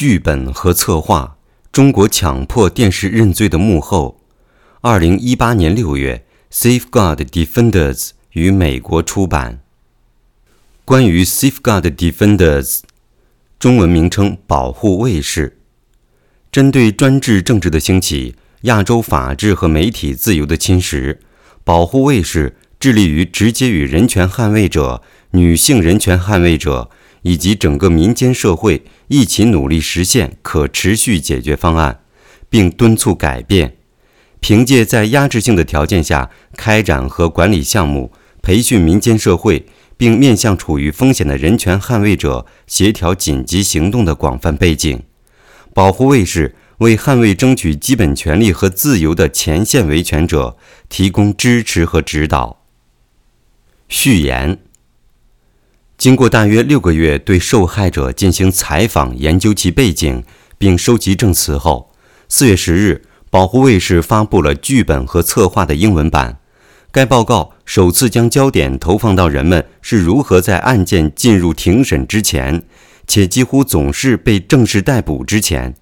剧本和策划：中国强迫电视认罪的幕后。二零一八年六月，《Safeguard Defenders》于美国出版。关于《Safeguard Defenders》，中文名称“保护卫士”，针对专制政治的兴起、亚洲法治和媒体自由的侵蚀，保护卫士致力于直接与人权捍卫者、女性人权捍卫者。以及整个民间社会一起努力实现可持续解决方案，并敦促改变。凭借在压制性的条件下开展和管理项目，培训民间社会，并面向处于风险的人权捍卫者协调紧急行动的广泛背景，保护卫士为捍卫争取基本权利和自由的前线维权者提供支持和指导。序言。经过大约六个月对受害者进行采访、研究其背景，并收集证词后，四月十日，保护卫士发布了剧本和策划的英文版。该报告首次将焦点投放到人们是如何在案件进入庭审之前，且几乎总是被正式逮捕之前，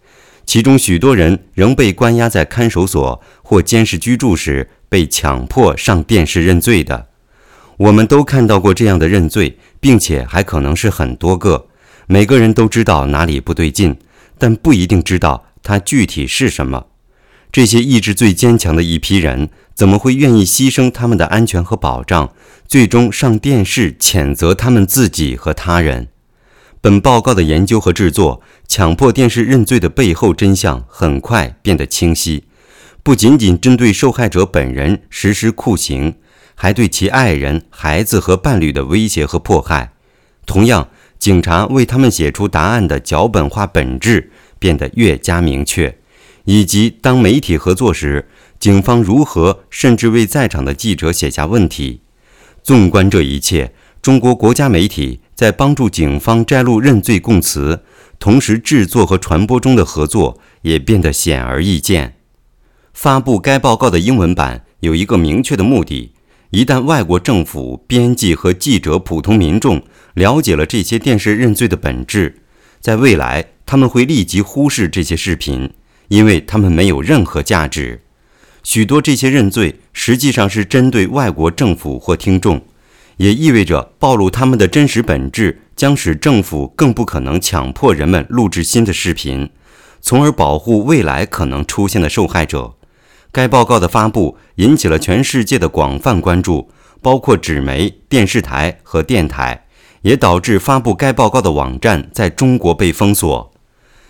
其中许多人仍被关押在看守所或监视居住时，被强迫上电视认罪的。我们都看到过这样的认罪，并且还可能是很多个。每个人都知道哪里不对劲，但不一定知道它具体是什么。这些意志最坚强的一批人，怎么会愿意牺牲他们的安全和保障，最终上电视谴责他们自己和他人？本报告的研究和制作，强迫电视认罪的背后真相很快变得清晰。不仅仅针对受害者本人实施酷刑。还对其爱人、孩子和伴侣的威胁和迫害。同样，警察为他们写出答案的脚本化本质变得越加明确，以及当媒体合作时，警方如何甚至为在场的记者写下问题。纵观这一切，中国国家媒体在帮助警方摘录认罪供词，同时制作和传播中的合作也变得显而易见。发布该报告的英文版有一个明确的目的。一旦外国政府、编辑和记者、普通民众了解了这些电视认罪的本质，在未来他们会立即忽视这些视频，因为他们没有任何价值。许多这些认罪实际上是针对外国政府或听众，也意味着暴露他们的真实本质将使政府更不可能强迫人们录制新的视频，从而保护未来可能出现的受害者。该报告的发布引起了全世界的广泛关注，包括纸媒、电视台和电台，也导致发布该报告的网站在中国被封锁。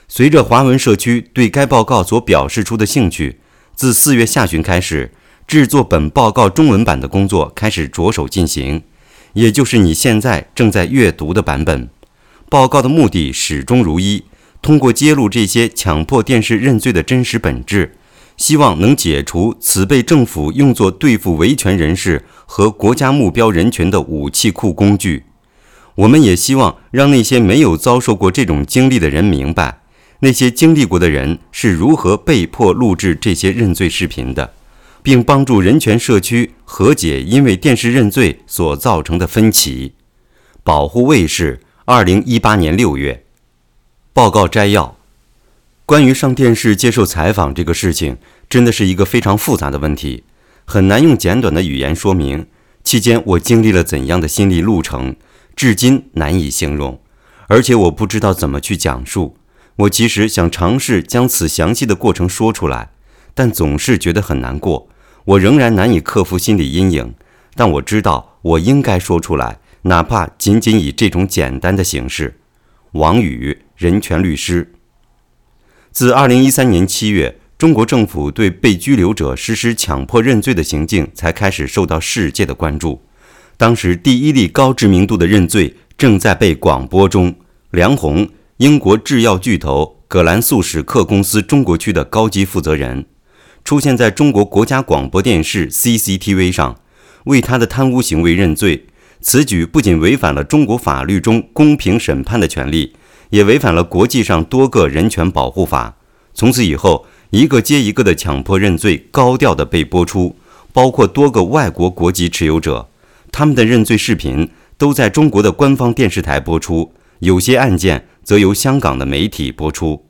随着华文社区对该报告所表示出的兴趣，自四月下旬开始，制作本报告中文版的工作开始着手进行，也就是你现在正在阅读的版本。报告的目的始终如一，通过揭露这些强迫电视认罪的真实本质。希望能解除此被政府用作对付维权人士和国家目标人群的武器库工具。我们也希望让那些没有遭受过这种经历的人明白，那些经历过的人是如何被迫录制这些认罪视频的，并帮助人权社区和解因为电视认罪所造成的分歧。保护卫士，二零一八年六月，报告摘要。关于上电视接受采访这个事情，真的是一个非常复杂的问题，很难用简短的语言说明。期间我经历了怎样的心理路程，至今难以形容，而且我不知道怎么去讲述。我其实想尝试将此详细的过程说出来，但总是觉得很难过。我仍然难以克服心理阴影，但我知道我应该说出来，哪怕仅仅以这种简单的形式。王宇，人权律师。自2013年7月，中国政府对被拘留者实施强迫认罪的行径才开始受到世界的关注。当时，第一例高知名度的认罪正在被广播中。梁红，英国制药巨头葛兰素史克公司中国区的高级负责人，出现在中国国家广播电视 CCTV 上，为他的贪污行为认罪。此举不仅违反了中国法律中公平审判的权利。也违反了国际上多个人权保护法。从此以后，一个接一个的强迫认罪高调地被播出，包括多个外国国籍持有者，他们的认罪视频都在中国的官方电视台播出。有些案件则由香港的媒体播出。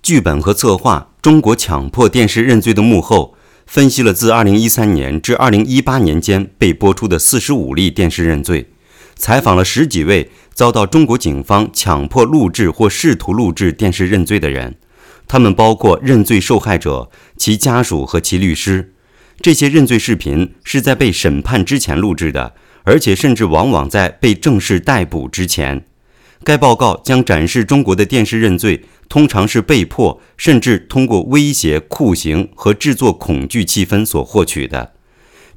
剧本和策划《中国强迫电视认罪》的幕后，分析了自2013年至2018年间被播出的45例电视认罪，采访了十几位遭到中国警方强迫录制或试图录制电视认罪的人，他们包括认罪受害者、其家属和其律师。这些认罪视频是在被审判之前录制的，而且甚至往往在被正式逮捕之前。该报告将展示中国的电视认罪通常是被迫，甚至通过威胁、酷刑和制作恐惧气氛所获取的。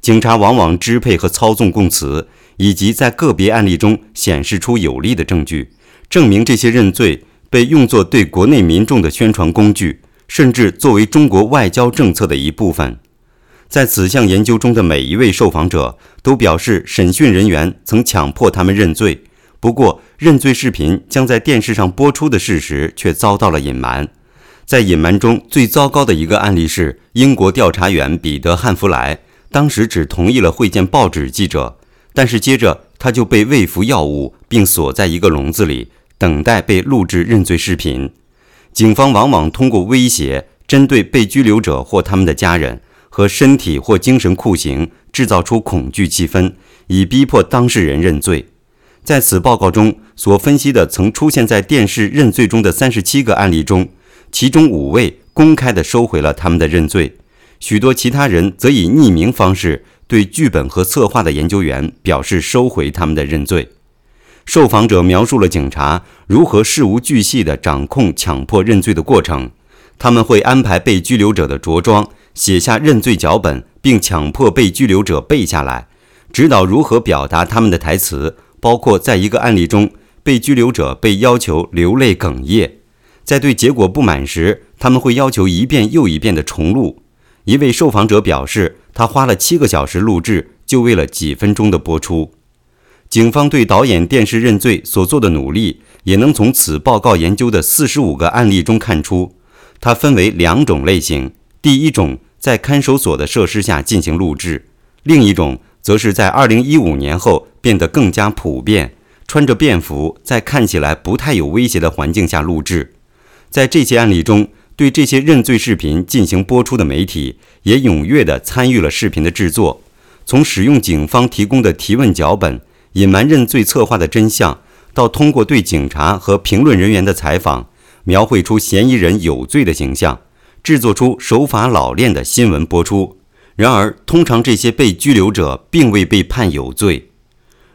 警察往往支配和操纵供词，以及在个别案例中显示出有力的证据，证明这些认罪被用作对国内民众的宣传工具，甚至作为中国外交政策的一部分。在此项研究中的每一位受访者都表示，审讯人员曾强迫他们认罪。不过，认罪视频将在电视上播出的事实却遭到了隐瞒。在隐瞒中最糟糕的一个案例是，英国调查员彼得·汉弗莱当时只同意了会见报纸记者，但是接着他就被喂服药物，并锁在一个笼子里，等待被录制认罪视频。警方往往通过威胁，针对被拘留者或他们的家人。和身体或精神酷刑，制造出恐惧气氛，以逼迫当事人认罪。在此报告中所分析的曾出现在电视认罪中的三十七个案例中，其中五位公开地收回了他们的认罪，许多其他人则以匿名方式对剧本和策划的研究员表示收回他们的认罪。受访者描述了警察如何事无巨细地掌控强迫认罪的过程，他们会安排被拘留者的着装。写下认罪脚本，并强迫被拘留者背下来，指导如何表达他们的台词。包括在一个案例中，被拘留者被要求流泪哽咽，在对结果不满时，他们会要求一遍又一遍的重录。一位受访者表示，他花了七个小时录制，就为了几分钟的播出。警方对导演电视认罪所做的努力，也能从此报告研究的四十五个案例中看出。它分为两种类型，第一种。在看守所的设施下进行录制，另一种则是在2015年后变得更加普遍，穿着便服，在看起来不太有威胁的环境下录制。在这些案例中，对这些认罪视频进行播出的媒体也踊跃地参与了视频的制作。从使用警方提供的提问脚本隐瞒认罪策划的真相，到通过对警察和评论人员的采访，描绘出嫌疑人有罪的形象。制作出手法老练的新闻播出。然而，通常这些被拘留者并未被判有罪。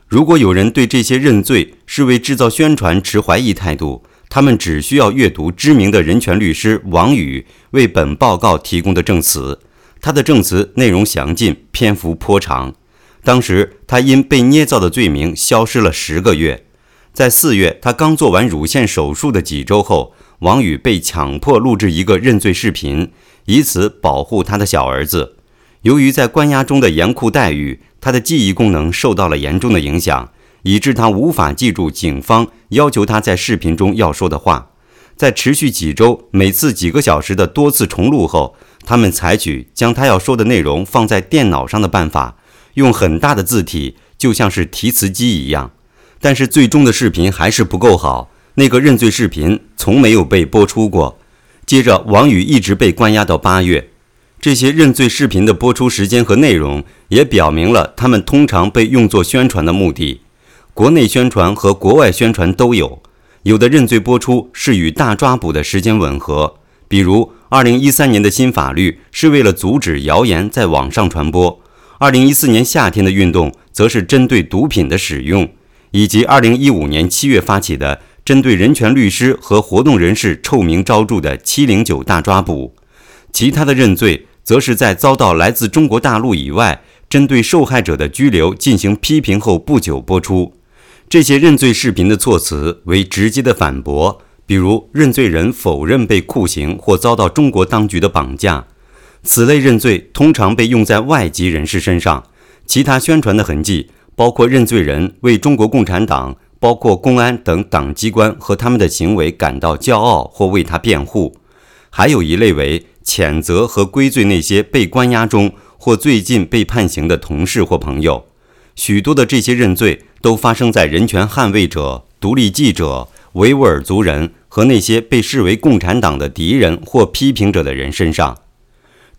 如果有人对这些认罪是为制造宣传持怀疑态度，他们只需要阅读知名的人权律师王宇为本报告提供的证词。他的证词内容详尽，篇幅颇长。当时他因被捏造的罪名消失了十个月。在四月，他刚做完乳腺手术的几周后。王宇被强迫录制一个认罪视频，以此保护他的小儿子。由于在关押中的严酷待遇，他的记忆功能受到了严重的影响，以致他无法记住警方要求他在视频中要说的话。在持续几周、每次几个小时的多次重录后，他们采取将他要说的内容放在电脑上的办法，用很大的字体，就像是提词机一样。但是最终的视频还是不够好。那个认罪视频从没有被播出过。接着，王宇一直被关押到八月。这些认罪视频的播出时间和内容也表明了他们通常被用作宣传的目的。国内宣传和国外宣传都有。有的认罪播出是与大抓捕的时间吻合，比如2013年的新法律是为了阻止谣言在网上传播；2014年夏天的运动则是针对毒品的使用，以及2015年7月发起的。针对人权律师和活动人士臭名昭著的“七零九大抓捕”，其他的认罪则是在遭到来自中国大陆以外针对受害者的拘留进行批评后不久播出。这些认罪视频的措辞为直接的反驳，比如认罪人否认被酷刑或遭到中国当局的绑架。此类认罪通常被用在外籍人士身上。其他宣传的痕迹包括认罪人为中国共产党。包括公安等党机关和他们的行为感到骄傲或为他辩护，还有一类为谴责和归罪那些被关押中或最近被判刑的同事或朋友。许多的这些认罪都发生在人权捍卫者、独立记者、维吾尔族人和那些被视为共产党的敌人或批评者的人身上。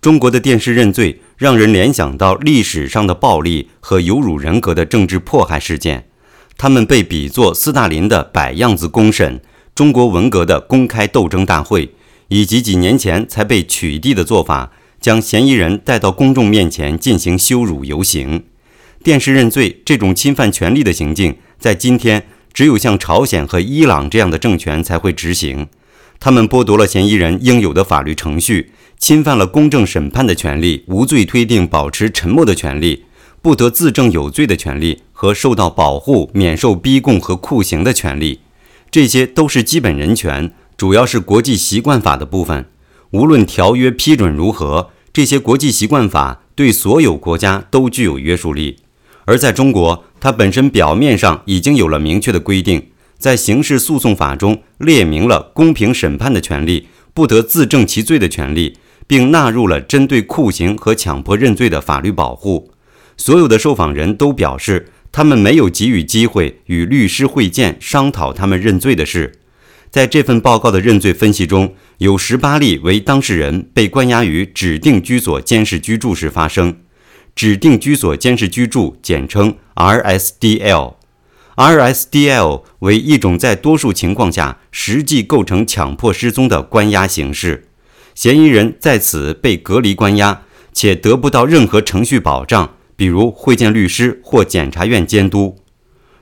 中国的电视认罪让人联想到历史上的暴力和有辱人格的政治迫害事件，他们被比作斯大林的摆样子公审、中国文革的公开斗争大会，以及几年前才被取缔的做法，将嫌疑人带到公众面前进行羞辱游行。电视认罪这种侵犯权利的行径，在今天只有像朝鲜和伊朗这样的政权才会执行。他们剥夺了嫌疑人应有的法律程序，侵犯了公正审判的权利、无罪推定、保持沉默的权利、不得自证有罪的权利和受到保护、免受逼供和酷刑的权利。这些都是基本人权，主要是国际习惯法的部分。无论条约批准如何，这些国际习惯法对所有国家都具有约束力。而在中国，它本身表面上已经有了明确的规定，在刑事诉讼法中列明了公平审判的权利、不得自证其罪的权利，并纳入了针对酷刑和强迫认罪的法律保护。所有的受访人都表示，他们没有给予机会与律师会见商讨他们认罪的事。在这份报告的认罪分析中，有十八例为当事人被关押于指定居所监视居住时发生。指定居所监视居住，简称 RSDL。RSDL 为一种在多数情况下实际构成强迫失踪的关押形式，嫌疑人在此被隔离关押，且得不到任何程序保障，比如会见律师或检察院监督。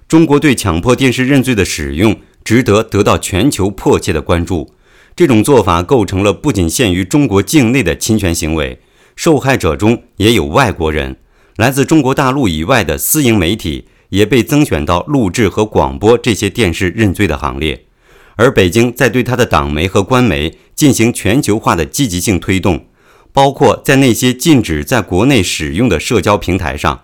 中国对强迫电视认罪的使用值得得到全球迫切的关注。这种做法构成了不仅限于中国境内的侵权行为。受害者中也有外国人，来自中国大陆以外的私营媒体也被增选到录制和广播这些电视认罪的行列。而北京在对他的党媒和官媒进行全球化的积极性推动，包括在那些禁止在国内使用的社交平台上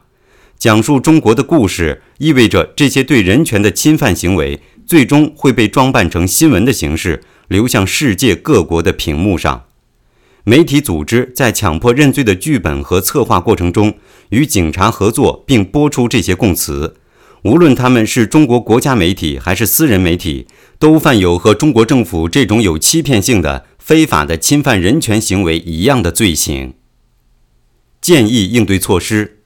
讲述中国的故事，意味着这些对人权的侵犯行为最终会被装扮成新闻的形式流向世界各国的屏幕上。媒体组织在强迫认罪的剧本和策划过程中，与警察合作并播出这些供词。无论他们是中国国家媒体还是私人媒体，都犯有和中国政府这种有欺骗性的非法的侵犯人权行为一样的罪行。建议应对措施：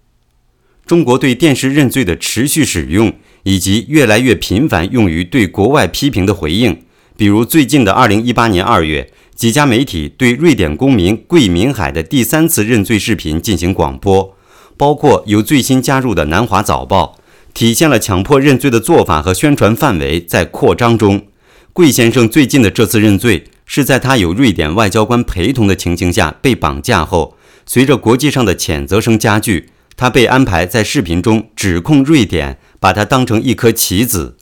中国对电视认罪的持续使用，以及越来越频繁用于对国外批评的回应，比如最近的2018年2月。几家媒体对瑞典公民桂明海的第三次认罪视频进行广播，包括有最新加入的南华早报，体现了强迫认罪的做法和宣传范围在扩张中。桂先生最近的这次认罪是在他有瑞典外交官陪同的情形下被绑架后，随着国际上的谴责声加剧，他被安排在视频中指控瑞典把他当成一颗棋子。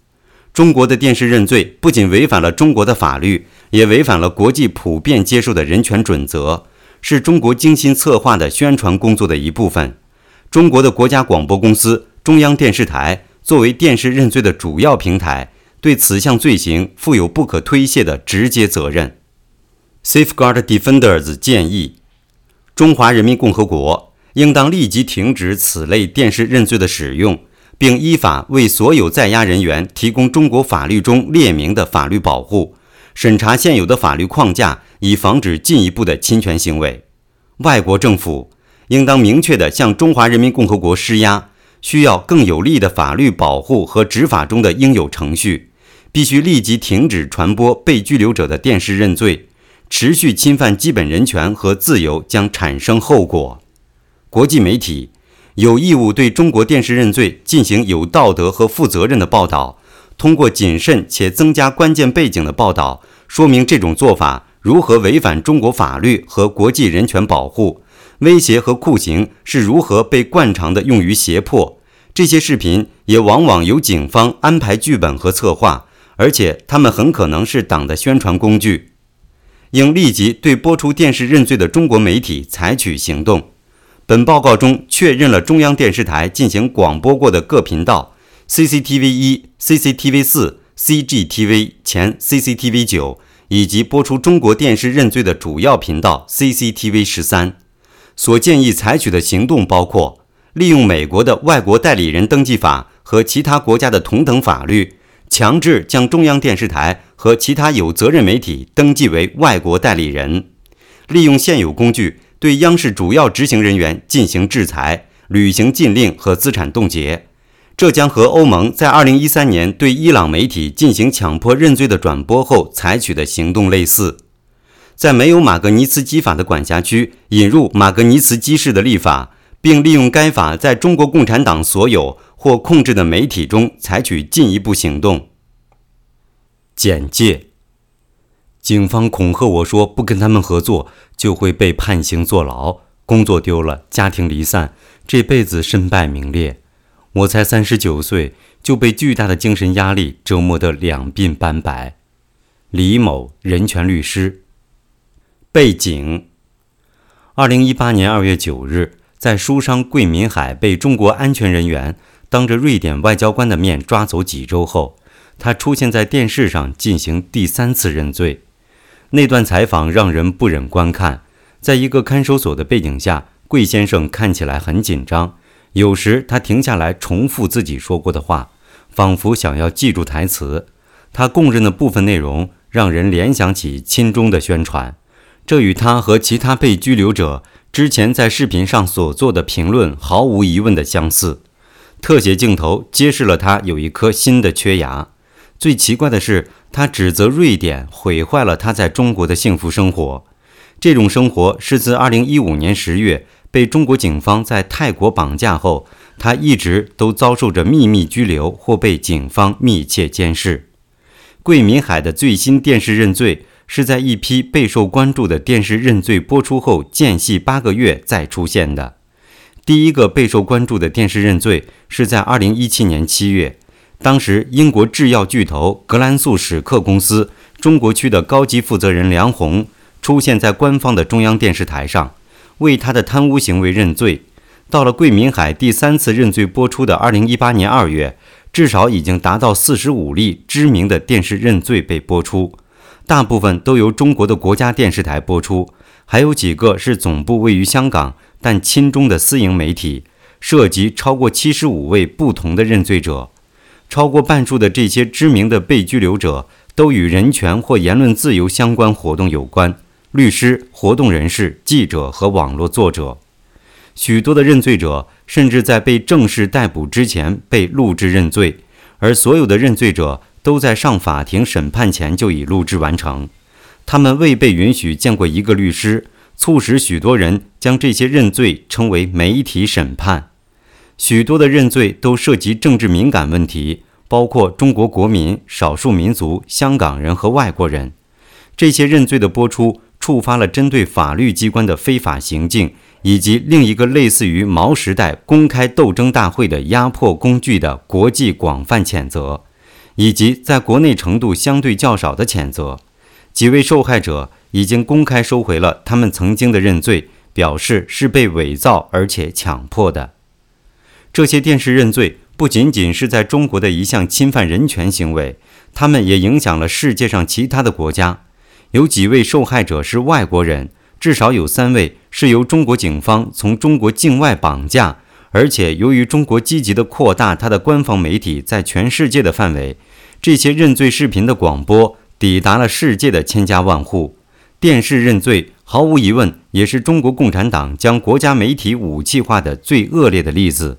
中国的电视认罪不仅违反了中国的法律。也违反了国际普遍接受的人权准则，是中国精心策划的宣传工作的一部分。中国的国家广播公司中央电视台作为电视认罪的主要平台，对此项罪行负有不可推卸的直接责任。Safeguard Defenders 建议，中华人民共和国应当立即停止此类电视认罪的使用，并依法为所有在押人员提供中国法律中列明的法律保护。审查现有的法律框架，以防止进一步的侵权行为。外国政府应当明确地向中华人民共和国施压，需要更有力的法律保护和执法中的应有程序。必须立即停止传播被拘留者的电视认罪，持续侵犯基本人权和自由将产生后果。国际媒体有义务对中国电视认罪进行有道德和负责任的报道。通过谨慎且增加关键背景的报道，说明这种做法如何违反中国法律和国际人权保护。威胁和酷刑是如何被惯常的用于胁迫。这些视频也往往由警方安排剧本和策划，而且他们很可能是党的宣传工具。应立即对播出电视认罪的中国媒体采取行动。本报告中确认了中央电视台进行广播过的各频道。CCTV 一、CCTV 四、CGTV 前 CCTV 九以及播出中国电视认罪的主要频道 CCTV 十三，所建议采取的行动包括：利用美国的外国代理人登记法和其他国家的同等法律，强制将中央电视台和其他有责任媒体登记为外国代理人，利用现有工具对央视主要执行人员进行制裁、履行禁令和资产冻结。这将和欧盟在2013年对伊朗媒体进行强迫认罪的转播后采取的行动类似。在没有马格尼茨基法的管辖区引入马格尼茨基式的立法，并利用该法在中国共产党所有或控制的媒体中采取进一步行动。简介：警方恐吓我说，不跟他们合作就会被判刑坐牢，工作丢了，家庭离散，这辈子身败名裂。我才三十九岁，就被巨大的精神压力折磨得两鬓斑白。李某，人权律师。背景：二零一八年二月九日，在书商桂民海被中国安全人员当着瑞典外交官的面抓走几周后，他出现在电视上进行第三次认罪。那段采访让人不忍观看。在一个看守所的背景下，桂先生看起来很紧张。有时他停下来重复自己说过的话，仿佛想要记住台词。他供认的部分内容让人联想起亲中的宣传。这与他和其他被拘留者之前在视频上所做的评论毫无疑问的相似。特写镜头揭示了他有一颗新的缺牙。最奇怪的是，他指责瑞典毁坏了他在中国的幸福生活。这种生活是自2015年10月被中国警方在泰国绑架后，他一直都遭受着秘密拘留或被警方密切监视。桂民海的最新电视认罪。是在一批备受关注的电视认罪播出后间隙八个月再出现的。第一个备受关注的电视认罪是在2017年7月，当时英国制药巨头格兰素史克公司中国区的高级负责人梁红出现在官方的中央电视台上，为他的贪污行为认罪。到了桂民海第三次认罪播出的2018年2月，至少已经达到45例知名的电视认罪被播出。大部分都由中国的国家电视台播出，还有几个是总部位于香港但亲中的私营媒体，涉及超过七十五位不同的认罪者。超过半数的这些知名的被拘留者都与人权或言论自由相关活动有关，律师、活动人士、记者和网络作者。许多的认罪者甚至在被正式逮捕之前被录制认罪，而所有的认罪者。都在上法庭审判前就已录制完成，他们未被允许见过一个律师，促使许多人将这些认罪称为媒体审判。许多的认罪都涉及政治敏感问题，包括中国国民、少数民族、香港人和外国人。这些认罪的播出触发了针对法律机关的非法行径，以及另一个类似于毛时代公开斗争大会的压迫工具的国际广泛谴责。以及在国内程度相对较少的谴责，几位受害者已经公开收回了他们曾经的认罪，表示是被伪造而且强迫的。这些电视认罪不仅仅是在中国的一项侵犯人权行为，他们也影响了世界上其他的国家。有几位受害者是外国人，至少有三位是由中国警方从中国境外绑架，而且由于中国积极地扩大他的官方媒体在全世界的范围。这些认罪视频的广播抵达了世界的千家万户。电视认罪毫无疑问也是中国共产党将国家媒体武器化的最恶劣的例子。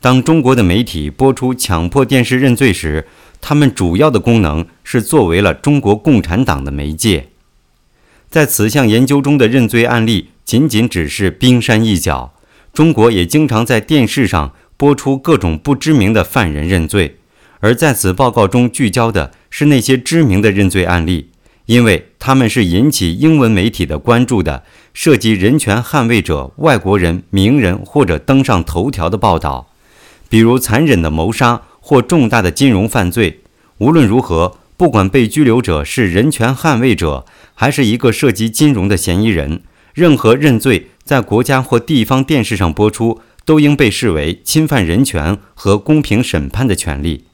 当中国的媒体播出强迫电视认罪时，他们主要的功能是作为了中国共产党的媒介。在此项研究中的认罪案例仅仅只是冰山一角，中国也经常在电视上播出各种不知名的犯人认罪。而在此报告中聚焦的是那些知名的认罪案例，因为他们是引起英文媒体的关注的，涉及人权捍卫者、外国人、名人或者登上头条的报道，比如残忍的谋杀或重大的金融犯罪。无论如何，不管被拘留者是人权捍卫者，还是一个涉及金融的嫌疑人，任何认罪在国家或地方电视上播出，都应被视为侵犯人权和公平审判的权利。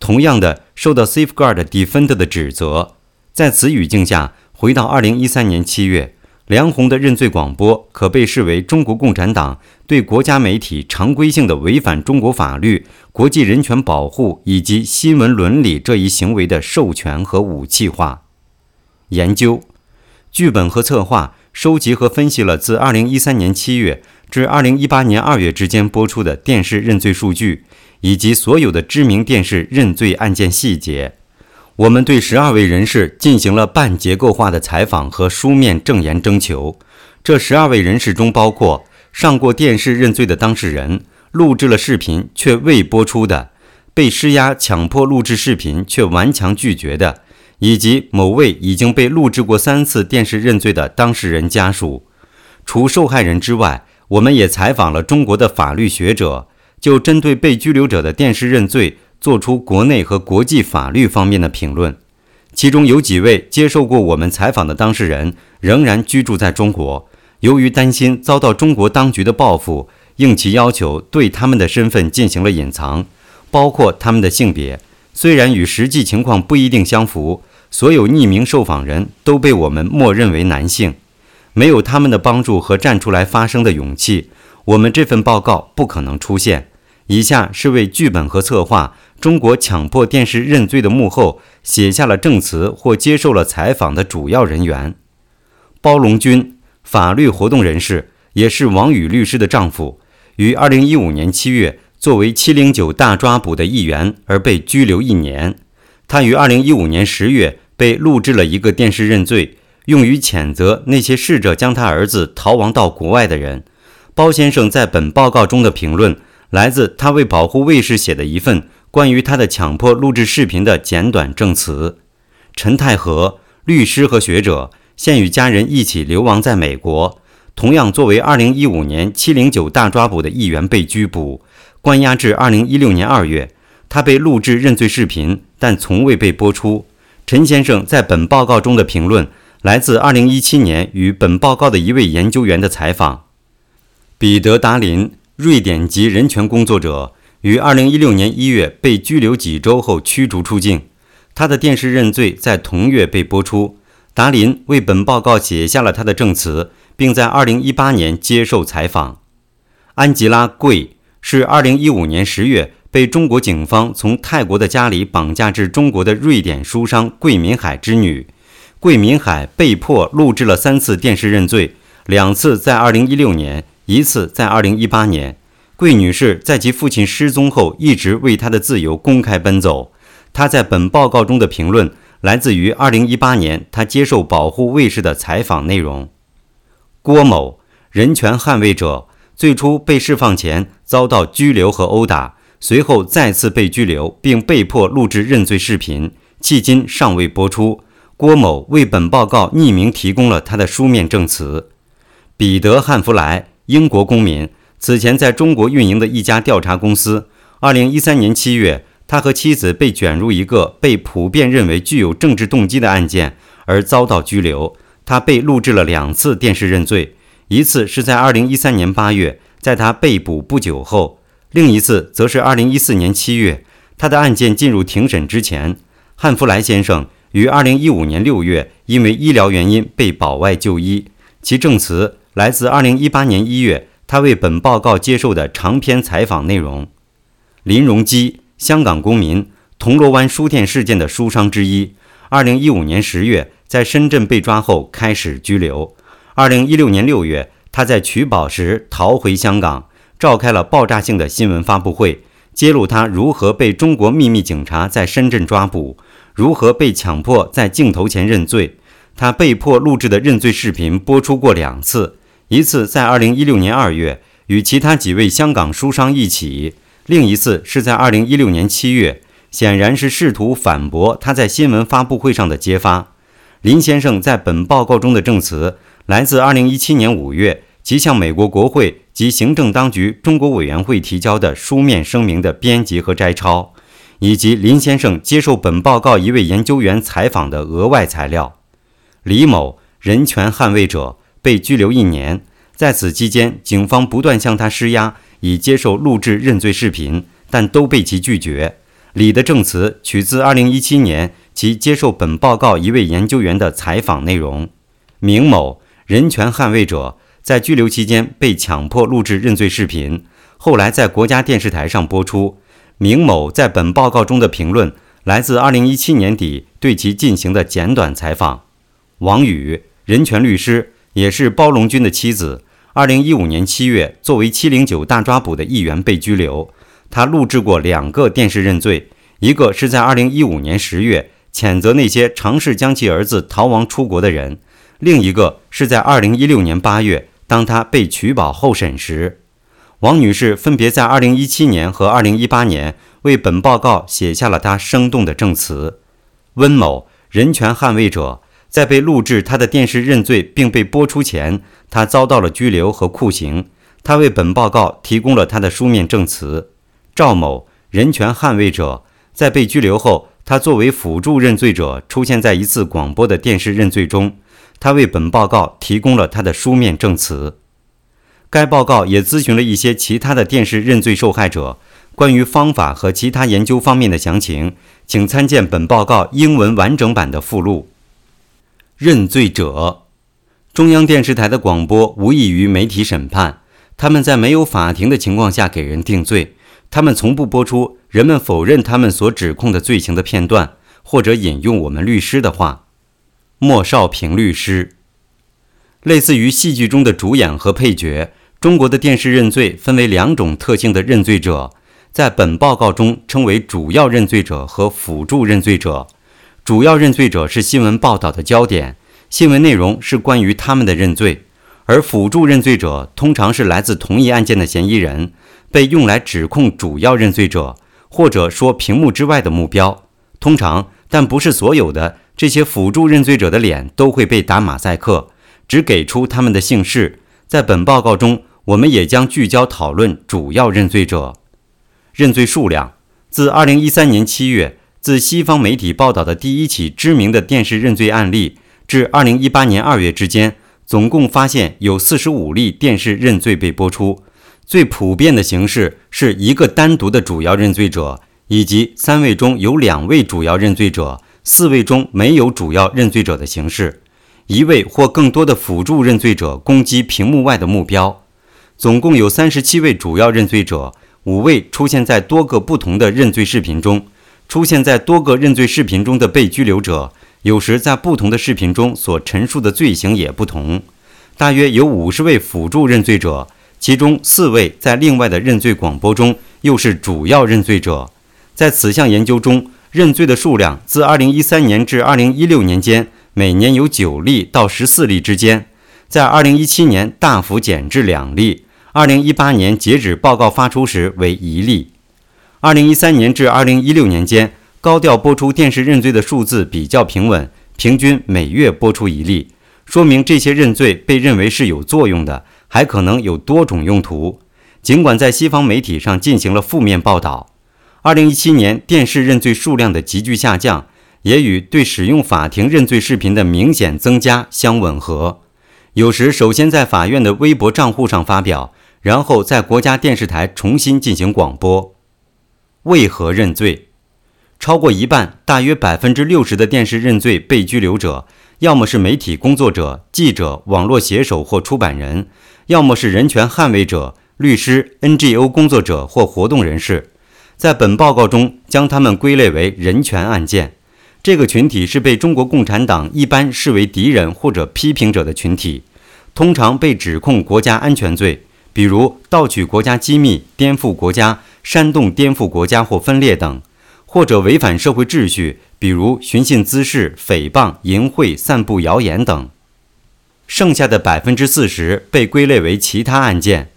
同样的，受到 Safeguard Defender 的指责。在此语境下，回到2013年7月，梁红的认罪广播可被视为中国共产党对国家媒体常规性的违反中国法律、国际人权保护以及新闻伦理这一行为的授权和武器化。研究、剧本和策划收集和分析了自2013年7月至2018年2月之间播出的电视认罪数据，以及所有的知名电视认罪案件细节。我们对十二位人士进行了半结构化的采访和书面证言征求。这十二位人士中包括上过电视认罪的当事人，录制了视频却未播出的，被施压强迫录制视频却顽强拒绝的，以及某位已经被录制过三次电视认罪的当事人家属。除受害人之外，我们也采访了中国的法律学者，就针对被拘留者的电视认罪。做出国内和国际法律方面的评论，其中有几位接受过我们采访的当事人仍然居住在中国，由于担心遭到中国当局的报复，应其要求对他们的身份进行了隐藏，包括他们的性别。虽然与实际情况不一定相符，所有匿名受访人都被我们默认为男性。没有他们的帮助和站出来发声的勇气，我们这份报告不可能出现。以下是为剧本和策划。中国强迫电视认罪的幕后，写下了证词或接受了采访的主要人员：包龙军，法律活动人士，也是王宇律师的丈夫，于2015年7月作为709大抓捕的一员而被拘留一年。他于2015年10月被录制了一个电视认罪，用于谴责那些试着将他儿子逃亡到国外的人。包先生在本报告中的评论，来自他为保护卫士写的一份。关于他的强迫录制视频的简短证词，陈太和律师和学者现与家人一起流亡在美国，同样作为2015年709大抓捕的一员被拘捕，关押至2016年2月。他被录制认罪视频，但从未被播出。陈先生在本报告中的评论来自2017年与本报告的一位研究员的采访。彼得·达林，瑞典籍人权工作者。于二零一六年一月被拘留几周后驱逐出境，他的电视认罪在同月被播出。达林为本报告写下了他的证词，并在二零一八年接受采访。安吉拉·贵是二零一五年十月被中国警方从泰国的家里绑架至中国的瑞典书商桂民海之女。桂民海被迫录制了三次电视认罪，两次在二零一六年，一次在二零一八年。桂女士在其父亲失踪后，一直为他的自由公开奔走。她在本报告中的评论来自于2018年她接受保护卫士的采访内容。郭某，人权捍卫者，最初被释放前遭到拘留和殴打，随后再次被拘留，并被迫录制认罪视频，迄今尚未播出。郭某为本报告匿名提供了他的书面证词。彼得·汉弗莱，英国公民。此前在中国运营的一家调查公司，二零一三年七月，他和妻子被卷入一个被普遍认为具有政治动机的案件，而遭到拘留。他被录制了两次电视认罪，一次是在二零一三年八月，在他被捕不久后；另一次则是二零一四年七月，他的案件进入庭审之前。汉弗莱先生于二零一五年六月因为医疗原因被保外就医，其证词来自二零一八年一月。他为本报告接受的长篇采访内容。林荣基，香港公民，铜锣湾书店事件的书商之一。二零一五年十月在深圳被抓后开始拘留。二零一六年六月，他在取保时逃回香港，召开了爆炸性的新闻发布会，揭露他如何被中国秘密警察在深圳抓捕，如何被强迫在镜头前认罪。他被迫录制的认罪视频播出过两次。一次在二零一六年二月与其他几位香港书商一起，另一次是在二零一六年七月，显然是试图反驳他在新闻发布会上的揭发。林先生在本报告中的证词来自二零一七年五月即向美国国会及行政当局中国委员会提交的书面声明的编辑和摘抄，以及林先生接受本报告一位研究员采访的额外材料。李某，人权捍卫者。被拘留一年，在此期间，警方不断向他施压，以接受录制认罪视频，但都被其拒绝。李的证词取自2017年其接受本报告一位研究员的采访内容。明某，人权捍卫者，在拘留期间被强迫录制认罪视频，后来在国家电视台上播出。明某在本报告中的评论来自2017年底对其进行的简短采访。王宇，人权律师，也是包龙军的妻子。2015年7月，作为709大抓捕的一员被拘留。他录制过两个电视认罪，一个是在2015年10月谴责那些尝试将其儿子逃亡出国的人，另一个是在2016年8月，当他被取保候审时。王女士分别在2017年和2018年为本报告写下了她生动的证词。温某，人权捍卫者，在被录制他的电视认罪并被播出前，他遭到了拘留和酷刑。他为本报告提供了他的书面证词。赵某，人权捍卫者，在被拘留后，他作为辅助认罪者出现在一次广播的电视认罪中，他为本报告提供了他的书面证词。该报告也咨询了一些其他的电视认罪受害者，关于方法和其他研究方面的详情，请参见本报告英文完整版的附录。认罪者，中央电视台的广播无异于媒体审判，他们在没有法庭的情况下给人定罪。他们从不播出人们否认他们所指控的罪行的片段，或者引用我们律师的话。莫少平律师，类似于戏剧中的主演和配角。中国的电视认罪分为两种特性的认罪者，在本报告中称为主要认罪者和辅助认罪者。主要认罪者是新闻报道的焦点，新闻内容是关于他们的认罪，而辅助认罪者通常是来自同一案件的嫌疑人。被用来指控主要认罪者，或者说屏幕之外的目标。通常，但不是所有的这些辅助认罪者的脸都会被打马赛克，只给出他们的姓氏。在本报告中，我们也将聚焦讨论主要认罪者认罪数量。自2013年7月，自西方媒体报道的第一起知名的电视认罪案例至2018年2月之间，总共发现有45例电视认罪被播出。最普遍的形式是一个单独的主要认罪者，以及三位中有两位主要认罪者、四位中没有主要认罪者的形式，一位或更多的辅助认罪者攻击屏幕外的目标。总共有三十七位主要认罪者，五位出现在多个不同的认罪视频中。出现在多个认罪视频中的被拘留者，有时在不同的视频中所陈述的罪行也不同。大约有五十位辅助认罪者。其中四位在另外的认罪广播中又是主要认罪者。在此项研究中，认罪的数量自2013年至2016年间每年有九例到十四例之间，在2017年大幅减至两例，2018年截止报告发出时为一例。2013年至2016年间，高调播出电视认罪的数字比较平稳，平均每月播出一例，说明这些认罪被认为是有作用的。还可能有多种用途，尽管在西方媒体上进行了负面报道。二零一七年电视认罪数量的急剧下降，也与对使用法庭认罪视频的明显增加相吻合。有时首先在法院的微博账户上发表，然后在国家电视台重新进行广播。为何认罪？超过一半，大约百分之六十的电视认罪被拘留者，要么是媒体工作者、记者、网络写手或出版人。要么是人权捍卫者、律师、NGO 工作者或活动人士，在本报告中将他们归类为人权案件。这个群体是被中国共产党一般视为敌人或者批评者的群体，通常被指控国家安全罪，比如盗取国家机密、颠覆国家、煽动颠覆国家或分裂等，或者违反社会秩序，比如寻衅滋事、诽谤、淫秽、散布谣言等。剩下的百分之四十被归类为其他案件，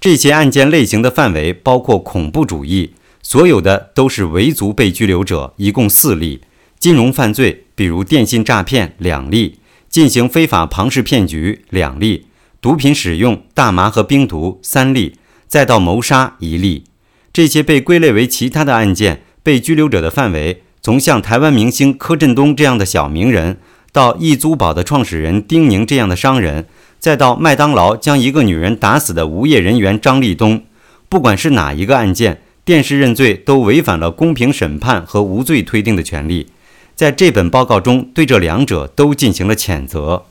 这些案件类型的范围包括恐怖主义，所有的都是维族被拘留者，一共四例；金融犯罪，比如电信诈骗两例；进行非法庞氏骗局两例；毒品使用大麻和冰毒三例；再到谋杀一例。这些被归类为其他的案件，被拘留者的范围从像台湾明星柯震东这样的小名人。到易租宝的创始人丁宁这样的商人，再到麦当劳将一个女人打死的无业人员张立东，不管是哪一个案件，电视认罪都违反了公平审判和无罪推定的权利。在这本报告中，对这两者都进行了谴责。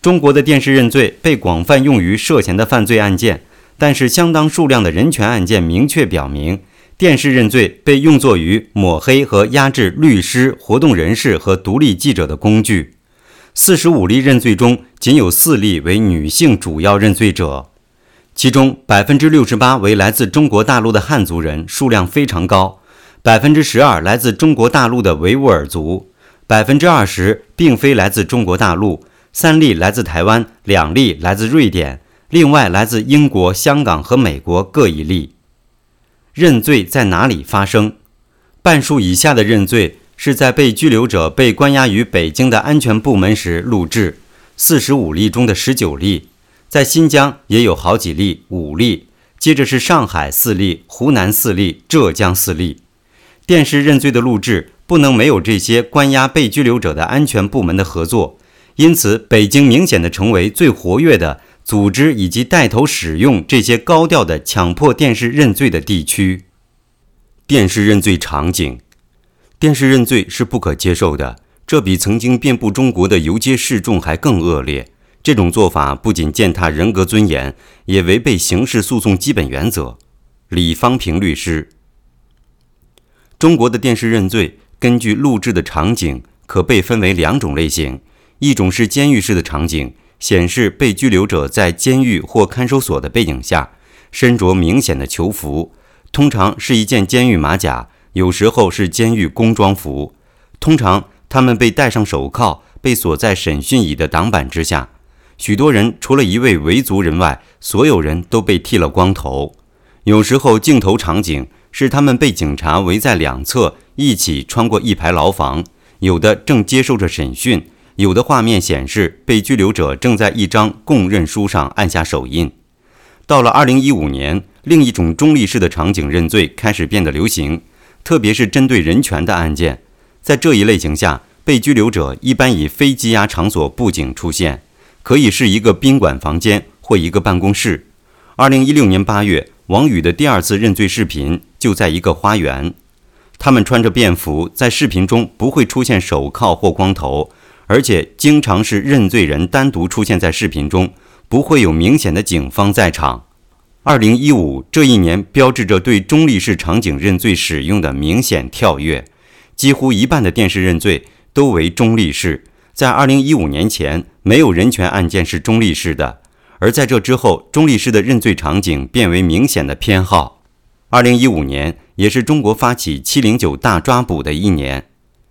中国的电视认罪被广泛用于涉嫌的犯罪案件，但是相当数量的人权案件明确表明，电视认罪被用作于抹黑和压制律师、活动人士和独立记者的工具。四十五例认罪中，仅有四例为女性主要认罪者，其中百分之六十八为来自中国大陆的汉族人，数量非常高；百分之十二来自中国大陆的维吾尔族，百分之二十并非来自中国大陆。三例来自台湾，两例来自瑞典，另外来自英国、香港和美国各一例。认罪在哪里发生？半数以下的认罪是在被拘留者被关押于北京的安全部门时录制，四十五例中的十九例，在新疆也有好几例，五例。接着是上海四例，湖南四例，浙江四例。电视认罪的录制不能没有这些关押被拘留者的安全部门的合作。因此，北京明显的成为最活跃的组织以及带头使用这些高调的强迫电视认罪的地区。电视认罪场景，电视认罪是不可接受的，这比曾经遍布中国的游街示众还更恶劣。这种做法不仅践踏人格尊严，也违背刑事诉讼基本原则。李方平律师，中国的电视认罪根据录制的场景可被分为两种类型。一种是监狱式的场景，显示被拘留者在监狱或看守所的背景下，身着明显的囚服，通常是一件监狱马甲，有时候是监狱工装服。通常他们被戴上手铐，被锁在审讯椅的挡板之下。许多人除了一位维族人外，所有人都被剃了光头。有时候镜头场景是他们被警察围在两侧，一起穿过一排牢房，有的正接受着审讯。有的画面显示，被拘留者正在一张供认书上按下手印。到了2015年，另一种中立式的场景认罪开始变得流行，特别是针对人权的案件。在这一类型下，被拘留者一般以非羁押场所布景出现，可以是一个宾馆房间或一个办公室。2016年8月，王宇的第二次认罪视频就在一个花园，他们穿着便服，在视频中不会出现手铐或光头。而且经常是认罪人单独出现在视频中，不会有明显的警方在场。二零一五这一年标志着对中立式场景认罪使用的明显跳跃，几乎一半的电视认罪都为中立式。在二零一五年前，没有人权案件是中立式的，而在这之后，中立式的认罪场景变为明显的偏好。二零一五年也是中国发起七零九大抓捕的一年，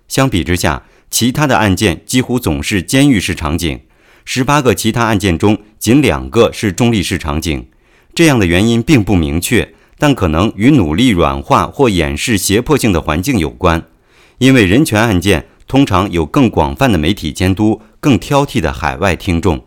相比之下。其他的案件几乎总是监狱式场景，十八个其他案件中仅两个是中立式场景。这样的原因并不明确，但可能与努力软化或掩饰胁迫性的环境有关。因为人权案件通常有更广泛的媒体监督、更挑剔的海外听众。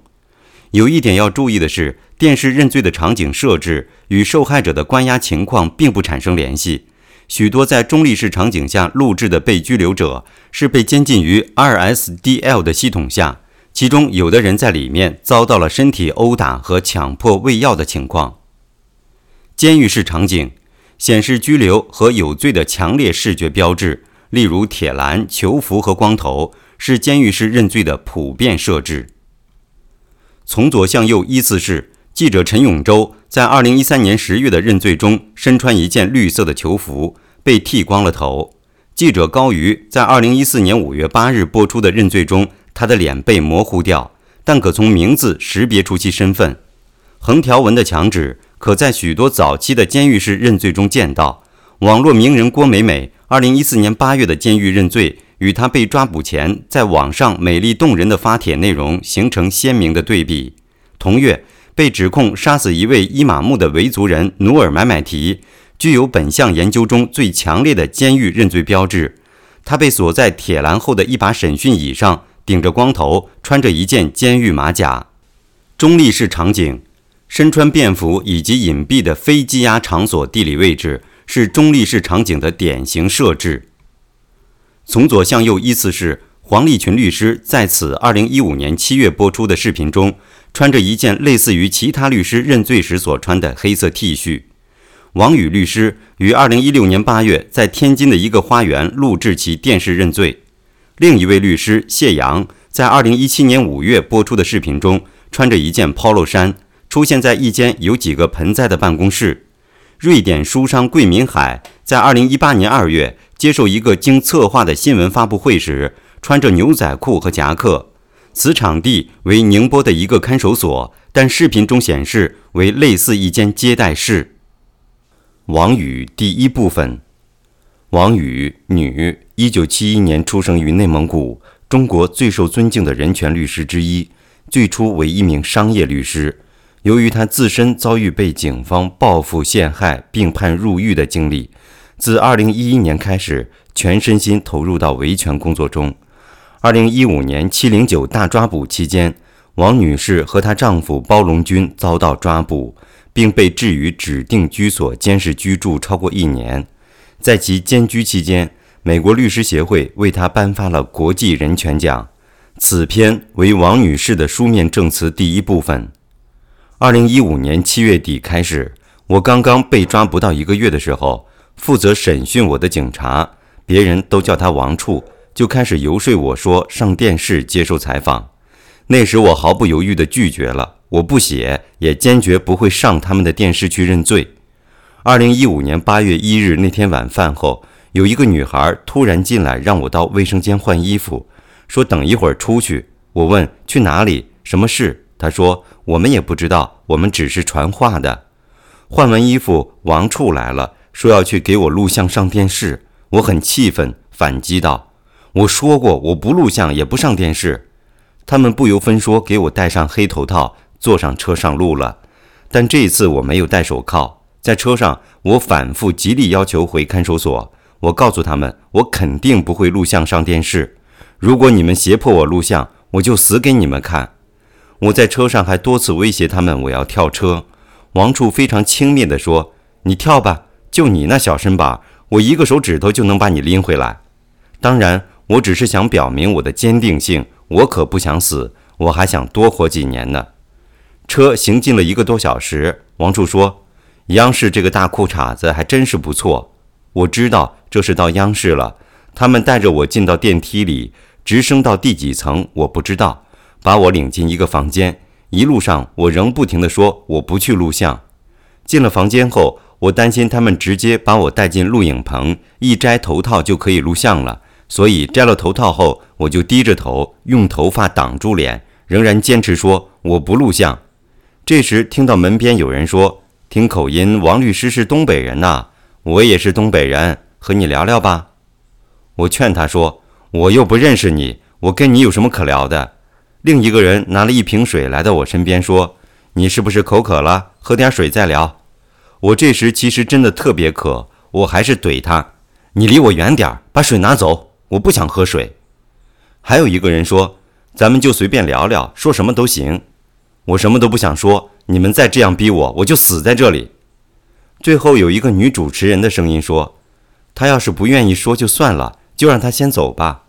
有一点要注意的是，电视认罪的场景设置与受害者的关押情况并不产生联系。许多在中立式场景下录制的被拘留者是被监禁于 RSDL 的系统下，其中有的人在里面遭到了身体殴打和强迫喂药的情况。监狱式场景显示拘留和有罪的强烈视觉标志，例如铁栏、囚服和光头，是监狱式认罪的普遍设置。从左向右依次是记者陈永洲。在二零一三年十月的认罪中，身穿一件绿色的囚服，被剃光了头。记者高瑜在二零一四年五月八日播出的认罪中，他的脸被模糊掉，但可从名字识别出其身份。横条纹的墙纸可在许多早期的监狱式认罪中见到。网络名人郭美美二零一四年八月的监狱认罪，与她被抓捕前在网上美丽动人的发帖内容形成鲜明的对比。同月。被指控杀死一位伊玛目的维族人努尔买买提，具有本项研究中最强烈的监狱认罪标志。他被锁在铁栏后的一把审讯椅上，顶着光头，穿着一件监狱马甲。中立式场景，身穿便服以及隐蔽的非羁押场所地理位置是中立式场景的典型设置。从左向右依次是黄立群律师在此2015年7月播出的视频中。穿着一件类似于其他律师认罪时所穿的黑色 T 恤，王宇律师于二零一六年八月在天津的一个花园录制其电视认罪。另一位律师谢阳在2017年5月播出的视频中，穿着一件 Polo 衫，出现在一间有几个盆栽的办公室。瑞典书商桂民海在2018年2月接受一个经策划的新闻发布会时，穿着牛仔裤和夹克。此场地为宁波的一个看守所，但视频中显示为类似一间接待室。王宇第一部分。王宇，女，一九七一年出生于内蒙古，中国最受尊敬的人权律师之一。最初为一名商业律师，由于他自身遭遇被警方报复陷害并判入狱的经历，自二零一一年开始，全身心投入到维权工作中。二零一五年七零九大抓捕期间，王女士和她丈夫包龙军遭到抓捕，并被置于指定居所监视居住超过一年。在其监居期间，美国律师协会为她颁发了国际人权奖。此篇为王女士的书面证词第一部分。二零一五年七月底开始，我刚刚被抓不到一个月的时候，负责审讯我的警察，别人都叫他王处。就开始游说我说上电视接受采访，那时我毫不犹豫地拒绝了，我不写，也坚决不会上他们的电视去认罪。二零一五年八月一日那天晚饭后，有一个女孩突然进来，让我到卫生间换衣服，说等一会儿出去。我问去哪里，什么事？她说我们也不知道，我们只是传话的。换完衣服，王处来了，说要去给我录像上电视。我很气愤，反击道。我说过，我不录像，也不上电视。他们不由分说给我戴上黑头套，坐上车上路了。但这一次我没有戴手铐。在车上，我反复极力要求回看守所。我告诉他们，我肯定不会录像上电视。如果你们胁迫我录像，我就死给你们看。我在车上还多次威胁他们，我要跳车。王处非常轻蔑地说：“你跳吧，就你那小身板，我一个手指头就能把你拎回来。”当然。我只是想表明我的坚定性，我可不想死，我还想多活几年呢。车行进了一个多小时，王处说：“央视这个大裤衩子还真是不错。”我知道这是到央视了。他们带着我进到电梯里，直升到第几层我不知道，把我领进一个房间。一路上我仍不停地说我不去录像。进了房间后，我担心他们直接把我带进录影棚，一摘头套就可以录像了。所以摘了头套后，我就低着头，用头发挡住脸，仍然坚持说我不录像。这时听到门边有人说：“听口音，王律师是东北人呐。”我也是东北人，和你聊聊吧。我劝他说：“我又不认识你，我跟你有什么可聊的？”另一个人拿了一瓶水来到我身边说：“你是不是口渴了？喝点水再聊。”我这时其实真的特别渴，我还是怼他：“你离我远点，把水拿走。”我不想喝水。还有一个人说：“咱们就随便聊聊，说什么都行。”我什么都不想说，你们再这样逼我，我就死在这里。最后有一个女主持人的声音说：“他要是不愿意说就算了，就让他先走吧。”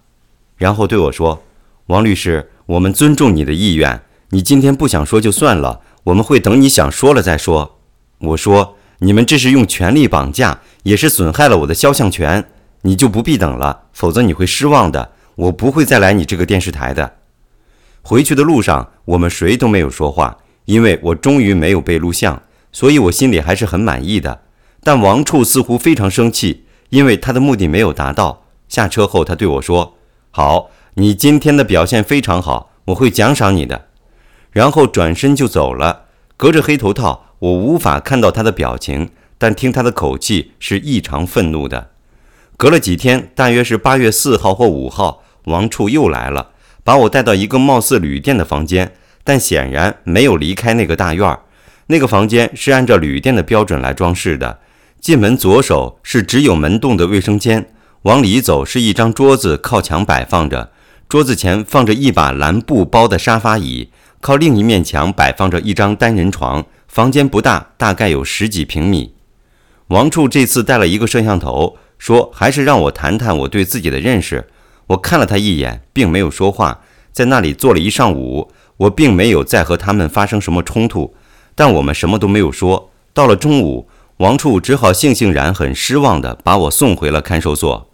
然后对我说：“王律师，我们尊重你的意愿，你今天不想说就算了，我们会等你想说了再说。”我说：“你们这是用权力绑架，也是损害了我的肖像权。”你就不必等了，否则你会失望的。我不会再来你这个电视台的。回去的路上，我们谁都没有说话，因为我终于没有被录像，所以我心里还是很满意的。但王处似乎非常生气，因为他的目的没有达到。下车后，他对我说：“好，你今天的表现非常好，我会奖赏你的。”然后转身就走了。隔着黑头套，我无法看到他的表情，但听他的口气是异常愤怒的。隔了几天，大约是八月四号或五号，王处又来了，把我带到一个貌似旅店的房间，但显然没有离开那个大院儿。那个房间是按照旅店的标准来装饰的。进门左手是只有门洞的卫生间，往里走是一张桌子靠墙摆放着，桌子前放着一把蓝布包的沙发椅，靠另一面墙摆放着一张单人床。房间不大，大概有十几平米。王处这次带了一个摄像头。说还是让我谈谈我对自己的认识。我看了他一眼，并没有说话，在那里坐了一上午。我并没有再和他们发生什么冲突，但我们什么都没有说。到了中午，王处只好悻悻然、很失望地把我送回了看守所。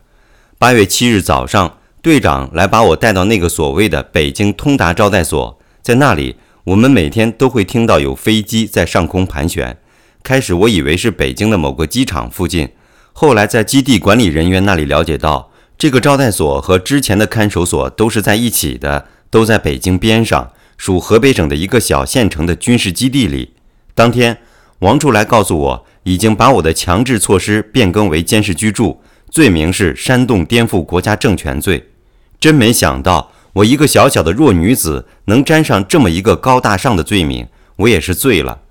八月七日早上，队长来把我带到那个所谓的北京通达招待所，在那里，我们每天都会听到有飞机在上空盘旋。开始我以为是北京的某个机场附近，后来在基地管理人员那里了解到，这个招待所和之前的看守所都是在一起的，都在北京边上，属河北省的一个小县城的军事基地里。当天，王处来告诉我，已经把我的强制措施变更为监视居住，罪名是煽动颠覆国家政权罪。真没想到，我一个小小的弱女子能沾上这么一个高大上的罪名，我也是醉了。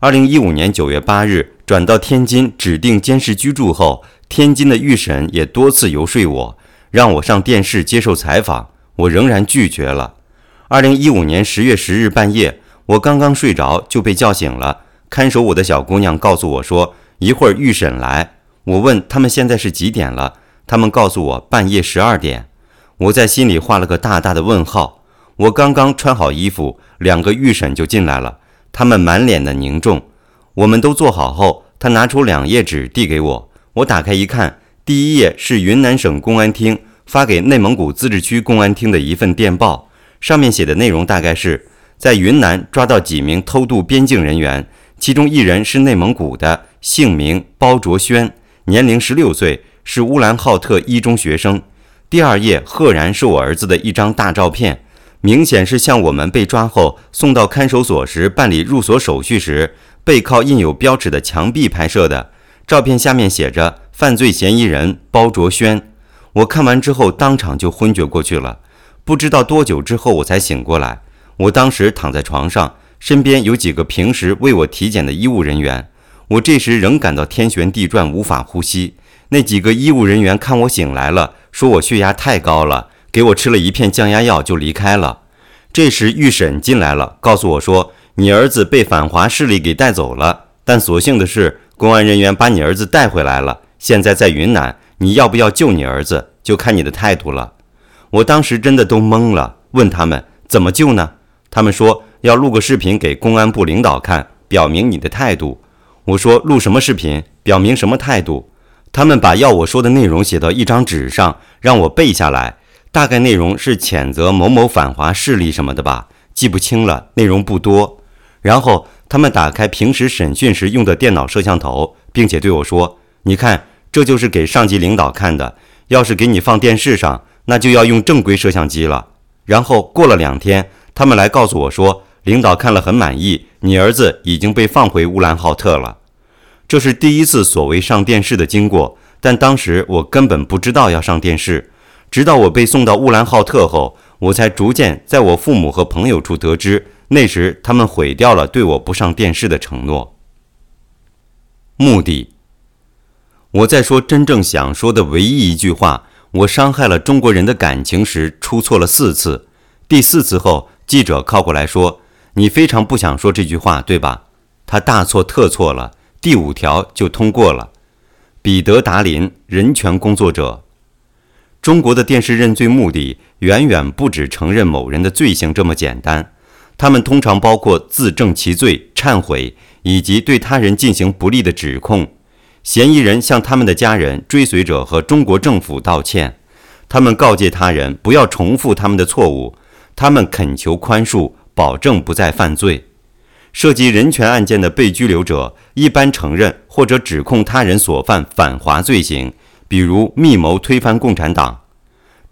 二零一五年九月八日转到天津指定监视居住后，天津的预审也多次游说我，让我上电视接受采访，我仍然拒绝了。二零一五年十月十日半夜，我刚刚睡着就被叫醒了，看守我的小姑娘告诉我说，一会儿预审来。我问他们现在是几点了，他们告诉我半夜十二点。我在心里画了个大大的问号。我刚刚穿好衣服，两个预审就进来了，他们满脸的凝重。我们都坐好后，他拿出两页纸递给我。我打开一看，第一页是云南省公安厅发给内蒙古自治区公安厅的一份电报，上面写的内容大概是在云南抓到几名偷渡边境人员，其中一人是内蒙古的，姓名包卓轩，年龄十六岁，是乌兰浩特一中学生。第二页赫然是我儿子的一张大照片，明显是向我们被抓后送到看守所时办理入所手续时背靠印有标尺的墙壁拍摄的。照片下面写着“犯罪嫌疑人包卓轩”。我看完之后当场就昏厥过去了，不知道多久之后我才醒过来。我当时躺在床上，身边有几个平时为我体检的医务人员，我这时仍感到天旋地转，无法呼吸。那几个医务人员看我醒来了。说我血压太高了，给我吃了一片降压药就离开了。这时预审进来了，告诉我说你儿子被反华势力给带走了，但所幸的是公安人员把你儿子带回来了，现在在云南。你要不要救你儿子，就看你的态度了。我当时真的都懵了，问他们怎么救呢？他们说要录个视频给公安部领导看，表明你的态度。我说录什么视频，表明什么态度？他们把要我说的内容写到一张纸上，让我背下来。大概内容是谴责某某反华势力什么的吧，记不清了，内容不多。然后他们打开平时审讯时用的电脑摄像头，并且对我说：“你看，这就是给上级领导看的。要是给你放电视上，那就要用正规摄像机了。”然后过了两天，他们来告诉我说，领导看了很满意，你儿子已经被放回乌兰浩特了。这是第一次所谓上电视的经过，但当时我根本不知道要上电视。直到我被送到乌兰浩特后，我才逐渐在我父母和朋友处得知，那时他们毁掉了对我不上电视的承诺。目的，我在说真正想说的唯一一句话：我伤害了中国人的感情时，出错了四次。第四次后，记者靠过来说：“你非常不想说这句话，对吧？”他大错特错了。第五条就通过了。彼得·达林，人权工作者。中国的电视认罪目的远远不止承认某人的罪行这么简单，他们通常包括自证其罪、忏悔以及对他人进行不利的指控。嫌疑人向他们的家人、追随者和中国政府道歉，他们告诫他人不要重复他们的错误，他们恳求宽恕，保证不再犯罪。涉及人权案件的被拘留者一般承认或者指控他人所犯反华罪行，比如密谋推翻共产党。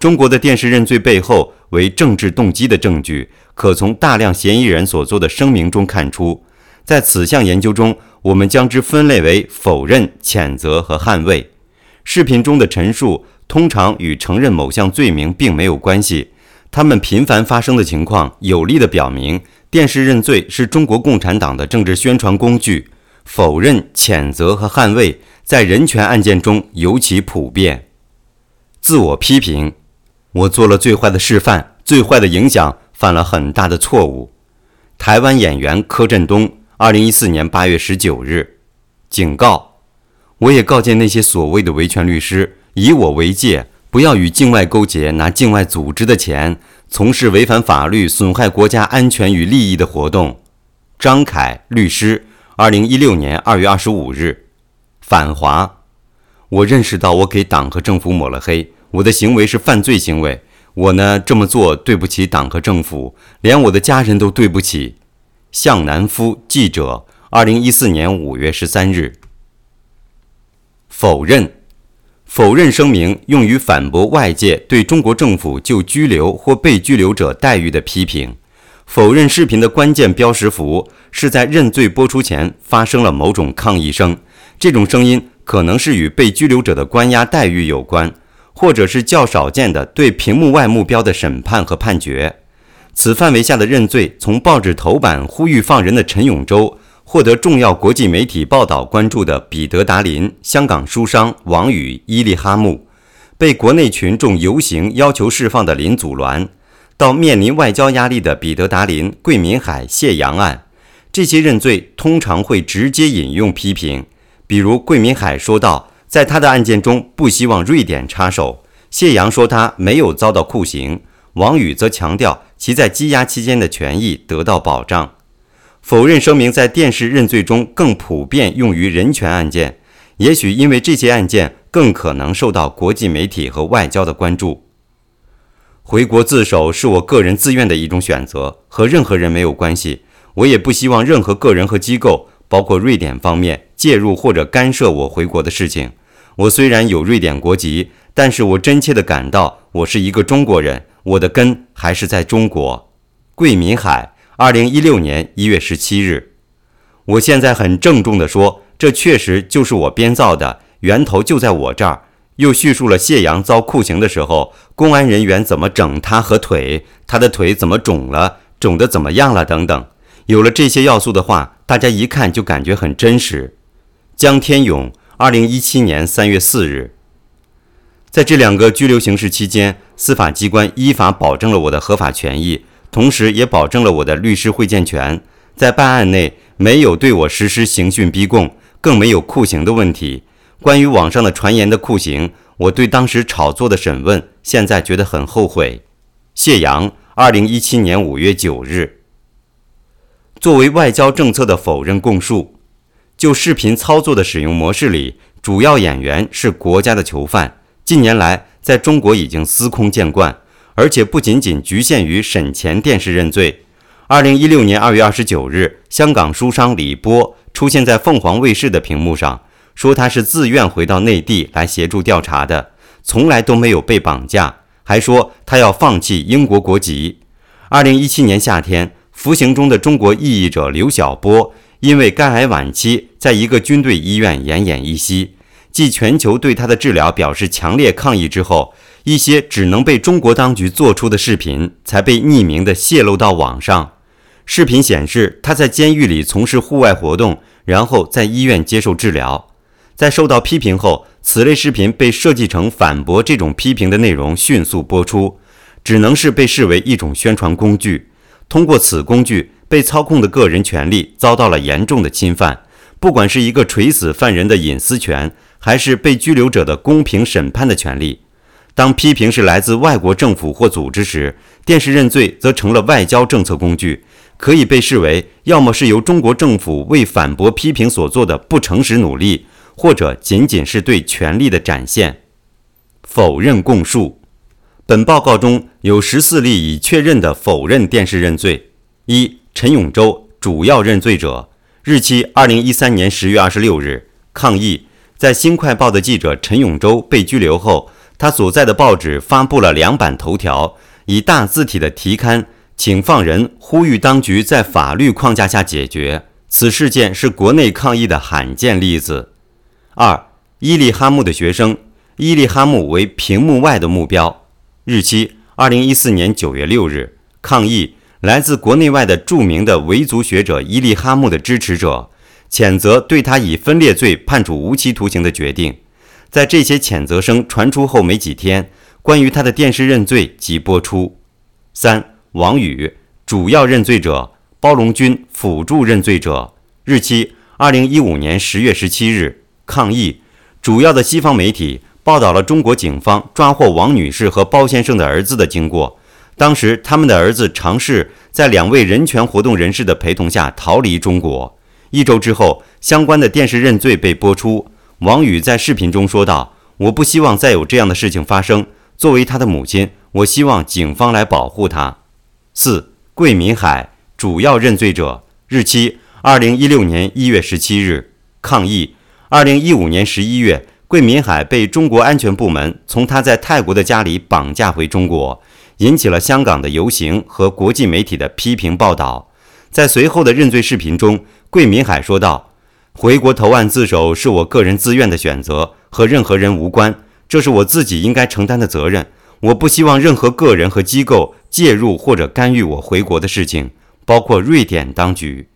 中国的电视认罪背后为政治动机的证据，可从大量嫌疑人所做的声明中看出。在此项研究中，我们将之分类为否认、谴责和捍卫。视频中的陈述通常与承认某项罪名并没有关系，他们频繁发生的情况有力地表明。电视认罪是中国共产党的政治宣传工具，否认、谴责和捍卫在人权案件中尤其普遍。自我批评，我做了最坏的示范，最坏的影响，犯了很大的错误。台湾演员柯震东，二零一四年八月十九日，警告：我也告诫那些所谓的维权律师，以我为戒，不要与境外勾结，拿境外组织的钱。从事违反法律、损害国家安全与利益的活动，张凯律师，二零一六年二月二十五日，反华。我认识到我给党和政府抹了黑，我的行为是犯罪行为。我呢这么做对不起党和政府，连我的家人都对不起。向南夫记者，二零一四年五月十三日。否认，否认声明用于反驳外界对中国政府就拘留或被拘留者待遇的批评。否认视频的关键标识符是在认罪播出前发生了某种抗议声，这种声音可能是与被拘留者的关押待遇有关。或者是较少见的对屏幕外目标的审判和判决，此范围下的认罪，从报纸头版呼吁放人的陈永洲，获得重要国际媒体报道关注的彼得·达林、香港书商王宇、伊利哈木，被国内群众游行要求释放的林祖鸾，到面临外交压力的彼得·达林、桂民海、谢阳案，这些认罪通常会直接引用批评，比如桂民海说道。在他的案件中，不希望瑞典插手。谢阳说他没有遭到酷刑，王宇则强调其在羁押期间的权益得到保障。否认声明在电视认罪中更普遍用于人权案件，也许因为这些案件更可能受到国际媒体和外交的关注。回国自首是我个人自愿的一种选择，和任何人没有关系。我也不希望任何个人和机构，包括瑞典方面介入或者干涉我回国的事情。我虽然有瑞典国籍，但是我真切地感到我是一个中国人，我的根还是在中国。桂民海，二零一六年一月十七日。我现在很郑重地说，这确实就是我编造的，源头就在我这儿。又叙述了谢阳遭酷刑的时候，公安人员怎么整他和腿，他的腿怎么肿了，肿得怎么样了等等。有了这些要素的话，大家一看就感觉很真实。江天勇。二零一七年三月四日，在这两个拘留形式期间，司法机关依法保证了我的合法权益，同时也保证了我的律师会见权。在办案内没有对我实施刑讯逼供，更没有酷刑的问题。关于网上的传言的酷刑，我对当时炒作的审问，现在觉得很后悔。谢阳，二零一七年五月九日，作为外交政策的否认供述。就视频操作的使用模式里，主要演员是国家的囚犯。近年来，在中国已经司空见惯，而且不仅仅局限于审前电视认罪。二零一六年二月二十九日，香港书商李波出现在凤凰卫视的屏幕上，说他是自愿回到内地来协助调查的，从来都没有被绑架，还说他要放弃英国国籍。二零一七年夏天，服刑中的中国异议者刘晓波。因为肝癌晚期，在一个军队医院奄奄一息，继全球对他的治疗表示强烈抗议之后，一些只能被中国当局做出的视频才被匿名的泄露到网上。视频显示他在监狱里从事户外活动，然后在医院接受治疗。在受到批评后，此类视频被设计成反驳这种批评的内容，迅速播出，只能是被视为一种宣传工具。通过此工具。被操控的个人权利遭到了严重的侵犯，不管是一个垂死犯人的隐私权，还是被拘留者的公平审判的权利。当批评是来自外国政府或组织时，电视认罪则成了外交政策工具，可以被视为要么是由中国政府为反驳批评所做的不诚实努力，或者仅仅是对权力的展现。否认供述，本报告中有十四例已确认的否认电视认罪。一陈永洲主要认罪者，日期二零一三年十月二十六日抗议。在《新快报》的记者陈永洲被拘留后，他所在的报纸发布了两版头条，以大字体的题刊“请放人”，呼吁当局在法律框架下解决此事件，是国内抗议的罕见例子。二伊利哈木的学生，伊利哈木为屏幕外的目标，日期二零一四年九月六日抗议。来自国内外的著名的维族学者伊利哈木的支持者，谴责对他以分裂罪判处无期徒刑的决定。在这些谴责声传出后没几天，关于他的电视认罪即播出。三王宇主要认罪者，包龙军辅助认罪者。日期二零一五年十月十七日抗议。主要的西方媒体报道了中国警方抓获王女士和包先生的儿子的经过。当时，他们的儿子尝试在两位人权活动人士的陪同下逃离中国。一周之后，相关的电视认罪被播出。王宇在视频中说道：“我不希望再有这样的事情发生，作为他的母亲，我希望警方来保护他。四，桂民海主要认罪者，日期二零一六年一月十七日，抗议。二零一五年十一月，桂民海被中国安全部门从他在泰国的家里绑架回中国，引起了香港的游行和国际媒体的批评报道。在随后的认罪视频中，桂民海说道：“回国投案自首是我个人自愿的选择，和任何人无关。这是我自己应该承担的责任。我不希望任何个人和机构介入或者干预我回国的事情，包括瑞典当局。”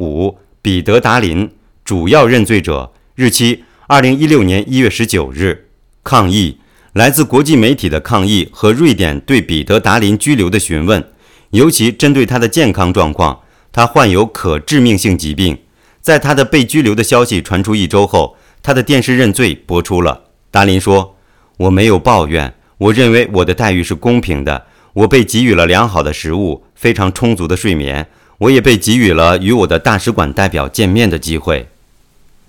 五，彼得·达林，主要认罪者，日期二零一六年一月十九日，抗议来自国际媒体的抗议和瑞典对彼得·达林拘留的询问。尤其针对他的健康状况，他患有可致命性疾病。在他的被拘留的消息传出一周后，他的电视认罪播出了。达林说：“我没有抱怨，我认为我的待遇是公平的。我被给予了良好的食物，非常充足的睡眠。我也被给予了与我的大使馆代表见面的机会。”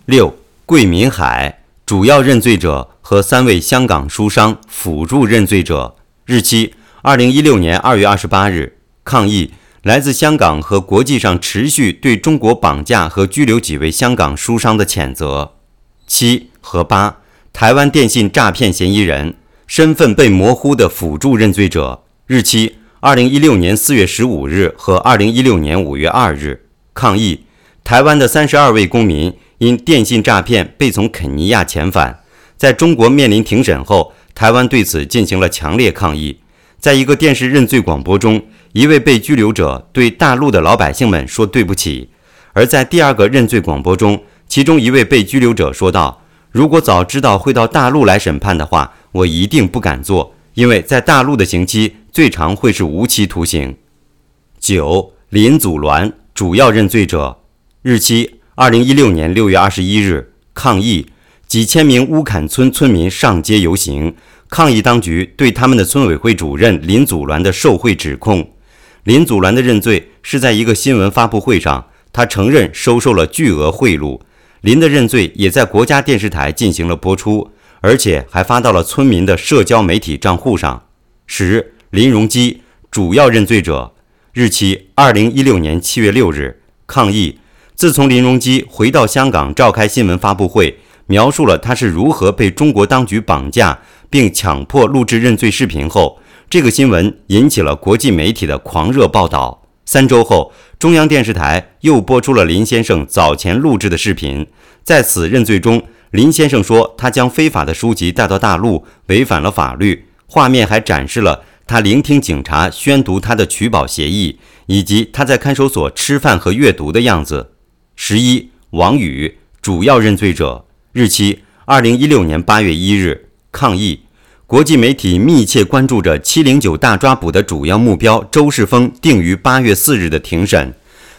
六，桂民海主要认罪者和三位香港书商辅助认罪者，日期：二零一六年二月二十八日。抗议来自香港和国际上持续对中国绑架和拘留几位香港书商的谴责。七和八，台湾电信诈骗嫌疑人身份被模糊的辅助认罪者，日期二零一六年四月十五日和二零一六年五月二日。抗议台湾的三十二位公民因电信诈骗被从肯尼亚遣返，在中国面临庭审后，台湾对此进行了强烈抗议。在一个电视认罪广播中。一位被拘留者对大陆的老百姓们说对不起，而在第二个认罪广播中，其中一位被拘留者说道：“如果早知道会到大陆来审判的话，我一定不敢做，因为在大陆的刑期最长会是无期徒刑。”九林祖鸾主要认罪者，日期二零一六年六月二十一日，抗议几千名乌坎村村民上街游行，抗议当局对他们的村委会主任林祖銮的受贿指控。林祖銮的认罪是在一个新闻发布会上，他承认收受了巨额贿赂。林的认罪也在国家电视台进行了播出，而且还发到了村民的社交媒体账户上。十林荣基主要认罪者，日期二零一六年七月六日，抗议。自从林荣基回到香港召开新闻发布会，描述了他是如何被中国当局绑架并强迫录制认罪视频后。这个新闻引起了国际媒体的狂热报道。三周后，中央电视台又播出了林先生早前录制的视频。在此认罪中，林先生说他将非法的书籍带到大陆，违反了法律。画面还展示了他聆听警察宣读他的取保协议，以及他在看守所吃饭和阅读的样子。十一，王宇主要认罪者，日期二零一六年八月一日，抗议。国际媒体密切关注着“七零九大抓捕”的主要目标周世峰定于八月四日的庭审，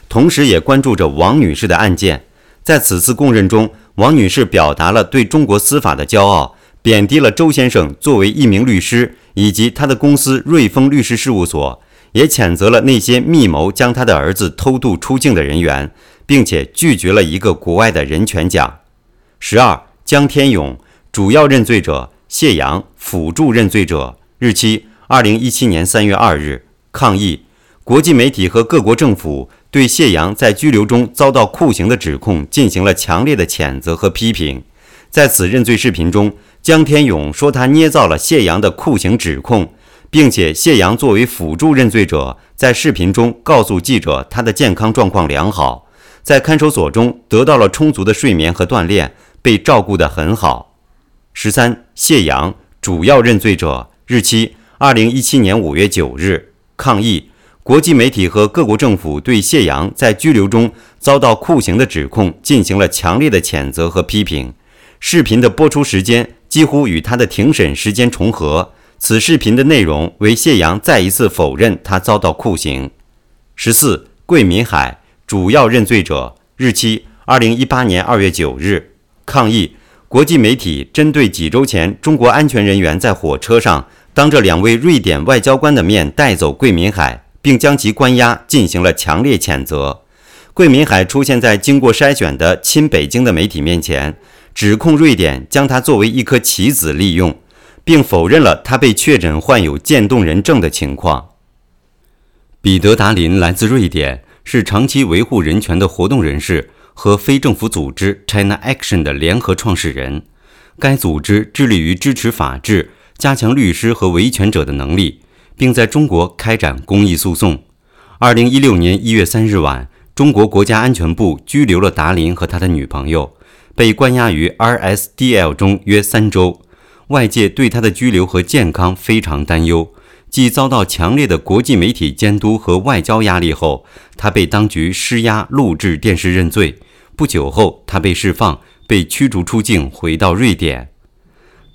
同时也关注着王女士的案件。在此次供认中，王女士表达了对中国司法的骄傲，贬低了周先生作为一名律师以及他的公司瑞丰律师事务所，也谴责了那些密谋将他的儿子偷渡出境的人员，并且拒绝了一个国外的人权奖。十二，江天勇主要认罪者。谢阳辅助认罪者，日期二零一七年三月二日，抗议国际媒体和各国政府对谢阳在拘留中遭到酷刑的指控进行了强烈的谴责和批评。在此认罪视频中，江天勇说他捏造了谢阳的酷刑指控，并且谢阳作为辅助认罪者，在视频中告诉记者他的健康状况良好，在看守所中得到了充足的睡眠和锻炼，被照顾得很好。十三，谢阳主要认罪者，日期二零一七年五月九日，抗议国际媒体和各国政府对谢阳在拘留中遭到酷刑的指控进行了强烈的谴责和批评。视频的播出时间几乎与他的庭审时间重合。此视频的内容为谢阳再一次否认他遭到酷刑。十四，桂民海主要认罪者，日期二零一八年二月九日，抗议。国际媒体针对几周前中国安全人员在火车上当着两位瑞典外交官的面带走桂敏海，并将其关押，进行了强烈谴责。桂敏海出现在经过筛选的亲北京的媒体面前，指控瑞典将他作为一颗棋子利用，并否认了他被确诊患有渐冻人症的情况。彼得·达林来自瑞典，是长期维护人权的活动人士和非政府组织 China Action 的联合创始人。该组织致力于支持法治，加强律师和维权者的能力，并在中国开展公益诉讼。二零一六年一月三日晚，中国国家安全部拘留了达林和他的女朋友，被关押于 RSDL 中约三周。外界对他的拘留和健康非常担忧。继遭到强烈的国际媒体监督和外交压力后，他被当局施压录制电视认罪。不久后，他被释放，被驱逐出境，回到瑞典。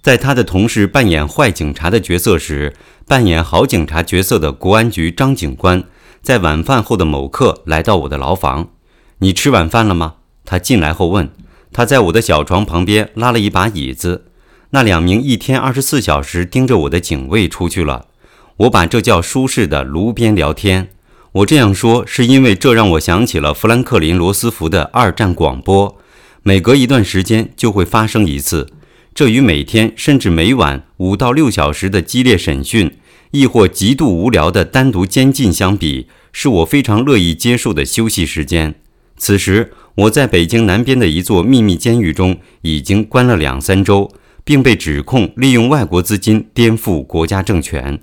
在他的同事扮演坏警察的角色时，扮演好警察角色的国安局张警官在晚饭后的某刻来到我的牢房。“你吃晚饭了吗？”他进来后问。他在我的小床旁边拉了一把椅子。那两名一天二十四小时盯着我的警卫出去了。我把这叫舒适的炉边聊天。我这样说是因为这让我想起了富兰克林·罗斯福的二战广播。每隔一段时间就会发生一次。这与每天甚至每晚五到六小时的激烈审讯，亦或极度无聊的单独监禁相比，是我非常乐意接受的休息时间。此时，我在北京南边的一座秘密监狱中已经关了两三周，并被指控利用外国资金颠覆国家政权。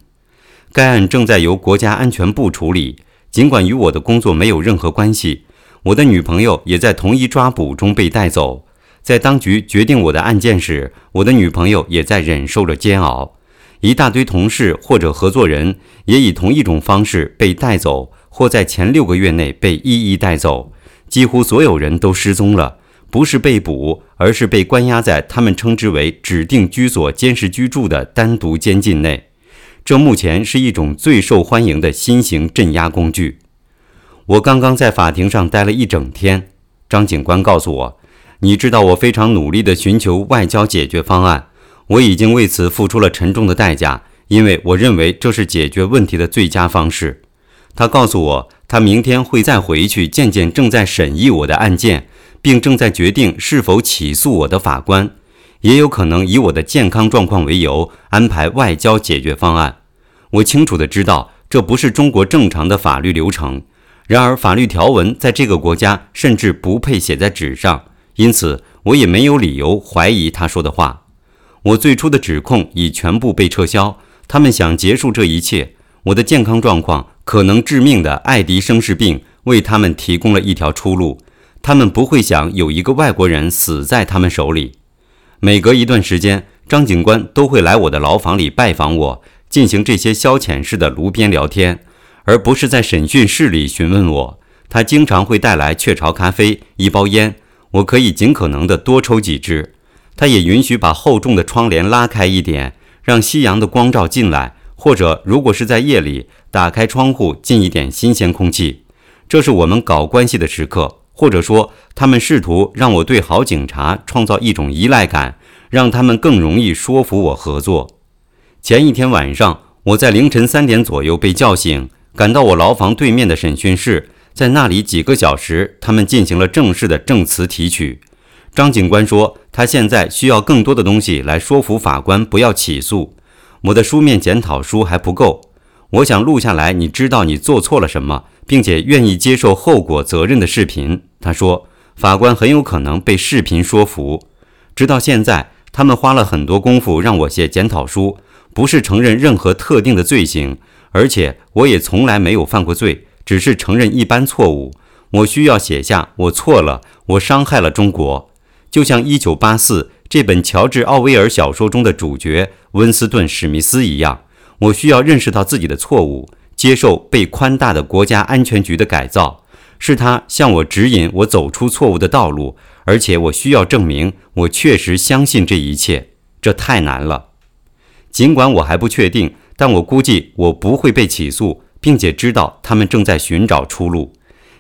该案正在由国家安全部处理，尽管与我的工作没有任何关系。我的女朋友也在同一抓捕中被带走。在当局决定我的案件时，我的女朋友也在忍受着煎熬。一大堆同事或者合作人也以同一种方式被带走，或在前六个月内被一一带走。几乎所有人都失踪了，不是被捕，而是被关押在他们称之为指定居所监视居住的单独监禁内。这目前是一种最受欢迎的新型镇压工具。我刚刚在法庭上待了一整天。张警官告诉我：“你知道我非常努力地寻求外交解决方案，我已经为此付出了沉重的代价，因为我认为这是解决问题的最佳方式。”他告诉我，他明天会再回去见见正在审议我的案件，并正在决定是否起诉我的法官。也有可能以我的健康状况为由安排外交解决方案。我清楚地知道这不是中国正常的法律流程。然而，法律条文在这个国家甚至不配写在纸上，因此我也没有理由怀疑他说的话。我最初的指控已全部被撤销。他们想结束这一切。我的健康状况可能致命的爱迪生氏病为他们提供了一条出路。他们不会想有一个外国人死在他们手里。每隔一段时间，张警官都会来我的牢房里拜访我，进行这些消遣式的炉边聊天，而不是在审讯室里询问我。他经常会带来雀巢咖啡、一包烟，我可以尽可能的多抽几支。他也允许把厚重的窗帘拉开一点，让夕阳的光照进来，或者如果是在夜里，打开窗户进一点新鲜空气。这是我们搞关系的时刻。或者说，他们试图让我对好警察创造一种依赖感，让他们更容易说服我合作。前一天晚上，我在凌晨三点左右被叫醒，赶到我牢房对面的审讯室，在那里几个小时，他们进行了正式的证词提取。张警官说，他现在需要更多的东西来说服法官不要起诉。我的书面检讨书还不够，我想录下来，你知道你做错了什么。并且愿意接受后果责任的视频，他说，法官很有可能被视频说服。直到现在，他们花了很多功夫让我写检讨书，不是承认任何特定的罪行，而且我也从来没有犯过罪，只是承认一般错误。我需要写下我错了，我伤害了中国，就像《一九八四》这本乔治·奥威尔小说中的主角温斯顿·史密斯一样，我需要认识到自己的错误。接受被宽大的国家安全局的改造，是他向我指引我走出错误的道路，而且我需要证明我确实相信这一切。这太难了。尽管我还不确定，但我估计我不会被起诉，并且知道他们正在寻找出路。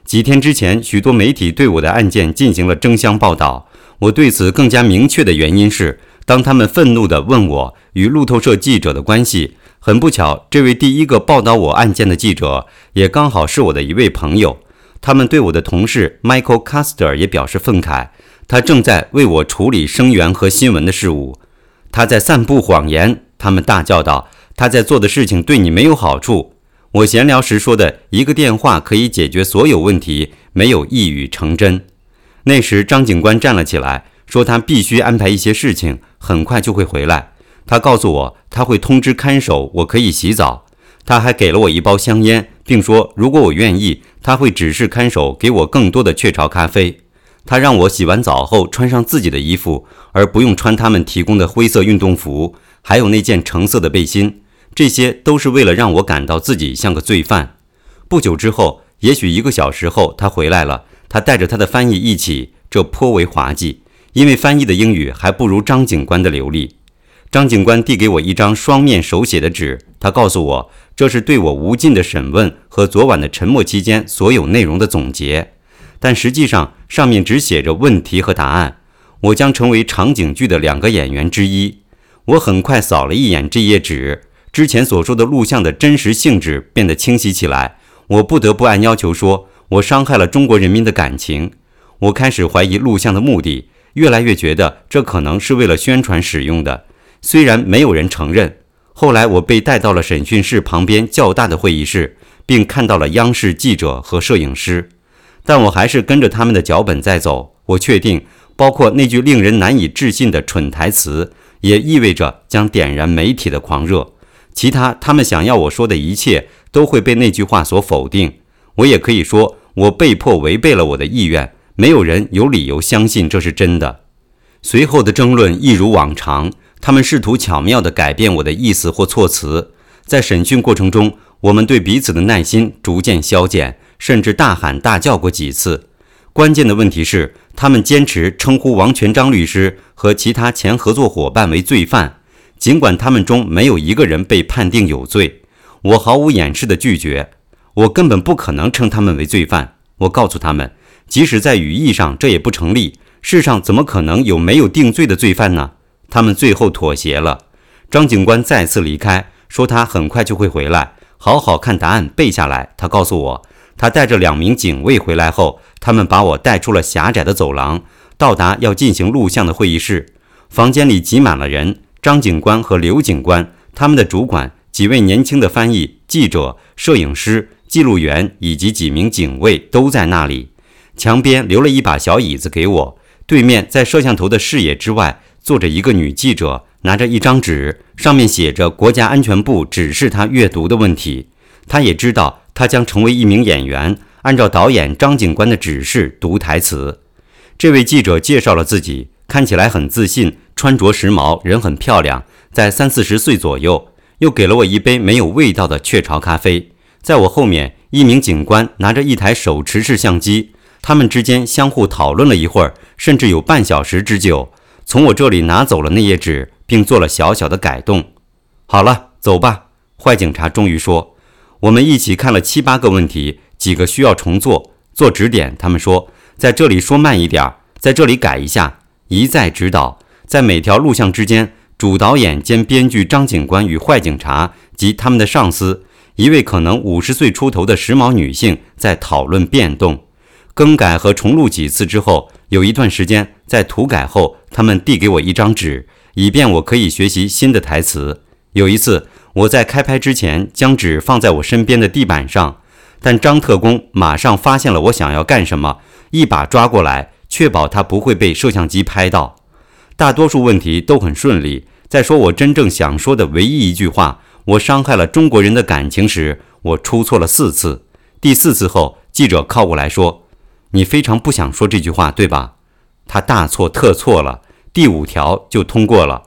几天之前，许多媒体对我的案件进行了争相报道。我对此更加明确的原因是，当他们愤怒地问我与路透社记者的关系。很不巧，这位第一个报道我案件的记者也刚好是我的一位朋友。他们对我的同事 Michael Caster 也表示愤慨。他正在为我处理声援和新闻的事务。他在散布谎言，他们大叫道：“他在做的事情对你没有好处。”我闲聊时说的一个电话可以解决所有问题，没有一语成真。那时，张警官站了起来，说他必须安排一些事情，很快就会回来。他告诉我，他会通知看守，我可以洗澡。他还给了我一包香烟，并说如果我愿意，他会指示看守给我更多的雀巢咖啡。他让我洗完澡后穿上自己的衣服，而不用穿他们提供的灰色运动服，还有那件橙色的背心。这些都是为了让我感到自己像个罪犯。不久之后，也许一个小时后，他回来了。他带着他的翻译一起，这颇为滑稽，因为翻译的英语还不如张警官的流利。张警官递给我一张双面手写的纸，他告诉我，这是对我无尽的审问和昨晚的沉默期间所有内容的总结。但实际上，上面只写着问题和答案。我将成为场景剧的两个演员之一。我很快扫了一眼这页纸，之前所说的录像的真实性质变得清晰起来。我不得不按要求说。我伤害了中国人民的感情，我开始怀疑录像的目的，越来越觉得这可能是为了宣传使用的。虽然没有人承认。后来我被带到了审讯室旁边较大的会议室，并看到了央视记者和摄影师，但我还是跟着他们的脚本在走。我确定，包括那句令人难以置信的蠢台词，也意味着将点燃媒体的狂热。其他他们想要我说的一切，都会被那句话所否定。我也可以说。我被迫违背了我的意愿，没有人有理由相信这是真的。随后的争论一如往常，他们试图巧妙地改变我的意思或措辞。在审讯过程中，我们对彼此的耐心逐渐消减，甚至大喊大叫过几次。关键的问题是，他们坚持称呼王全章律师和其他前合作伙伴为罪犯，尽管他们中没有一个人被判定有罪。我毫无掩饰地拒绝。我根本不可能称他们为罪犯。我告诉他们，即使在语义上这也不成立。世上怎么可能有没有定罪的罪犯呢？他们最后妥协了。张警官再次离开，说他很快就会回来，好好看答案背下来。他告诉我，他带着两名警卫回来后，他们把我带出了狭窄的走廊，到达要进行录像的会议室。房间里挤满了人，张警官和刘警官，他们的主管，几位年轻的翻译、记者、摄影师。记录员以及几名警卫都在那里。墙边留了一把小椅子给我，对面在摄像头的视野之外坐着一个女记者，拿着一张纸，上面写着国家安全部指示她阅读的问题。她也知道她将成为一名演员，按照导演张警官的指示读台词。这位记者介绍了自己，看起来很自信，穿着时髦，人很漂亮，在三四十岁左右，又给了我一杯没有味道的雀巢咖啡。在我后面，一名警官拿着一台手持式相机，他们之间相互讨论了一会儿，甚至有半小时之久。从我这里拿走了那页纸，并做了小小的改动。好了，走吧。坏警察终于说：“我们一起看了七八个问题，几个需要重做，做指点。”他们说：“在这里说慢一点，在这里改一下。”一再指导。在每条录像之间，主导演兼编剧张警官与坏警察及他们的上司。一位可能五十岁出头的时髦女性在讨论变动、更改和重录几次之后，有一段时间在涂改后，他们递给我一张纸，以便我可以学习新的台词。有一次，我在开拍之前将纸放在我身边的地板上，但张特工马上发现了我想要干什么，一把抓过来，确保他不会被摄像机拍到。大多数问题都很顺利。在说我真正想说的唯一一句话。我伤害了中国人的感情时，我出错了四次。第四次后，记者靠过来说：“你非常不想说这句话，对吧？”他大错特错了。第五条就通过了。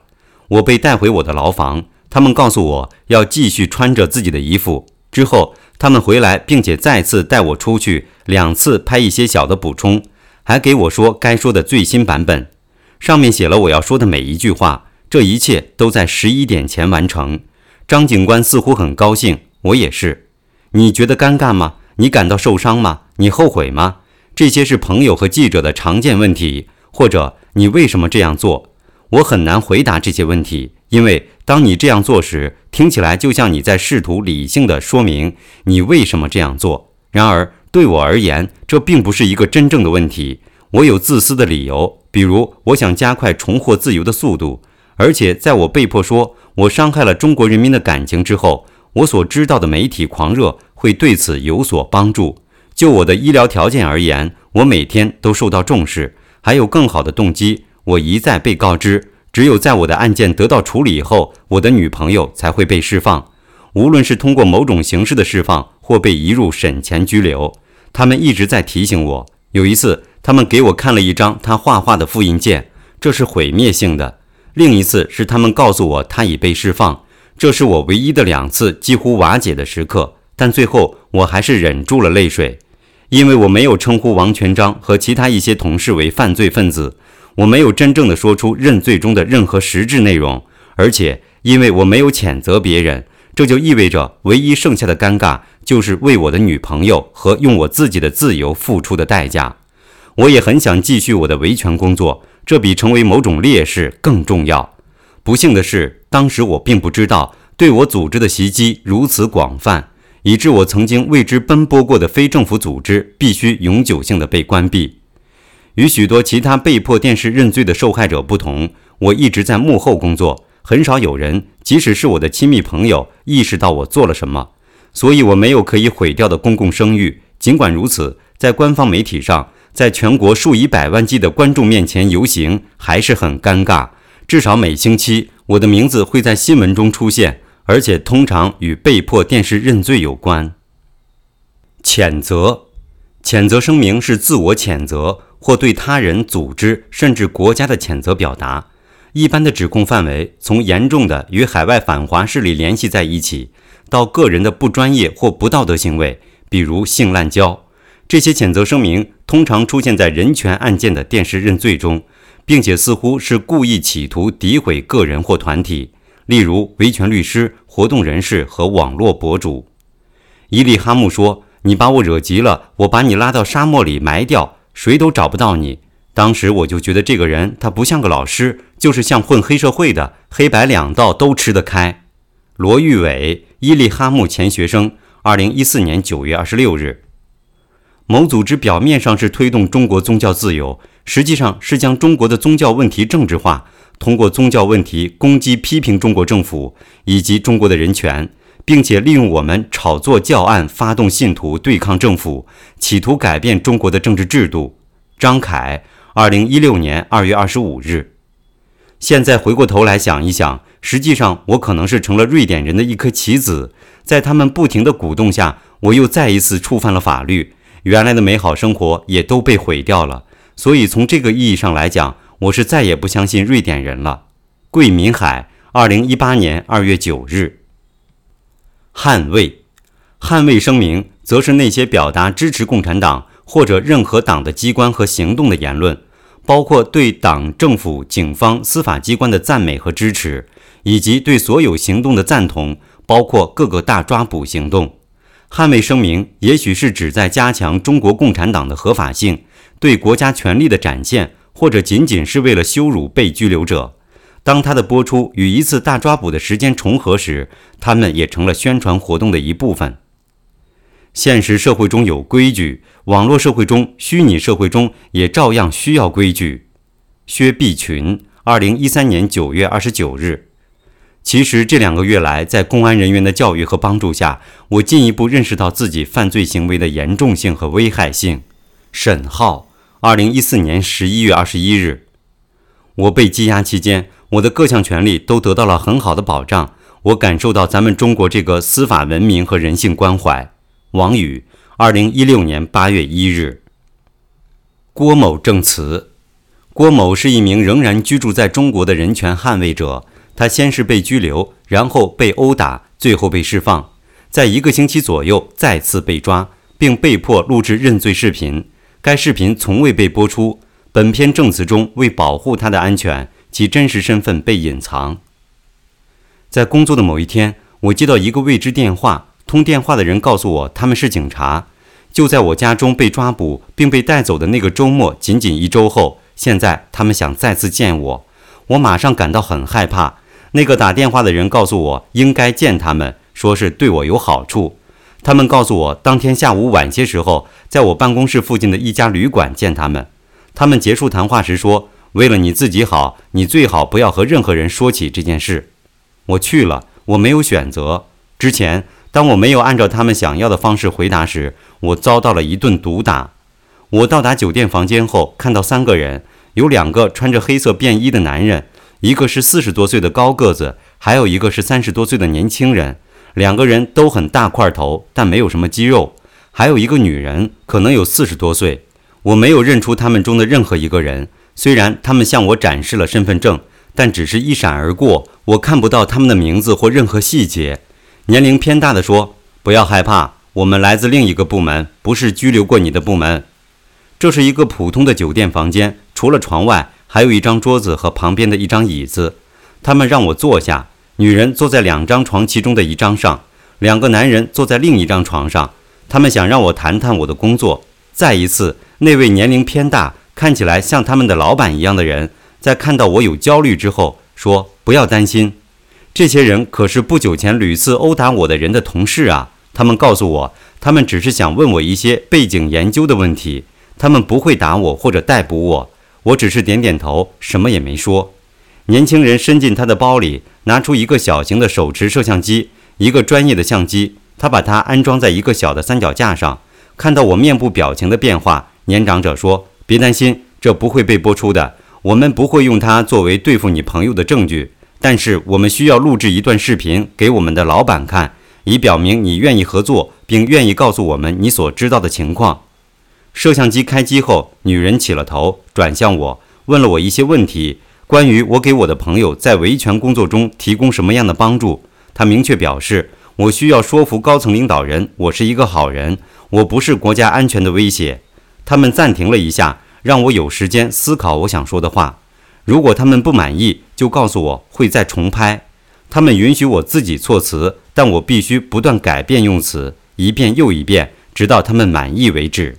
我被带回我的牢房，他们告诉我要继续穿着自己的衣服。之后，他们回来，并且再次带我出去，两次拍一些小的补充，还给我说该说的最新版本，上面写了我要说的每一句话。这一切都在十一点前完成。张警官似乎很高兴，我也是。你觉得尴尬吗？你感到受伤吗？你后悔吗？这些是朋友和记者的常见问题，或者你为什么这样做？我很难回答这些问题，因为当你这样做时，听起来就像你在试图理性地说明你为什么这样做。然而，对我而言，这并不是一个真正的问题。我有自私的理由，比如我想加快重获自由的速度。而且在我被迫说我伤害了中国人民的感情之后，我所知道的媒体狂热会对此有所帮助。就我的医疗条件而言，我每天都受到重视，还有更好的动机。我一再被告知，只有在我的案件得到处理以后，我的女朋友才会被释放。无论是通过某种形式的释放，或被移入审前拘留，他们一直在提醒我。有一次，他们给我看了一张他画画的复印件，这是毁灭性的；另一次是他们告诉我他已被释放，这是我唯一的两次几乎瓦解的时刻。但最后，我还是忍住了泪水，因为我没有称呼王全章和其他一些同事为犯罪分子，我没有真正的说出认罪中的任何实质内容，而且因为我没有谴责别人。这就意味着，唯一剩下的尴尬就是为我的女朋友和用我自己的自由付出的代价。我也很想继续我的维权工作，这比成为某种烈士更重要。不幸的是，当时我并不知道对我组织的袭击如此广泛，以致我曾经为之奔波过的非政府组织必须永久性的被关闭。与许多其他被迫电视认罪的受害者不同，我一直在幕后工作。很少有人，即使是我的亲密朋友，意识到我做了什么，所以我没有可以毁掉的公共声誉。尽管如此，在官方媒体上，在全国数以百万计的观众面前游行，还是很尴尬。至少每星期，我的名字会在新闻中出现，而且通常与被迫电视认罪有关。谴责，谴责声明是自我谴责或对他人、组织甚至国家的谴责表达。一般的指控范围从严重的与海外反华势力联系在一起，到个人的不专业或不道德行为，比如性滥交。这些谴责声明通常出现在人权案件的电视认罪中，并且似乎是故意企图诋毁个人或团体，例如维权律师、活动人士和网络博主。伊利哈木说：“你把我惹急了，我把你拉到沙漠里埋掉，谁都找不到你。”当时我就觉得这个人他不像个老师，就是像混黑社会的，黑白两道都吃得开。罗玉伟，伊利哈木前学生，二零一四年九月二十六日。某组织表面上是推动中国宗教自由，实际上是将中国的宗教问题政治化，通过宗教问题攻击批评中国政府以及中国的人权，并且利用我们炒作教案，发动信徒对抗政府，企图改变中国的政治制度。张凯。二零一六年二月二十五日，现在回过头来想一想，实际上我可能是成了瑞典人的一颗棋子，在他们不停的鼓动下，我又再一次触犯了法律，原来的美好生活也都被毁掉了。所以从这个意义上来讲，我是再也不相信瑞典人了。桂民海，二零一八年二月九日，捍卫，捍卫声明，则是那些表达支持共产党。或者任何党的机关和行动的言论，包括对党、政府、警方、司法机关的赞美和支持，以及对所有行动的赞同，包括各个大抓捕行动。捍卫声明也许是指在加强中国共产党的合法性，对国家权力的展现，或者仅仅是为了羞辱被拘留者。当它的播出与一次大抓捕的时间重合时，他们也成了宣传活动的一部分。现实社会中有规矩，网络社会中、虚拟社会中也照样需要规矩。薛碧群，二零一三年九月二十九日。其实这两个月来，在公安人员的教育和帮助下，我进一步认识到自己犯罪行为的严重性和危害性。沈浩，二零一四年十一月二十一日。我被羁押期间，我的各项权利都得到了很好的保障，我感受到咱们中国这个司法文明和人性关怀。王宇，二零一六年八月一日。郭某证词：郭某是一名仍然居住在中国的人权捍卫者。他先是被拘留，然后被殴打，最后被释放。在一个星期左右再次被抓，并被迫录制认罪视频。该视频从未被播出。本篇证词中，为保护他的安全，其真实身份被隐藏。在工作的某一天，我接到一个未知电话。通电话的人告诉我，他们是警察，就在我家中被抓捕并被带走的那个周末，仅仅一周后，现在他们想再次见我。我马上感到很害怕。那个打电话的人告诉我，应该见他们，说是对我有好处。他们告诉我，当天下午晚些时候，在我办公室附近的一家旅馆见他们。他们结束谈话时说，为了你自己好，你最好不要和任何人说起这件事。我去了，我没有选择。之前，当我没有按照他们想要的方式回答时，我遭到了一顿毒打。我到达酒店房间后，看到三个人，有两个穿着黑色便衣的男人，一个是四十多岁的高个子，还有一个是三十多岁的年轻人。两个人都很大块头，但没有什么肌肉。还有一个女人，可能有四十多岁。我没有认出他们中的任何一个人。虽然他们向我展示了身份证，但只是一闪而过，我看不到他们的名字或任何细节。年龄偏大的说：“不要害怕，我们来自另一个部门，不是拘留过你的部门。”这是一个普通的酒店房间，除了床外，还有一张桌子和旁边的一张椅子。他们让我坐下，女人坐在两张床其中的一张上，两个男人坐在另一张床上。他们想让我谈谈我的工作。再一次，那位年龄偏大、看起来像他们的老板一样的人，在看到我有焦虑之后说：“不要担心。”这些人可是不久前屡次殴打我的人的同事啊！他们告诉我，他们只是想问我一些背景研究的问题，他们不会打我或者逮捕我。我只是点点头，什么也没说。年轻人伸进他的包里，拿出一个小型的手持摄像机，一个专业的相机。他把它安装在一个小的三脚架上。看到我面部表情的变化，年长者说：“别担心，这不会被播出的。我们不会用它作为对付你朋友的证据。”但是我们需要录制一段视频给我们的老板看，以表明你愿意合作，并愿意告诉我们你所知道的情况。摄像机开机后，女人起了头，转向我，问了我一些问题，关于我给我的朋友在维权工作中提供什么样的帮助。他明确表示，我需要说服高层领导人，我是一个好人，我不是国家安全的威胁。他们暂停了一下，让我有时间思考我想说的话。如果他们不满意，就告诉我会再重拍。他们允许我自己措辞，但我必须不断改变用词，一遍又一遍，直到他们满意为止。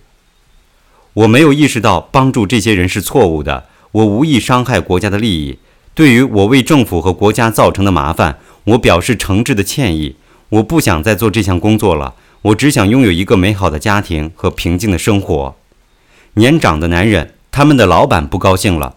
我没有意识到帮助这些人是错误的，我无意伤害国家的利益。对于我为政府和国家造成的麻烦，我表示诚挚的歉意。我不想再做这项工作了，我只想拥有一个美好的家庭和平静的生活。年长的男人，他们的老板不高兴了。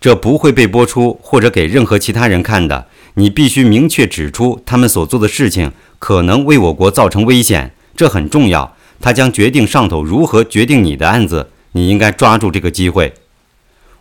这不会被播出或者给任何其他人看的。你必须明确指出他们所做的事情可能为我国造成危险，这很重要。他将决定上头如何决定你的案子。你应该抓住这个机会。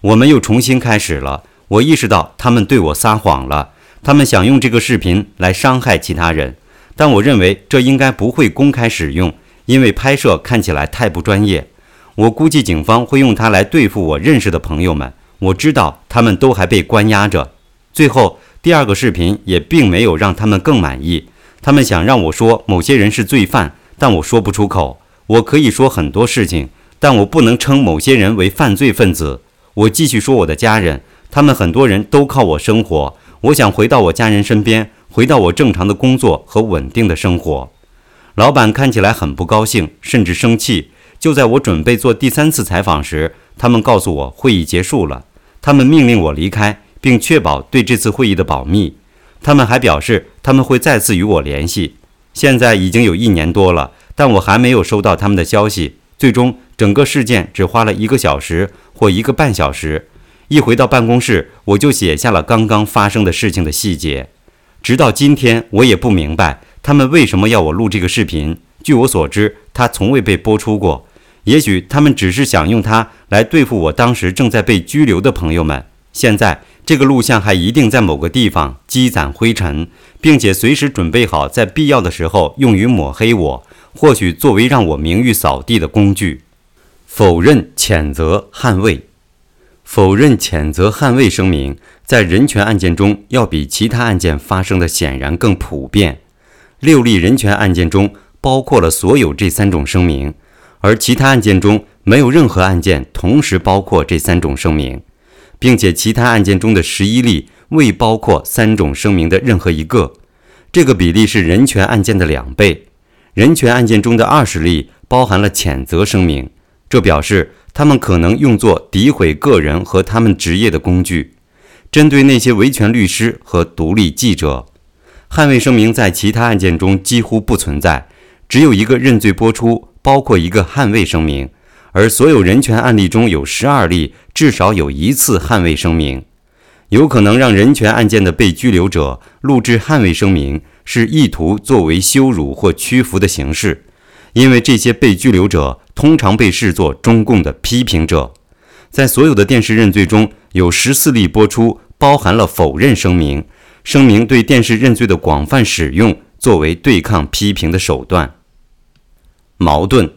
我们又重新开始了。我意识到他们对我撒谎了。他们想用这个视频来伤害其他人，但我认为这应该不会公开使用，因为拍摄看起来太不专业。我估计警方会用它来对付我认识的朋友们。我知道他们都还被关押着。最后，第二个视频也并没有让他们更满意。他们想让我说某些人是罪犯，但我说不出口。我可以说很多事情，但我不能称某些人为犯罪分子。我继续说我的家人，他们很多人都靠我生活。我想回到我家人身边，回到我正常的工作和稳定的生活。老板看起来很不高兴，甚至生气。就在我准备做第三次采访时，他们告诉我会议结束了。他们命令我离开，并确保对这次会议的保密。他们还表示他们会再次与我联系。现在已经有一年多了，但我还没有收到他们的消息。最终，整个事件只花了一个小时或一个半小时。一回到办公室，我就写下了刚刚发生的事情的细节。直到今天，我也不明白他们为什么要我录这个视频。据我所知，它从未被播出过。也许他们只是想用它来对付我当时正在被拘留的朋友们。现在这个录像还一定在某个地方积攒灰尘，并且随时准备好在必要的时候用于抹黑我，或许作为让我名誉扫地的工具。否认、谴责、捍卫。否认、谴责、捍卫声明在人权案件中要比其他案件发生的显然更普遍。六例人权案件中包括了所有这三种声明。而其他案件中没有任何案件同时包括这三种声明，并且其他案件中的十一例未包括三种声明的任何一个。这个比例是人权案件的两倍。人权案件中的二十例包含了谴责声明，这表示他们可能用作诋毁个人和他们职业的工具，针对那些维权律师和独立记者。捍卫声明在其他案件中几乎不存在，只有一个认罪播出。包括一个捍卫声明，而所有人权案例中有十二例至少有一次捍卫声明。有可能让人权案件的被拘留者录制捍卫声明，是意图作为羞辱或屈服的形式，因为这些被拘留者通常被视作中共的批评者。在所有的电视认罪中，有十四例播出包含了否认声明，声明对电视认罪的广泛使用作为对抗批评的手段。矛盾，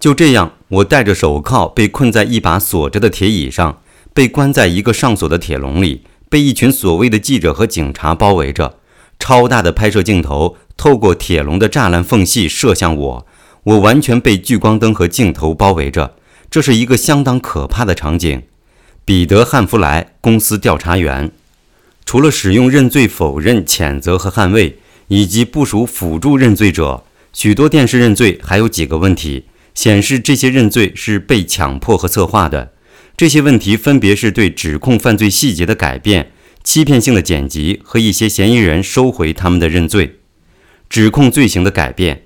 就这样，我戴着手铐被困在一把锁着的铁椅上。被关在一个上锁的铁笼里，被一群所谓的记者和警察包围着。超大的拍摄镜头透过铁笼的栅栏缝隙射向我，我完全被聚光灯和镜头包围着。这是一个相当可怕的场景。彼得·汉弗莱，公司调查员。除了使用认罪否认、谴责和捍卫，以及部署辅助认罪者，许多电视认罪还有几个问题，显示这些认罪是被强迫和策划的。这些问题分别是对指控犯罪细节的改变、欺骗性的剪辑和一些嫌疑人收回他们的认罪、指控罪行的改变。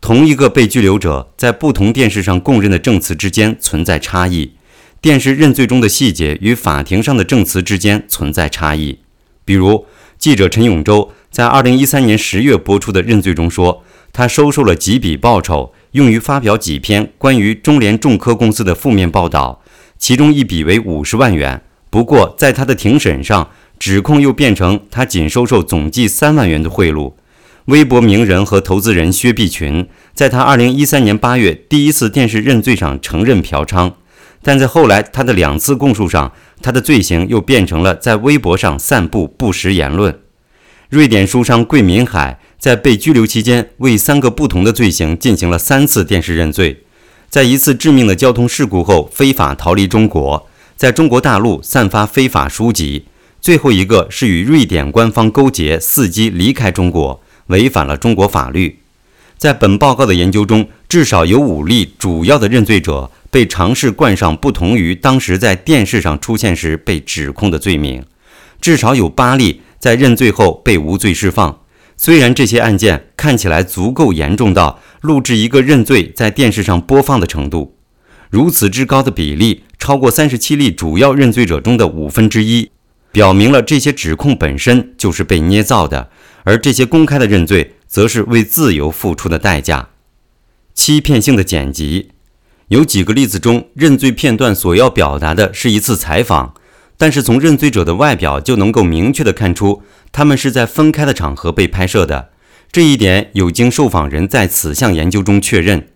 同一个被拘留者在不同电视上供认的证词之间存在差异，电视认罪中的细节与法庭上的证词之间存在差异。比如，记者陈永洲在2013年10月播出的认罪中说，他收受了几笔报酬，用于发表几篇关于中联重科公司的负面报道。其中一笔为五十万元，不过在他的庭审上，指控又变成他仅收受总计三万元的贿赂。微博名人和投资人薛碧群在他二零一三年八月第一次电视认罪上承认嫖娼，但在后来他的两次供述上，他的罪行又变成了在微博上散布不实言论。瑞典书商桂民海在被拘留期间，为三个不同的罪行进行了三次电视认罪。在一次致命的交通事故后，非法逃离中国，在中国大陆散发非法书籍。最后一个是与瑞典官方勾结，伺机离开中国，违反了中国法律。在本报告的研究中，至少有五例主要的认罪者被尝试冠上不同于当时在电视上出现时被指控的罪名，至少有八例在认罪后被无罪释放。虽然这些案件看起来足够严重到录制一个认罪在电视上播放的程度，如此之高的比例，超过三十七例主要认罪者中的五分之一，表明了这些指控本身就是被捏造的，而这些公开的认罪则是为自由付出的代价。欺骗性的剪辑，有几个例子中，认罪片段所要表达的是一次采访。但是从认罪者的外表就能够明确地看出，他们是在分开的场合被拍摄的。这一点有经受访人在此项研究中确认。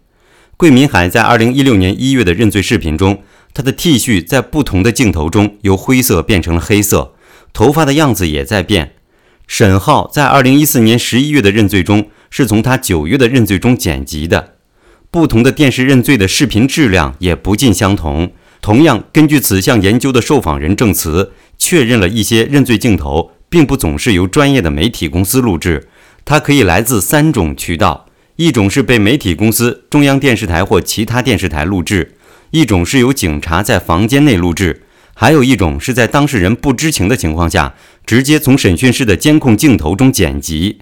桂民海在2016年1月的认罪视频中，他的 T 恤在不同的镜头中由灰色变成了黑色，头发的样子也在变。沈浩在2014年11月的认罪中，是从他9月的认罪中剪辑的。不同的电视认罪的视频质量也不尽相同。同样，根据此项研究的受访人证词，确认了一些认罪镜头并不总是由专业的媒体公司录制，它可以来自三种渠道：一种是被媒体公司、中央电视台或其他电视台录制；一种是由警察在房间内录制；还有一种是在当事人不知情的情况下，直接从审讯室的监控镜头中剪辑。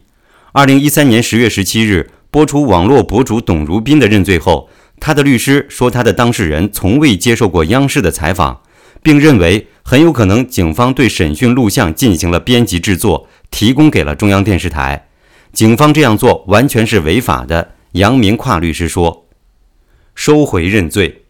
二零一三年十月十七日播出网络博主董如斌的认罪后。他的律师说，他的当事人从未接受过央视的采访，并认为很有可能警方对审讯录像进行了编辑制作，提供给了中央电视台。警方这样做完全是违法的。杨明跨律师说：“收回认罪，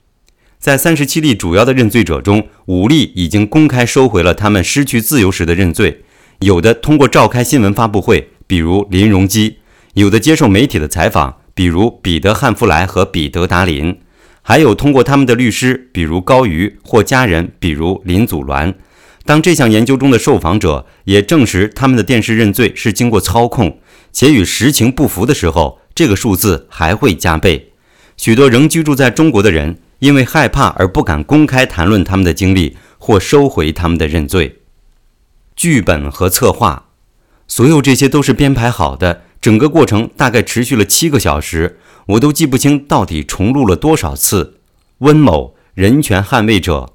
在三十七例主要的认罪者中，五例已经公开收回了他们失去自由时的认罪，有的通过召开新闻发布会，比如林荣基；有的接受媒体的采访。”比如彼得·汉弗莱和彼得·达林，还有通过他们的律师，比如高瑜或家人，比如林祖鸾。当这项研究中的受访者也证实他们的电视认罪是经过操控，且与实情不符的时候，这个数字还会加倍。许多仍居住在中国的人因为害怕而不敢公开谈论他们的经历，或收回他们的认罪。剧本和策划，所有这些都是编排好的。整个过程大概持续了七个小时，我都记不清到底重录了多少次。温某，人权捍卫者。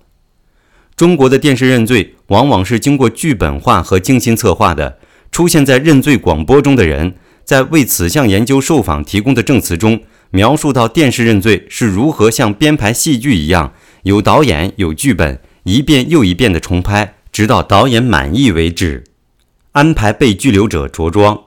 中国的电视认罪往往是经过剧本化和精心策划的。出现在认罪广播中的人，在为此项研究受访提供的证词中，描述到电视认罪是如何像编排戏剧一样，有导演，有剧本，一遍又一遍的重拍，直到导演满意为止。安排被拘留者着装，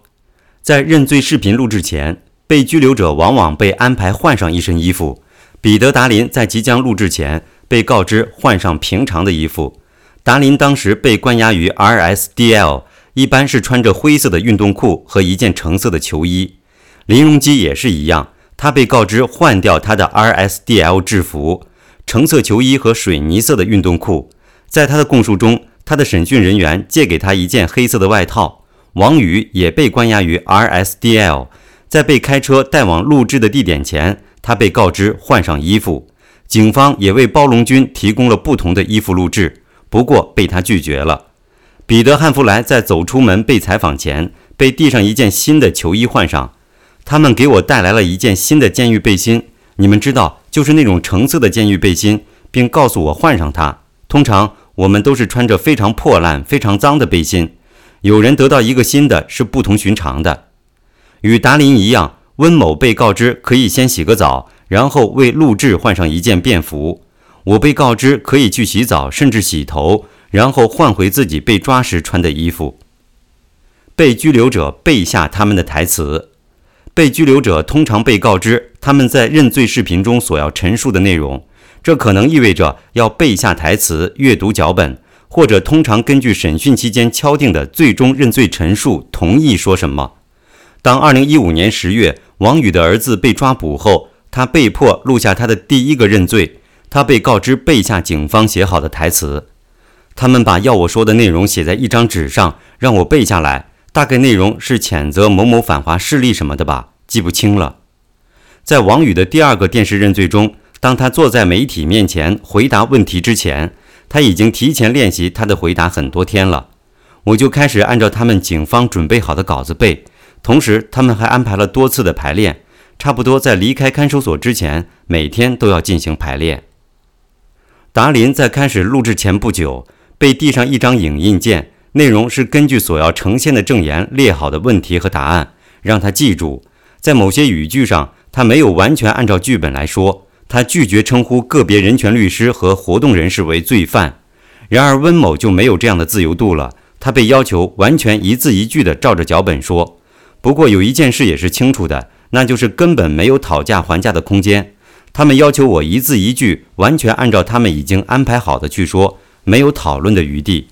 在认罪视频录制前，被拘留者往往被安排换上一身衣服。彼得·达林在即将录制前被告知换上平常的衣服。达林当时被关押于 RSDL，一般是穿着灰色的运动裤和一件橙色的球衣。林荣基也是一样，他被告知换掉他的 RSDL 制服，橙色球衣和水泥色的运动裤。在他的供述中，他的审讯人员借给他一件黑色的外套。王宇也被关押于 RSDL，在被开车带往录制的地点前，他被告知换上衣服。警方也为包龙军提供了不同的衣服录制，不过被他拒绝了。彼得·汉弗莱在走出门被采访前，被递上一件新的球衣换上。他们给我带来了一件新的监狱背心，你们知道，就是那种橙色的监狱背心，并告诉我换上它。通常。我们都是穿着非常破烂、非常脏的背心。有人得到一个新的是不同寻常的。与达林一样，温某被告知可以先洗个澡，然后为录制换上一件便服。我被告知可以去洗澡，甚至洗头，然后换回自己被抓时穿的衣服。被拘留者背下他们的台词。被拘留者通常被告知他们在认罪视频中所要陈述的内容。这可能意味着要背下台词、阅读脚本，或者通常根据审讯期间敲定的最终认罪陈述同意说什么。当2015年10月王宇的儿子被抓捕后，他被迫录下他的第一个认罪。他被告知背下警方写好的台词。他们把要我说的内容写在一张纸上，让我背下来。大概内容是谴责某某反华势力什么的吧，记不清了。在王宇的第二个电视认罪中。当他坐在媒体面前回答问题之前，他已经提前练习他的回答很多天了。我就开始按照他们警方准备好的稿子背，同时他们还安排了多次的排练，差不多在离开看守所之前，每天都要进行排练。达林在开始录制前不久被递上一张影印件，内容是根据所要呈现的证言列好的问题和答案，让他记住。在某些语句上，他没有完全按照剧本来说。他拒绝称呼个别人权律师和活动人士为罪犯，然而温某就没有这样的自由度了。他被要求完全一字一句地照着脚本说。不过有一件事也是清楚的，那就是根本没有讨价还价的空间。他们要求我一字一句完全按照他们已经安排好的去说，没有讨论的余地。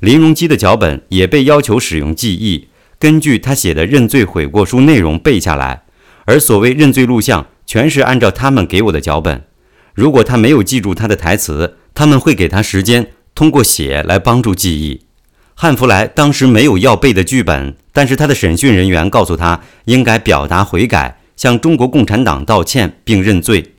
林荣基的脚本也被要求使用记忆，根据他写的认罪悔过书内容背下来，而所谓认罪录像。全是按照他们给我的脚本。如果他没有记住他的台词，他们会给他时间，通过写来帮助记忆。汉弗莱当时没有要背的剧本，但是他的审讯人员告诉他应该表达悔改，向中国共产党道歉并认罪。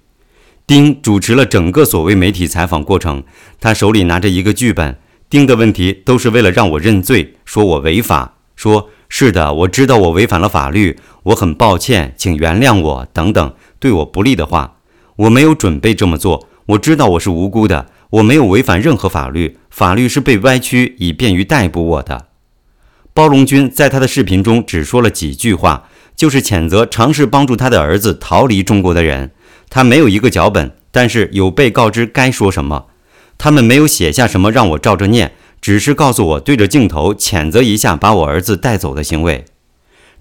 丁主持了整个所谓媒体采访过程，他手里拿着一个剧本。丁的问题都是为了让我认罪，说我违法，说是的，我知道我违反了法律，我很抱歉，请原谅我等等。对我不利的话，我没有准备这么做。我知道我是无辜的，我没有违反任何法律，法律是被歪曲以便于逮捕我的。包龙军在他的视频中只说了几句话，就是谴责尝试帮助他的儿子逃离中国的人。他没有一个脚本，但是有被告知该说什么。他们没有写下什么让我照着念，只是告诉我对着镜头谴责一下把我儿子带走的行为。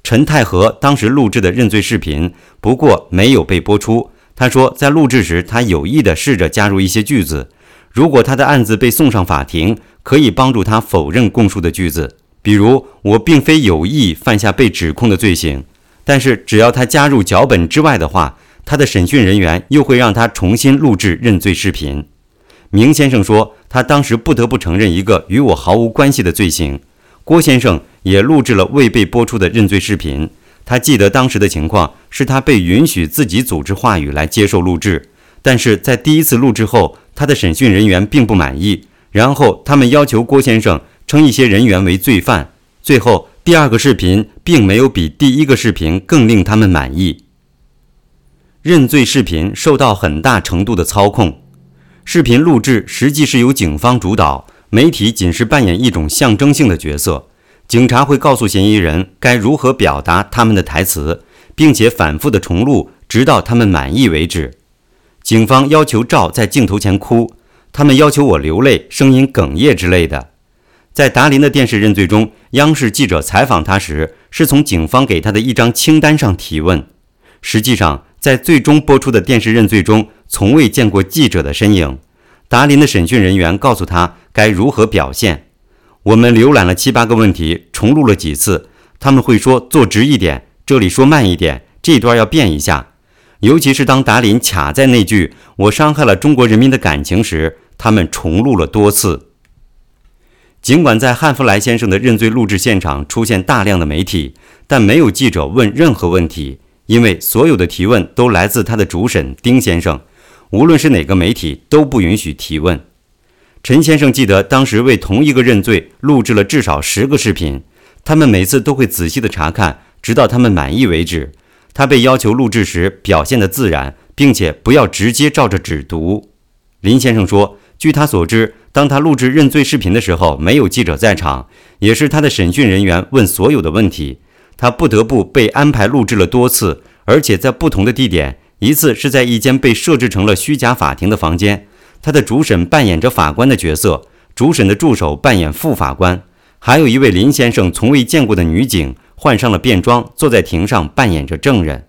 陈太和当时录制的认罪视频，不过没有被播出。他说，在录制时，他有意的试着加入一些句子，如果他的案子被送上法庭，可以帮助他否认供述的句子，比如“我并非有意犯下被指控的罪行”。但是，只要他加入脚本之外的话，他的审讯人员又会让他重新录制认罪视频。明先生说，他当时不得不承认一个与我毫无关系的罪行。郭先生。也录制了未被播出的认罪视频。他记得当时的情况是他被允许自己组织话语来接受录制，但是在第一次录制后，他的审讯人员并不满意，然后他们要求郭先生称一些人员为罪犯。最后，第二个视频并没有比第一个视频更令他们满意。认罪视频受到很大程度的操控，视频录制实际是由警方主导，媒体仅是扮演一种象征性的角色。警察会告诉嫌疑人该如何表达他们的台词，并且反复的重录，直到他们满意为止。警方要求赵在镜头前哭，他们要求我流泪、声音哽咽之类的。在达林的电视认罪中，央视记者采访他时，是从警方给他的一张清单上提问。实际上，在最终播出的电视认罪中，从未见过记者的身影。达林的审讯人员告诉他该如何表现。我们浏览了七八个问题，重录了几次。他们会说坐直一点，这里说慢一点，这段要变一下。尤其是当达林卡在那句“我伤害了中国人民的感情”时，他们重录了多次。尽管在汉弗莱先生的认罪录制现场出现大量的媒体，但没有记者问任何问题。因为所有的提问都来自他的主审丁先生，无论是哪个媒体都不允许提问。陈先生记得当时为同一个认罪录制了至少十个视频，他们每次都会仔细的查看，直到他们满意为止。他被要求录制时表现的自然，并且不要直接照着纸读。林先生说，据他所知，当他录制认罪视频的时候，没有记者在场，也是他的审讯人员问所有的问题。他不得不被安排录制了多次，而且在不同的地点。一次是在一间被设置成了虚假法庭的房间，他的主审扮演着法官的角色，主审的助手扮演副法官，还有一位林先生从未见过的女警换上了便装，坐在庭上扮演着证人。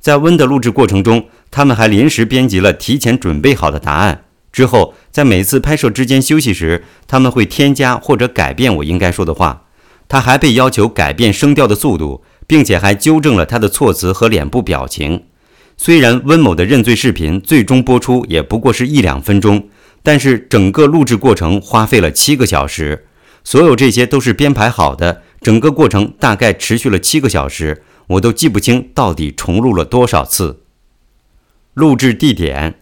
在温的录制过程中，他们还临时编辑了提前准备好的答案。之后，在每次拍摄之间休息时，他们会添加或者改变我应该说的话。他还被要求改变声调的速度，并且还纠正了他的措辞和脸部表情。虽然温某的认罪视频最终播出也不过是一两分钟，但是整个录制过程花费了七个小时。所有这些都是编排好的，整个过程大概持续了七个小时，我都记不清到底重录了多少次。录制地点，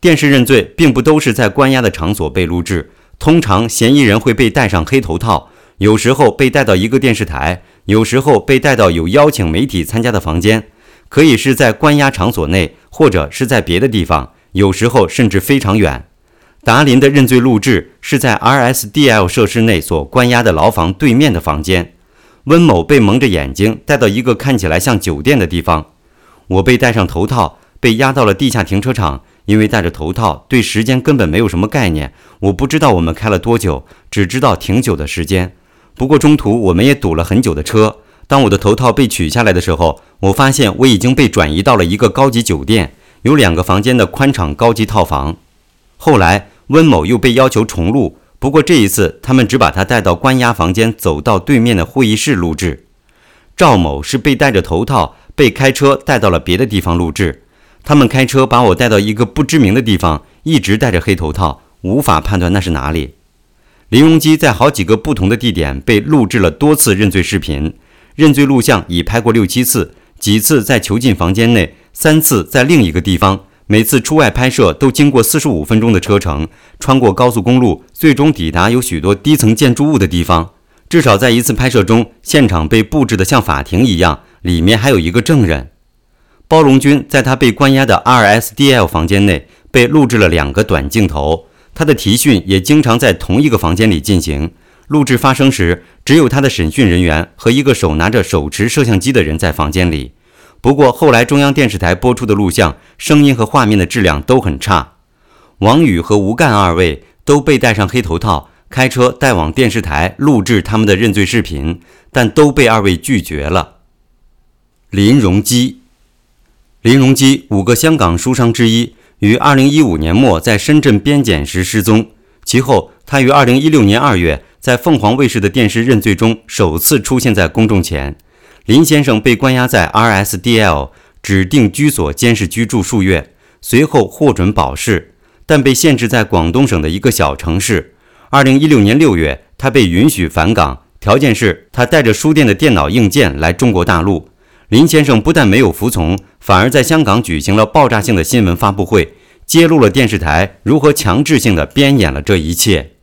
电视认罪并不都是在关押的场所被录制，通常嫌疑人会被戴上黑头套。有时候被带到一个电视台，有时候被带到有邀请媒体参加的房间，可以是在关押场所内，或者是在别的地方，有时候甚至非常远。达林的认罪录制是在 RSDL 设施内所关押的牢房对面的房间。温某被蒙着眼睛带到一个看起来像酒店的地方，我被戴上头套，被押到了地下停车场。因为戴着头套，对时间根本没有什么概念，我不知道我们开了多久，只知道挺久的时间。不过中途我们也堵了很久的车。当我的头套被取下来的时候，我发现我已经被转移到了一个高级酒店，有两个房间的宽敞高级套房。后来温某又被要求重录，不过这一次他们只把他带到关押房间，走到对面的会议室录制。赵某是被戴着头套，被开车带到了别的地方录制。他们开车把我带到一个不知名的地方，一直戴着黑头套，无法判断那是哪里。林荣基在好几个不同的地点被录制了多次认罪视频，认罪录像已拍过六七次，几次在囚禁房间内，三次在另一个地方。每次出外拍摄都经过四十五分钟的车程，穿过高速公路，最终抵达有许多低层建筑物的地方。至少在一次拍摄中，现场被布置得像法庭一样，里面还有一个证人。包荣军在他被关押的 RSDL 房间内被录制了两个短镜头。他的提讯也经常在同一个房间里进行。录制发生时，只有他的审讯人员和一个手拿着手持摄像机的人在房间里。不过后来中央电视台播出的录像，声音和画面的质量都很差。王宇和吴干二位都被戴上黑头套，开车带往电视台录制他们的认罪视频，但都被二位拒绝了。林荣基，林荣基，五个香港书商之一。于二零一五年末在深圳边检时失踪，其后他于二零一六年二月在凤凰卫视的电视认罪中首次出现在公众前。林先生被关押在 RSDL 指定居所监视居住数月，随后获准保释，但被限制在广东省的一个小城市。二零一六年六月，他被允许返港，条件是他带着书店的电脑硬件来中国大陆。林先生不但没有服从，反而在香港举行了爆炸性的新闻发布会，揭露了电视台如何强制性的编演了这一切。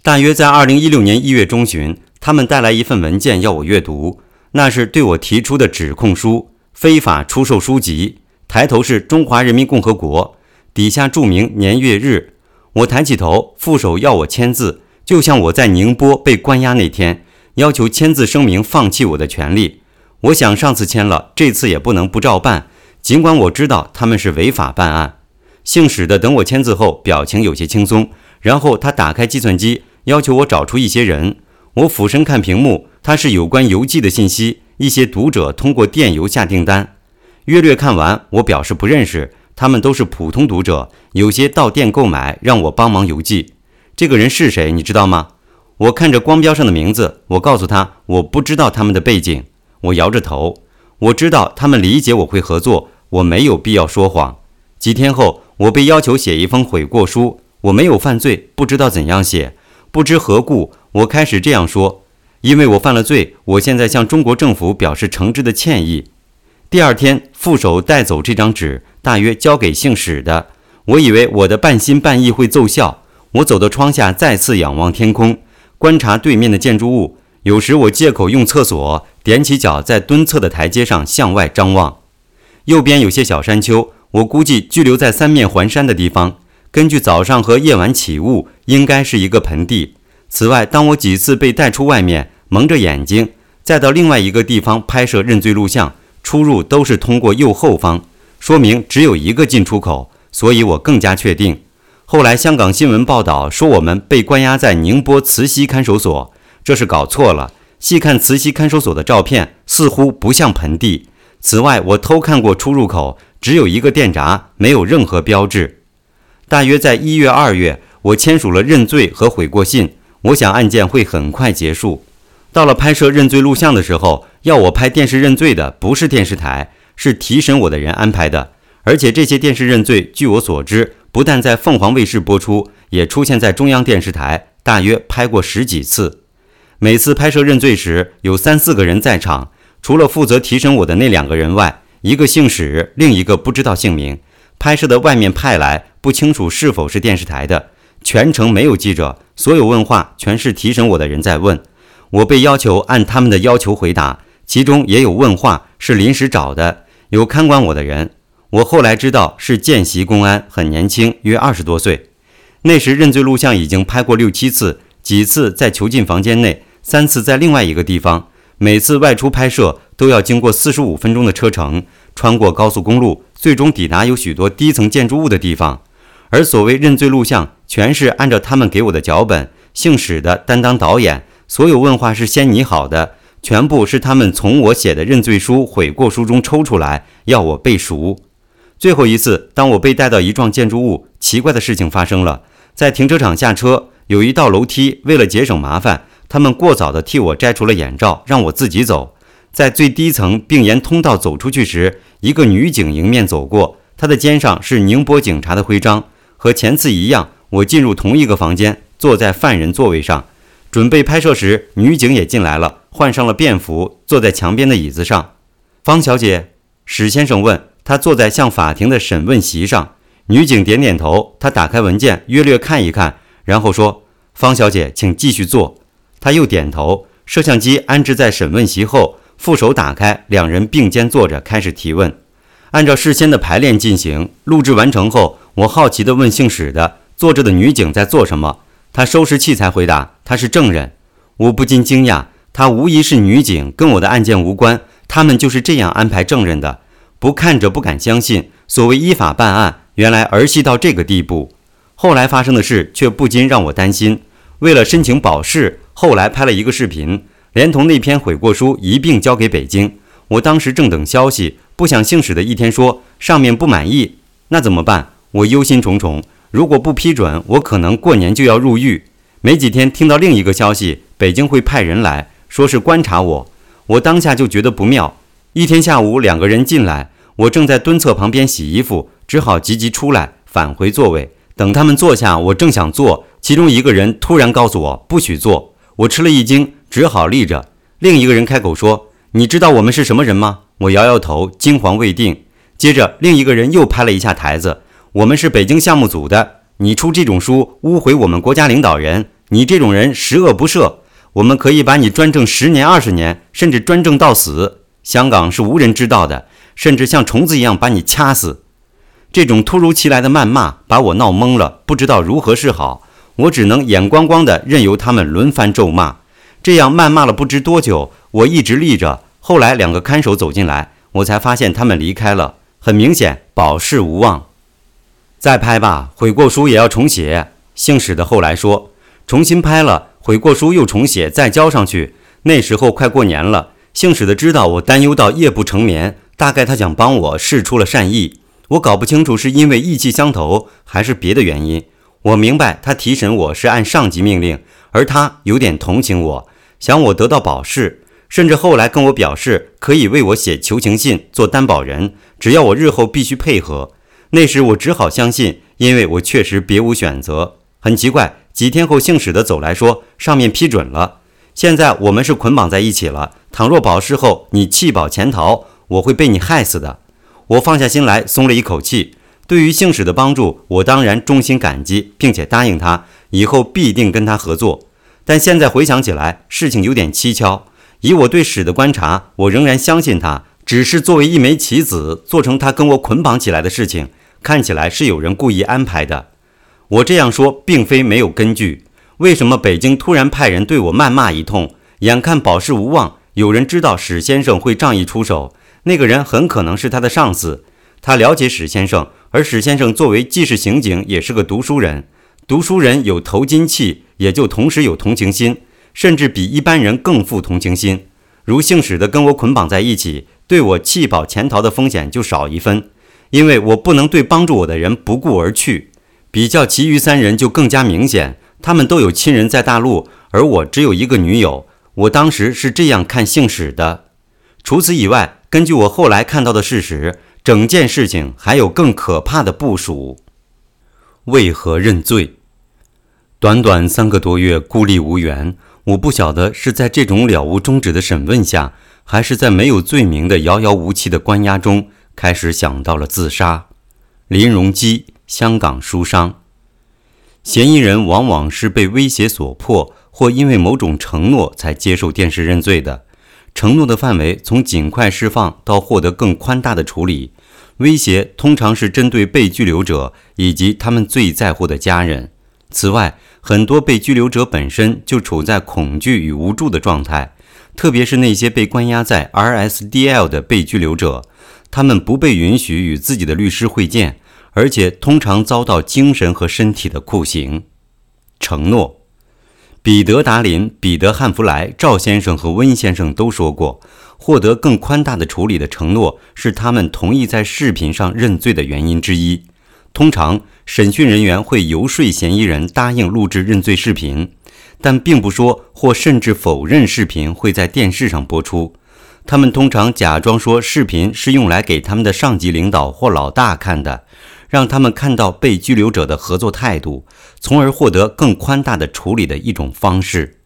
大约在二零一六年一月中旬，他们带来一份文件要我阅读，那是对我提出的指控书，非法出售书籍，抬头是中华人民共和国，底下注明年月日。我抬起头，副手要我签字，就像我在宁波被关押那天，要求签字声明放弃我的权利。我想上次签了，这次也不能不照办。尽管我知道他们是违法办案，姓史的等我签字后，表情有些轻松。然后他打开计算机，要求我找出一些人。我俯身看屏幕，他是有关邮寄的信息，一些读者通过电邮下订单。约略看完，我表示不认识，他们都是普通读者，有些到店购买，让我帮忙邮寄。这个人是谁，你知道吗？我看着光标上的名字，我告诉他我不知道他们的背景。我摇着头，我知道他们理解我会合作，我没有必要说谎。几天后，我被要求写一封悔过书，我没有犯罪，不知道怎样写，不知何故，我开始这样说：因为我犯了罪，我现在向中国政府表示诚挚的歉意。第二天，副手带走这张纸，大约交给姓史的。我以为我的半心半意会奏效。我走到窗下，再次仰望天空，观察对面的建筑物。有时我借口用厕所，踮起脚在蹲厕的台阶上向外张望。右边有些小山丘，我估计居留在三面环山的地方。根据早上和夜晚起雾，应该是一个盆地。此外，当我几次被带出外面，蒙着眼睛，再到另外一个地方拍摄认罪录像。出入都是通过右后方，说明只有一个进出口，所以我更加确定。后来香港新闻报道说我们被关押在宁波慈溪看守所，这是搞错了。细看慈溪看守所的照片，似乎不像盆地。此外，我偷看过出入口，只有一个电闸，没有任何标志。大约在一月、二月，我签署了认罪和悔过信，我想案件会很快结束。到了拍摄认罪录像的时候。要我拍电视认罪的不是电视台，是提审我的人安排的。而且这些电视认罪，据我所知，不但在凤凰卫视播出，也出现在中央电视台，大约拍过十几次。每次拍摄认罪时，有三四个人在场，除了负责提审我的那两个人外，一个姓史，另一个不知道姓名。拍摄的外面派来，不清楚是否是电视台的。全程没有记者，所有问话全是提审我的人在问，我被要求按他们的要求回答。其中也有问话，是临时找的，有看管我的人。我后来知道是见习公安，很年轻，约二十多岁。那时认罪录像已经拍过六七次，几次在囚禁房间内，三次在另外一个地方。每次外出拍摄都要经过四十五分钟的车程，穿过高速公路，最终抵达有许多低层建筑物的地方。而所谓认罪录像，全是按照他们给我的脚本，姓史的担当导演，所有问话是先拟好的。全部是他们从我写的认罪书、悔过书中抽出来，要我背熟。最后一次，当我被带到一幢建筑物，奇怪的事情发生了。在停车场下车，有一道楼梯，为了节省麻烦，他们过早地替我摘除了眼罩，让我自己走。在最低层并沿通道走出去时，一个女警迎面走过，她的肩上是宁波警察的徽章。和前次一样，我进入同一个房间，坐在犯人座位上。准备拍摄时，女警也进来了，换上了便服，坐在墙边的椅子上。方小姐，史先生问她坐在像法庭的审问席上。女警点点头。她打开文件，约略看一看，然后说：“方小姐，请继续坐。”他又点头。摄像机安置在审问席后，副手打开，两人并肩坐着，开始提问。按照事先的排练进行。录制完成后，我好奇地问姓史的：“坐着的女警在做什么？”他收拾器材，回答：“他是证人。”我不禁惊讶，她无疑是女警，跟我的案件无关。他们就是这样安排证人的。不看着不敢相信，所谓依法办案，原来儿戏到这个地步。后来发生的事却不禁让我担心。为了申请保释，后来拍了一个视频，连同那篇悔过书一并交给北京。我当时正等消息，不想姓史的一天说上面不满意，那怎么办？我忧心忡忡。如果不批准，我可能过年就要入狱。没几天，听到另一个消息，北京会派人来说是观察我。我当下就觉得不妙。一天下午，两个人进来，我正在蹲厕旁边洗衣服，只好急急出来，返回座位。等他们坐下，我正想坐，其中一个人突然告诉我不许坐。我吃了一惊，只好立着。另一个人开口说：“你知道我们是什么人吗？”我摇摇头，惊惶未定。接着，另一个人又拍了一下台子。我们是北京项目组的，你出这种书污毁我们国家领导人，你这种人十恶不赦。我们可以把你专政十年、二十年，甚至专政到死。香港是无人知道的，甚至像虫子一样把你掐死。这种突如其来的谩骂把我闹懵了，不知道如何是好。我只能眼光光的任由他们轮番咒骂。这样谩骂了不知多久，我一直立着。后来两个看守走进来，我才发现他们离开了。很明显，保释无望。再拍吧，悔过书也要重写。姓史的后来说，重新拍了悔过书又重写，再交上去。那时候快过年了，姓史的知道我担忧到夜不成眠，大概他想帮我试出了善意。我搞不清楚是因为意气相投，还是别的原因。我明白他提审我是按上级命令，而他有点同情我，想我得到保释，甚至后来跟我表示可以为我写求情信做担保人，只要我日后必须配合。那时我只好相信，因为我确实别无选择。很奇怪，几天后姓史的走来说上面批准了，现在我们是捆绑在一起了。倘若保释后你弃保潜逃，我会被你害死的。我放下心来，松了一口气。对于姓史的帮助，我当然衷心感激，并且答应他以后必定跟他合作。但现在回想起来，事情有点蹊跷。以我对史的观察，我仍然相信他只是作为一枚棋子，做成他跟我捆绑起来的事情。看起来是有人故意安排的。我这样说并非没有根据。为什么北京突然派人对我谩骂一通？眼看保释无望，有人知道史先生会仗义出手。那个人很可能是他的上司，他了解史先生，而史先生作为既是刑警，也是个读书人。读书人有投金气，也就同时有同情心，甚至比一般人更富同情心。如姓史的跟我捆绑在一起，对我弃保潜逃的风险就少一分，因为我不能对帮助我的人不顾而去。比较其余三人就更加明显，他们都有亲人在大陆，而我只有一个女友。我当时是这样看姓史的。除此以外。根据我后来看到的事实，整件事情还有更可怕的部署。为何认罪？短短三个多月孤立无援，我不晓得是在这种了无终止的审问下，还是在没有罪名的遥遥无期的关押中，开始想到了自杀。林荣基，香港书商。嫌疑人往往是被威胁所迫，或因为某种承诺才接受电视认罪的。承诺的范围从尽快释放到获得更宽大的处理，威胁通常是针对被拘留者以及他们最在乎的家人。此外，很多被拘留者本身就处在恐惧与无助的状态，特别是那些被关押在 RSDL 的被拘留者，他们不被允许与自己的律师会见，而且通常遭到精神和身体的酷刑。承诺。彼得·达林、彼得·汉弗莱、赵先生和温先生都说过，获得更宽大的处理的承诺是他们同意在视频上认罪的原因之一。通常，审讯人员会游说嫌疑人答应录制认罪视频，但并不说或甚至否认视频会在电视上播出。他们通常假装说视频是用来给他们的上级领导或老大看的。让他们看到被拘留者的合作态度，从而获得更宽大的处理的一种方式。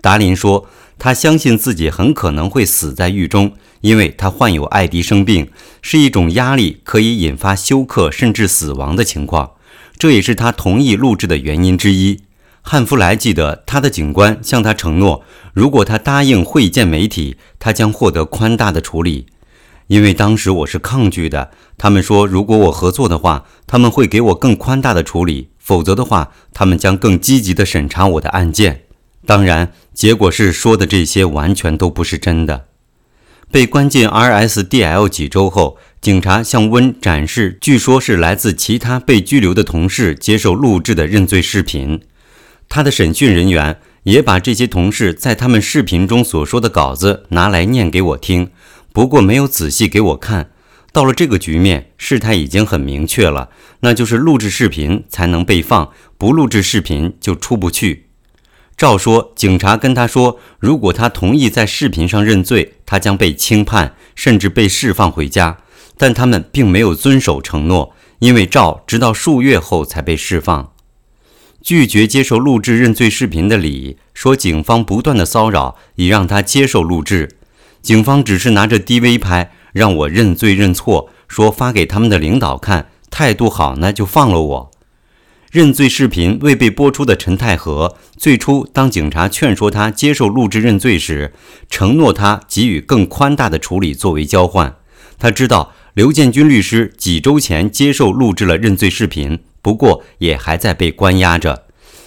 达林说，他相信自己很可能会死在狱中，因为他患有爱迪生病，是一种压力可以引发休克甚至死亡的情况。这也是他同意录制的原因之一。汉弗莱记得，他的警官向他承诺，如果他答应会见媒体，他将获得宽大的处理。因为当时我是抗拒的，他们说如果我合作的话，他们会给我更宽大的处理；否则的话，他们将更积极地审查我的案件。当然，结果是说的这些完全都不是真的。被关进 RSDL 几周后，警察向温展示，据说是来自其他被拘留的同事接受录制的认罪视频。他的审讯人员也把这些同事在他们视频中所说的稿子拿来念给我听。不过没有仔细给我看，到了这个局面，事态已经很明确了，那就是录制视频才能被放，不录制视频就出不去。照说，警察跟他说，如果他同意在视频上认罪，他将被轻判，甚至被释放回家。但他们并没有遵守承诺，因为赵直到数月后才被释放。拒绝接受录制认罪视频的李说，警方不断的骚扰，以让他接受录制。警方只是拿着 DV 拍，让我认罪认错，说发给他们的领导看，态度好呢就放了我。认罪视频未被播出的陈太和，最初当警察劝说他接受录制认罪时，承诺他给予更宽大的处理作为交换。他知道刘建军律师几周前接受录制了认罪视频，不过也还在被关押着，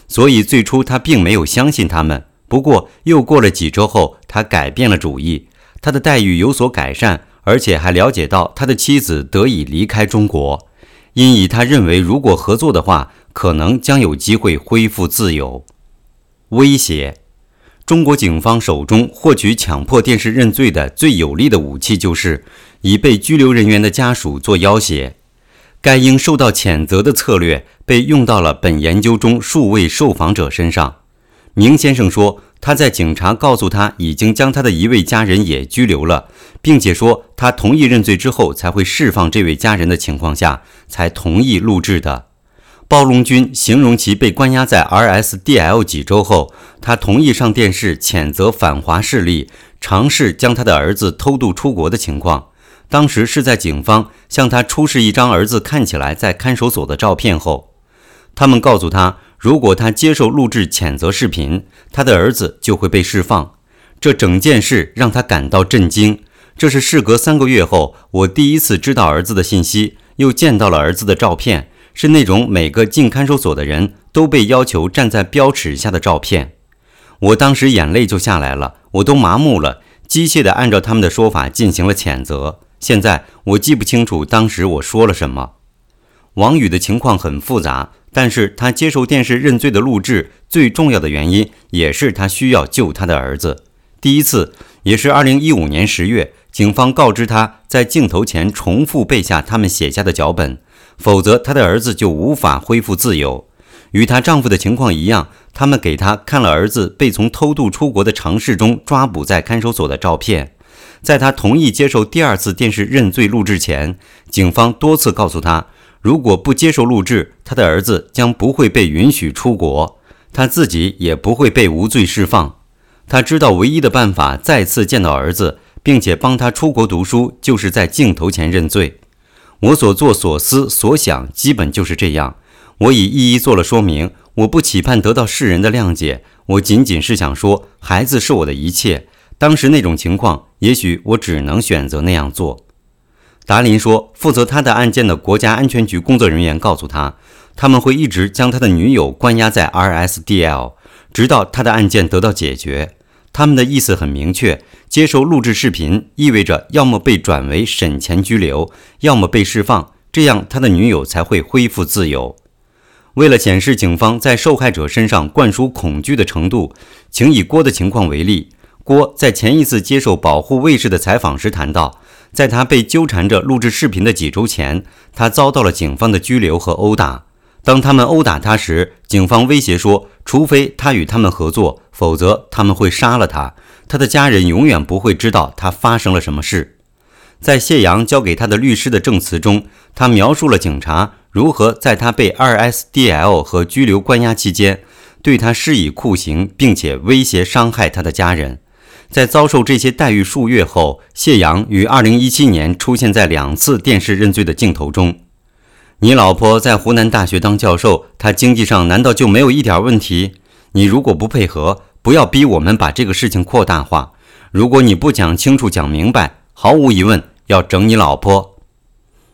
所以最初他并没有相信他们。不过又过了几周后，他改变了主意。他的待遇有所改善，而且还了解到他的妻子得以离开中国。因以他认为如果合作的话，可能将有机会恢复自由。威胁。中国警方手中获取强迫电视认罪的最有力的武器，就是以被拘留人员的家属做要挟。该应受到谴责的策略被用到了本研究中数位受访者身上。明先生说，他在警察告诉他已经将他的一位家人也拘留了，并且说他同意认罪之后才会释放这位家人的情况下，才同意录制的。暴龙军形容其被关押在 RSDL 几周后，他同意上电视谴责反华势力尝试将他的儿子偷渡出国的情况。当时是在警方向他出示一张儿子看起来在看守所的照片后，他们告诉他，如果他接受录制谴责视频，他的儿子就会被释放。这整件事让他感到震惊。这是事隔三个月后，我第一次知道儿子的信息，又见到了儿子的照片。是那种每个进看守所的人都被要求站在标尺下的照片，我当时眼泪就下来了，我都麻木了，机械地按照他们的说法进行了谴责。现在我记不清楚当时我说了什么。王宇的情况很复杂，但是他接受电视认罪的录制，最重要的原因也是他需要救他的儿子。第一次也是二零一五年十月，警方告知他在镜头前重复背下他们写下的脚本。否则，他的儿子就无法恢复自由。与她丈夫的情况一样，他们给她看了儿子被从偷渡出国的尝试中抓捕在看守所的照片。在她同意接受第二次电视认罪录制前，警方多次告诉她，如果不接受录制，他的儿子将不会被允许出国，他自己也不会被无罪释放。他知道唯一的办法再次见到儿子，并且帮他出国读书，就是在镜头前认罪。我所做所思所想，基本就是这样。我已一一做了说明。我不期盼得到世人的谅解，我仅仅是想说，孩子是我的一切。当时那种情况，也许我只能选择那样做。达林说，负责他的案件的国家安全局工作人员告诉他，他们会一直将他的女友关押在 RSDL，直到他的案件得到解决。他们的意思很明确。接受录制视频意味着要么被转为审前拘留，要么被释放，这样他的女友才会恢复自由。为了显示警方在受害者身上灌输恐惧的程度，请以郭的情况为例。郭在前一次接受保护卫士的采访时谈到，在他被纠缠着录制视频的几周前，他遭到了警方的拘留和殴打。当他们殴打他时，警方威胁说，除非他与他们合作，否则他们会杀了他。他的家人永远不会知道他发生了什么事。在谢阳交给他的律师的证词中，他描述了警察如何在他被 RSDL 和拘留关押期间对他施以酷刑，并且威胁伤害他的家人。在遭受这些待遇数月后，谢阳于2017年出现在两次电视认罪的镜头中。你老婆在湖南大学当教授，她经济上难道就没有一点问题？你如果不配合，不要逼我们把这个事情扩大化。如果你不讲清楚、讲明白，毫无疑问要整你老婆。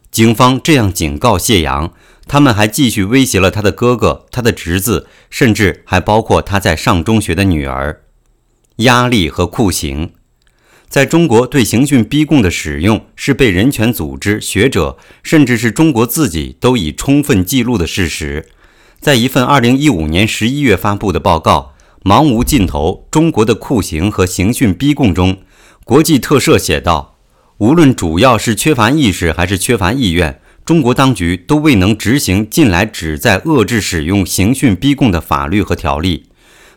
警方这样警告谢阳，他们还继续威胁了他的哥哥、他的侄子，甚至还包括他在上中学的女儿。压力和酷刑，在中国对刑讯逼供的使用是被人权组织、学者，甚至是中国自己都已充分记录的事实。在一份2015年11月发布的报告。茫无尽头，中国的酷刑和刑讯逼供中，国际特赦写道：无论主要是缺乏意识还是缺乏意愿，中国当局都未能执行近来旨在遏制使用刑讯逼供的法律和条例，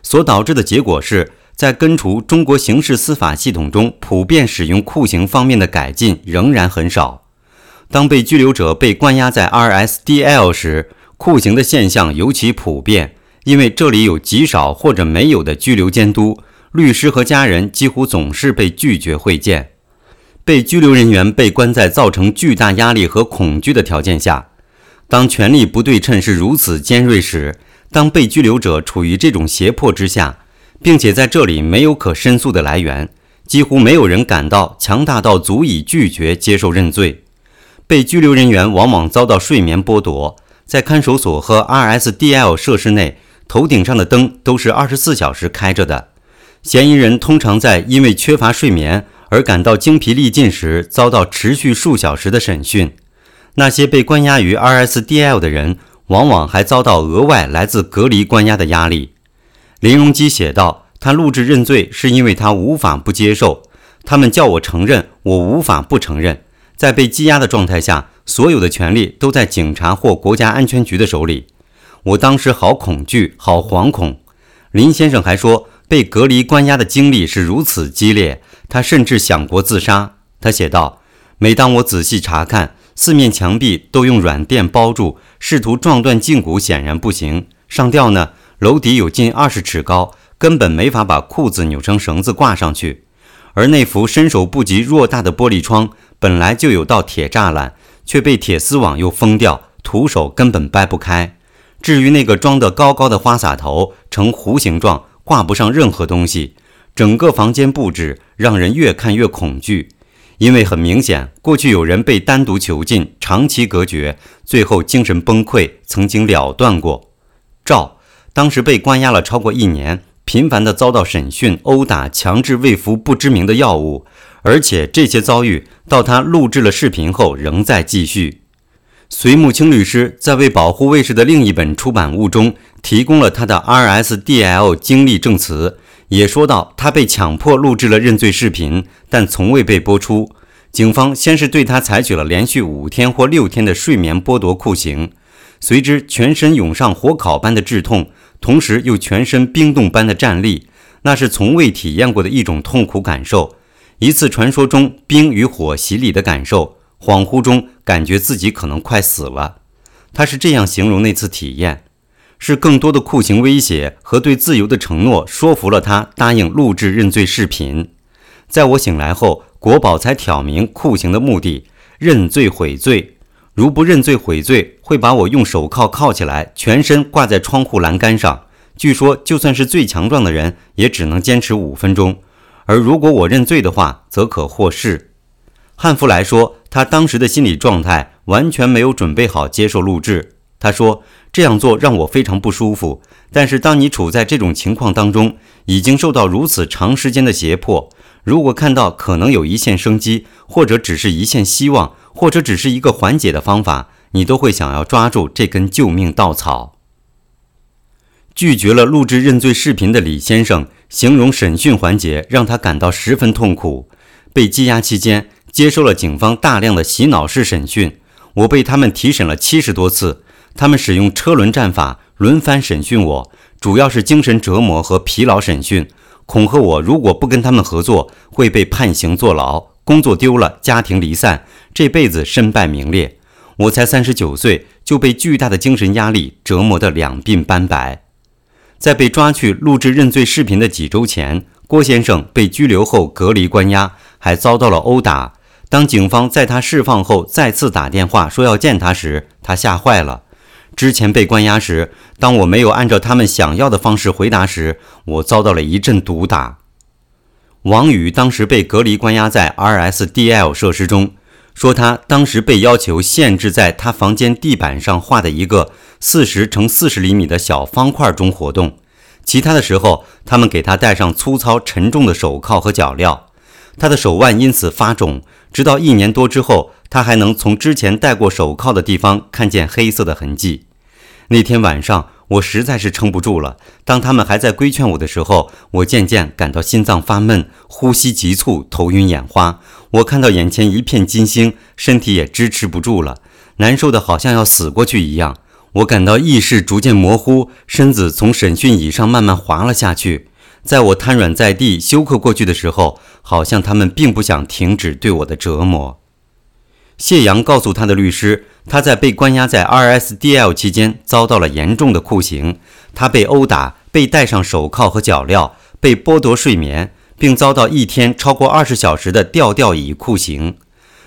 所导致的结果是在根除中国刑事司法系统中普遍使用酷刑方面的改进仍然很少。当被拘留者被关押在 RSDL 时，酷刑的现象尤其普遍。因为这里有极少或者没有的拘留监督，律师和家人几乎总是被拒绝会见。被拘留人员被关在造成巨大压力和恐惧的条件下，当权力不对称是如此尖锐时，当被拘留者处于这种胁迫之下，并且在这里没有可申诉的来源，几乎没有人感到强大到足以拒绝接受认罪。被拘留人员往往遭到睡眠剥夺，在看守所和 RSDL 设施内。头顶上的灯都是二十四小时开着的。嫌疑人通常在因为缺乏睡眠而感到精疲力尽时，遭到持续数小时的审讯。那些被关押于 RSDL 的人，往往还遭到额外来自隔离关押的压力。林荣基写道：“他录制认罪，是因为他无法不接受。他们叫我承认，我无法不承认。在被羁押的状态下，所有的权利都在警察或国家安全局的手里。我当时好恐惧，好惶恐。”林先生还说，被隔离关押的经历是如此激烈，他甚至想过自杀。他写道：“每当我仔细查看。”四面墙壁都用软垫包住，试图撞断胫骨显然不行。上吊呢？楼底有近二十尺高，根本没法把裤子扭成绳子挂上去。而那幅伸手不及偌大的玻璃窗，本来就有道铁栅栏，却被铁丝网又封掉，徒手根本掰不开。至于那个装得高高的花洒头，呈弧形状，挂不上任何东西。整个房间布置让人越看越恐惧。因为很明显，过去有人被单独囚禁、长期隔绝，最后精神崩溃，曾经了断过。赵当时被关押了超过一年，频繁地遭到审讯、殴打、强制喂服不知名的药物，而且这些遭遇到他录制了视频后仍在继续。隋木青律师在为保护卫士的另一本出版物中提供了他的 RSDL 经历证词。也说到，他被强迫录制了认罪视频，但从未被播出。警方先是对他采取了连续五天或六天的睡眠剥夺酷刑，随之全身涌上火烤般的剧痛，同时又全身冰冻般的站立，那是从未体验过的一种痛苦感受，一次传说中冰与火洗礼的感受。恍惚中感觉自己可能快死了。他是这样形容那次体验。是更多的酷刑威胁和对自由的承诺说服了他答应录制认罪视频。在我醒来后，国宝才挑明酷刑的目的：认罪悔罪。如不认罪悔罪，会把我用手铐铐起来，全身挂在窗户栏杆上。据说，就算是最强壮的人，也只能坚持五分钟。而如果我认罪的话，则可获释。汉弗莱说，他当时的心理状态完全没有准备好接受录制。他说。这样做让我非常不舒服，但是当你处在这种情况当中，已经受到如此长时间的胁迫，如果看到可能有一线生机，或者只是一线希望，或者只是一个缓解的方法，你都会想要抓住这根救命稻草。拒绝了录制认罪视频的李先生形容审讯环节让他感到十分痛苦。被羁押期间，接受了警方大量的洗脑式审讯，我被他们提审了七十多次。他们使用车轮战法轮番审讯我，主要是精神折磨和疲劳审讯，恐吓我如果不跟他们合作会被判刑坐牢，工作丢了，家庭离散，这辈子身败名裂。我才三十九岁就被巨大的精神压力折磨得两鬓斑白。在被抓去录制认罪视频的几周前，郭先生被拘留后隔离关押，还遭到了殴打。当警方在他释放后再次打电话说要见他时，他吓坏了。之前被关押时，当我没有按照他们想要的方式回答时，我遭到了一阵毒打。王宇当时被隔离关押在 RSDL 设施中，说他当时被要求限制在他房间地板上画的一个四十乘四十厘米的小方块中活动，其他的时候他们给他戴上粗糙沉重的手铐和脚镣，他的手腕因此发肿，直到一年多之后，他还能从之前戴过手铐的地方看见黑色的痕迹。那天晚上，我实在是撑不住了。当他们还在规劝我的时候，我渐渐感到心脏发闷，呼吸急促，头晕眼花。我看到眼前一片金星，身体也支持不住了，难受的好像要死过去一样。我感到意识逐渐模糊，身子从审讯椅上慢慢滑了下去。在我瘫软在地、休克过去的时候，好像他们并不想停止对我的折磨。谢阳告诉他的律师。他在被关押在 RSDL 期间遭到了严重的酷刑，他被殴打，被戴上手铐和脚镣，被剥夺睡眠，并遭到一天超过二十小时的吊吊椅酷刑。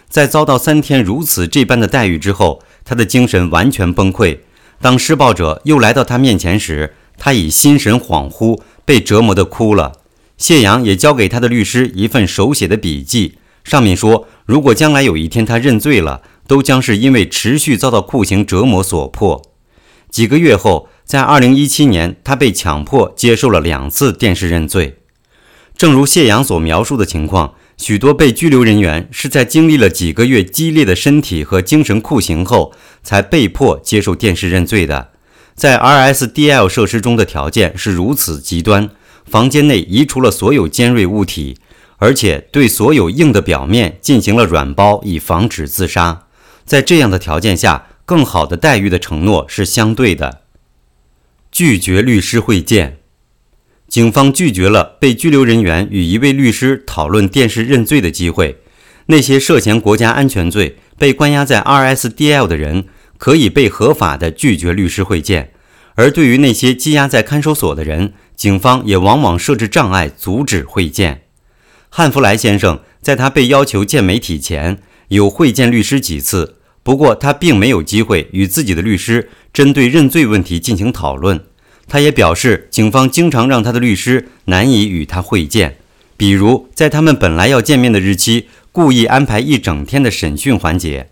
在遭到三天如此这般的待遇之后，他的精神完全崩溃。当施暴者又来到他面前时，他已心神恍惚，被折磨得哭了。谢阳也交给他的律师一份手写的笔记，上面说，如果将来有一天他认罪了。都将是因为持续遭到酷刑折磨所迫。几个月后，在2017年，他被强迫接受了两次电视认罪。正如谢阳所描述的情况，许多被拘留人员是在经历了几个月激烈的身体和精神酷刑后，才被迫接受电视认罪的。在 RSDL 设施中的条件是如此极端，房间内移除了所有尖锐物体，而且对所有硬的表面进行了软包，以防止自杀。在这样的条件下，更好的待遇的承诺是相对的。拒绝律师会见，警方拒绝了被拘留人员与一位律师讨论电视认罪的机会。那些涉嫌国家安全罪被关押在 RSDL 的人。可以被合法的拒绝律师会见，而对于那些羁押在看守所的人，警方也往往设置障碍，阻止会见。汉弗莱先生在他被要求见媒体前，有会见律师几次，不过他并没有机会与自己的律师针对认罪问题进行讨论。他也表示，警方经常让他的律师难以与他会见，比如在他们本来要见面的日期，故意安排一整天的审讯环节。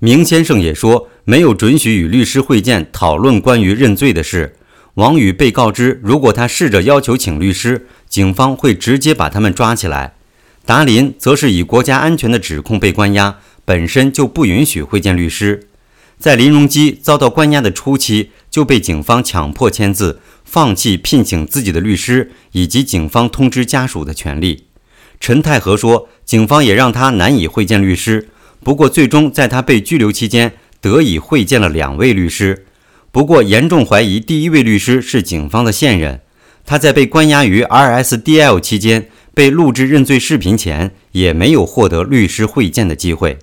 明先生也说，没有准许与律师会见讨论关于认罪的事。王宇被告知，如果他试着要求请律师，警方会直接把他们抓起来。达林则是以国家安全的指控被关押，本身就不允许会见律师。在林荣基遭到关押的初期，就被警方强迫签字，放弃聘请自己的律师以及警方通知家属的权利。陈太和说，警方也让他难以会见律师。不过，最终在他被拘留期间，得以会见了两位律师。不过，严重怀疑第一位律师是警方的线人。他在被关押于 RSDL 期间，被录制认罪视频前，也没有获得律师会见的机会。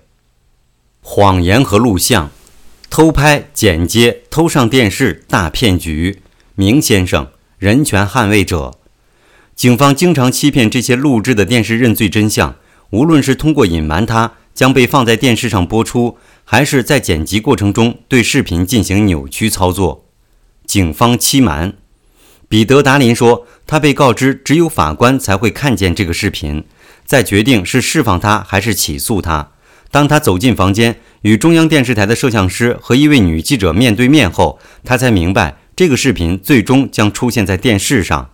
谎言和录像，偷拍、剪接、偷上电视，大骗局。明先生，人权捍卫者，警方经常欺骗这些录制的电视认罪真相，无论是通过隐瞒它。将被放在电视上播出，还是在剪辑过程中对视频进行扭曲操作？警方欺瞒。彼得·达林说，他被告知只有法官才会看见这个视频，在决定是释放他还是起诉他。当他走进房间，与中央电视台的摄像师和一位女记者面对面后，他才明白这个视频最终将出现在电视上。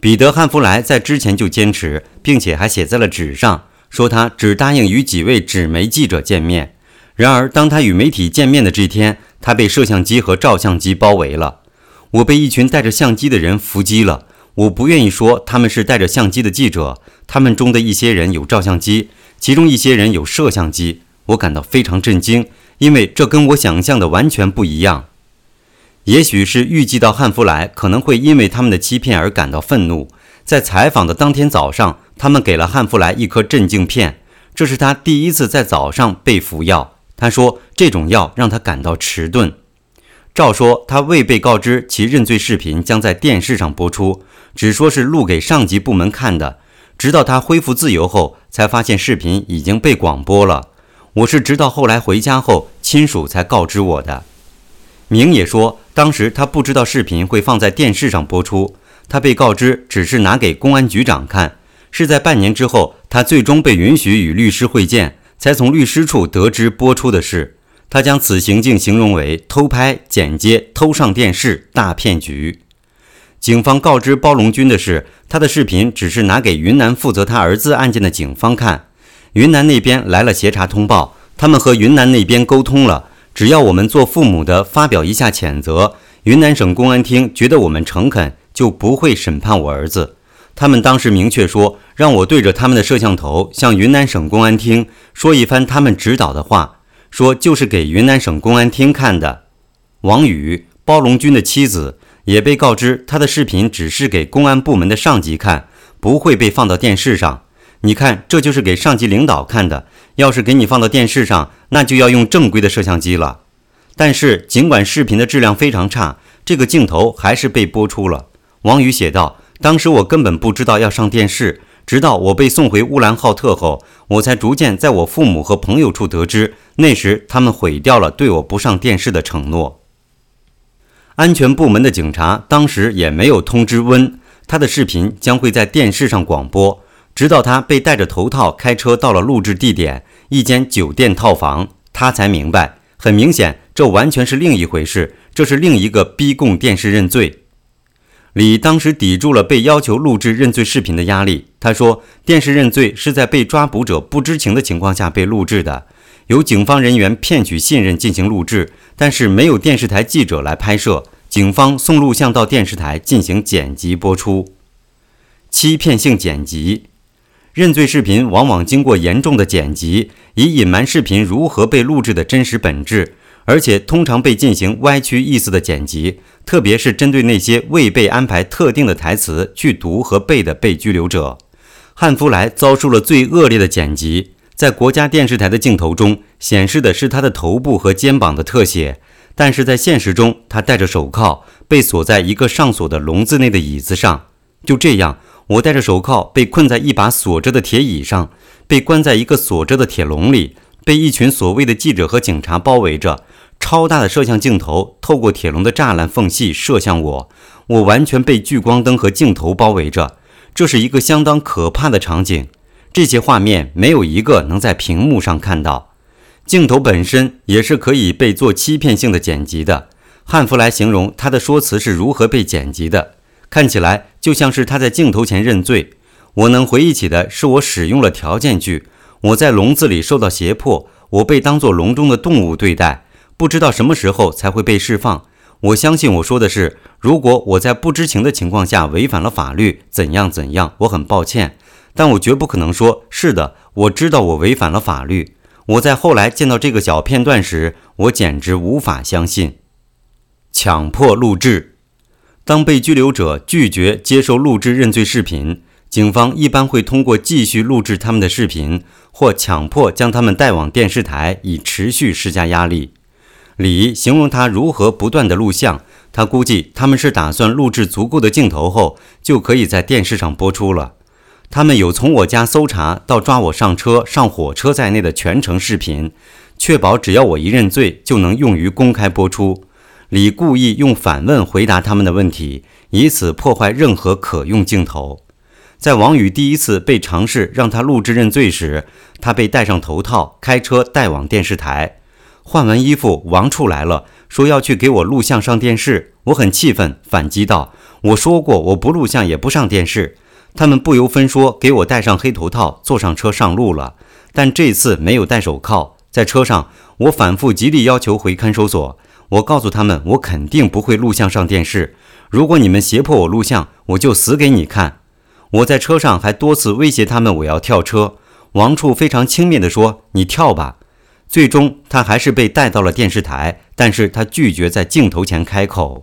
彼得·汉弗莱在之前就坚持，并且还写在了纸上。说他只答应与几位纸媒记者见面，然而当他与媒体见面的这天，他被摄像机和照相机包围了。我被一群带着相机的人伏击了。我不愿意说他们是带着相机的记者，他们中的一些人有照相机，其中一些人有摄像机。我感到非常震惊，因为这跟我想象的完全不一样。也许是预计到汉弗莱可能会因为他们的欺骗而感到愤怒，在采访的当天早上。他们给了汉弗莱一颗镇静片，这是他第一次在早上被服药。他说这种药让他感到迟钝。照说他未被告知其认罪视频将在电视上播出，只说是录给上级部门看的。直到他恢复自由后，才发现视频已经被广播了。我是直到后来回家后，亲属才告知我的。明也说，当时他不知道视频会放在电视上播出，他被告知只是拿给公安局长看。是在半年之后，他最终被允许与律师会见，才从律师处得知播出的事。他将此行径形容为偷拍、剪接、偷上电视大骗局。警方告知包龙军的是，他的视频只是拿给云南负责他儿子案件的警方看。云南那边来了协查通报，他们和云南那边沟通了，只要我们做父母的发表一下谴责，云南省公安厅觉得我们诚恳，就不会审判我儿子。他们当时明确说，让我对着他们的摄像头向云南省公安厅说一番他们指导的话，说就是给云南省公安厅看的。王宇，包龙军的妻子，也被告知他的视频只是给公安部门的上级看，不会被放到电视上。你看，这就是给上级领导看的。要是给你放到电视上，那就要用正规的摄像机了。但是，尽管视频的质量非常差，这个镜头还是被播出了。王宇写道。当时我根本不知道要上电视，直到我被送回乌兰浩特后，我才逐渐在我父母和朋友处得知，那时他们毁掉了对我不上电视的承诺。安全部门的警察当时也没有通知温，他的视频将会在电视上广播，直到他被戴着头套开车到了录制地点一间酒店套房，他才明白。很明显，这完全是另一回事，这是另一个逼供电视认罪。李当时抵住了被要求录制认罪视频的压力。他说：“电视认罪是在被抓捕者不知情的情况下被录制的，由警方人员骗取信任进行录制，但是没有电视台记者来拍摄，警方送录像到电视台进行剪辑播出。欺骗性剪辑，认罪视频往往经过严重的剪辑，以隐瞒视频如何被录制的真实本质。”而且通常被进行歪曲意思的剪辑，特别是针对那些未被安排特定的台词去读和背的被拘留者。汉弗莱遭受了最恶劣的剪辑，在国家电视台的镜头中显示的是他的头部和肩膀的特写，但是在现实中他戴着手铐，被锁在一个上锁的笼子内的椅子上。就这样，我戴着手铐被困在一把锁着的铁椅上，被关在一个锁着的铁笼里，被一群所谓的记者和警察包围着。超大的摄像镜头透过铁笼的栅栏缝隙射向我，我完全被聚光灯和镜头包围着。这是一个相当可怕的场景。这些画面没有一个能在屏幕上看到。镜头本身也是可以被做欺骗性的剪辑的。汉弗莱形容他的说辞是如何被剪辑的，看起来就像是他在镜头前认罪。我能回忆起的是，我使用了条件句，我在笼子里受到胁迫，我被当作笼中的动物对待。不知道什么时候才会被释放。我相信我说的是，如果我在不知情的情况下违反了法律，怎样怎样，我很抱歉。但我绝不可能说是的。我知道我违反了法律。我在后来见到这个小片段时，我简直无法相信。强迫录制。当被拘留者拒绝接受录制认罪视频，警方一般会通过继续录制他们的视频，或强迫将他们带往电视台，以持续施加压力。李形容他如何不断的录像，他估计他们是打算录制足够的镜头后，就可以在电视上播出了。他们有从我家搜查到抓我上车、上火车在内的全程视频，确保只要我一认罪，就能用于公开播出。李故意用反问回答他们的问题，以此破坏任何可用镜头。在王宇第一次被尝试让他录制认罪时，他被戴上头套，开车带往电视台。换完衣服，王处来了，说要去给我录像上电视。我很气愤，反击道：“我说过我不录像也不上电视。”他们不由分说给我戴上黑头套，坐上车上路了。但这次没有戴手铐。在车上，我反复极力要求回看守所。我告诉他们，我肯定不会录像上电视。如果你们胁迫我录像，我就死给你看。我在车上还多次威胁他们，我要跳车。王处非常轻蔑地说：“你跳吧。”最终，他还是被带到了电视台，但是他拒绝在镜头前开口。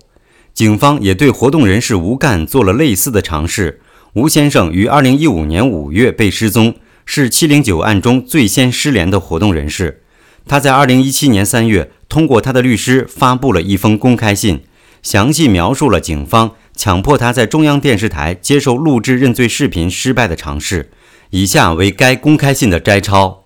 警方也对活动人士吴干做了类似的尝试。吴先生于2015年5月被失踪，是709案中最先失联的活动人士。他在2017年3月通过他的律师发布了一封公开信，详细描述了警方强迫他在中央电视台接受录制认罪视频失败的尝试。以下为该公开信的摘抄。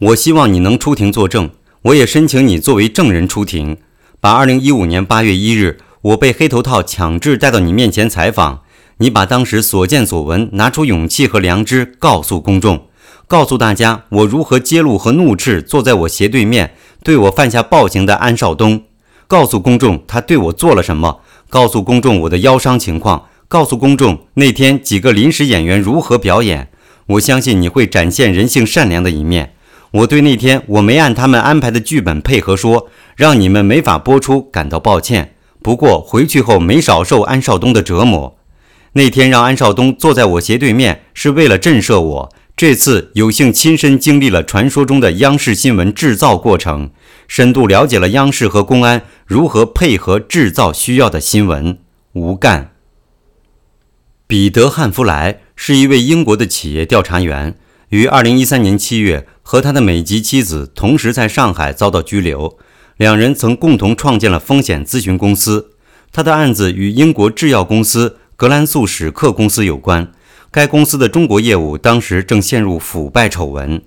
我希望你能出庭作证，我也申请你作为证人出庭。把二零一五年八月一日我被黑头套强制带到你面前采访，你把当时所见所闻拿出勇气和良知告诉公众，告诉大家我如何揭露和怒斥坐在我斜对面对我犯下暴行的安少东，告诉公众他对我做了什么，告诉公众我的腰伤情况，告诉公众那天几个临时演员如何表演。我相信你会展现人性善良的一面。我对那天我没按他们安排的剧本配合，说让你们没法播出感到抱歉。不过回去后没少受安少东的折磨。那天让安少东坐在我斜对面，是为了震慑我。这次有幸亲身经历了传说中的央视新闻制造过程，深度了解了央视和公安如何配合制造需要的新闻。吴干，彼得·汉弗莱是一位英国的企业调查员，于二零一三年七月。和他的美籍妻子同时在上海遭到拘留，两人曾共同创建了风险咨询公司。他的案子与英国制药公司格兰素史克公司有关，该公司的中国业务当时正陷入腐败丑闻。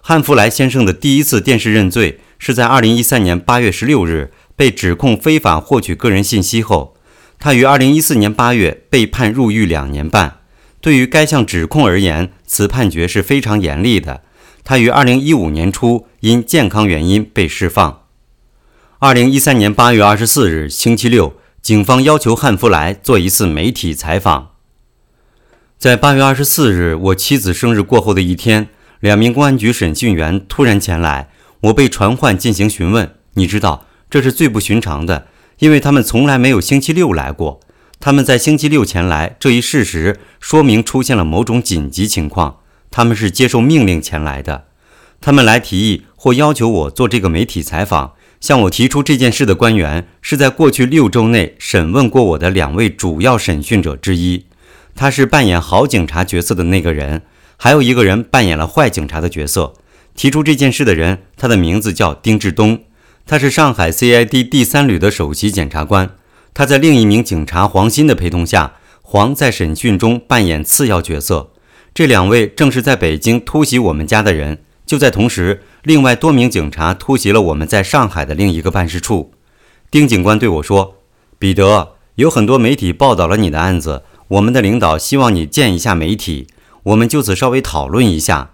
汉弗莱先生的第一次电视认罪是在2013年8月16日被指控非法获取个人信息后，他于2014年8月被判入狱两年半。对于该项指控而言，此判决是非常严厉的。他于二零一五年初因健康原因被释放。二零一三年八月二十四日星期六，警方要求汉弗莱做一次媒体采访。在八月二十四日，我妻子生日过后的一天，两名公安局审讯员突然前来，我被传唤进行询问。你知道，这是最不寻常的，因为他们从来没有星期六来过。他们在星期六前来这一事实，说明出现了某种紧急情况。他们是接受命令前来的。他们来提议或要求我做这个媒体采访。向我提出这件事的官员是在过去六周内审问过我的两位主要审讯者之一。他是扮演好警察角色的那个人，还有一个人扮演了坏警察的角色。提出这件事的人，他的名字叫丁志东，他是上海 CID 第三旅的首席检察官。他在另一名警察黄鑫的陪同下，黄在审讯中扮演次要角色。这两位正是在北京突袭我们家的人。就在同时，另外多名警察突袭了我们在上海的另一个办事处。丁警官对我说：“彼得，有很多媒体报道了你的案子，我们的领导希望你见一下媒体，我们就此稍微讨论一下。”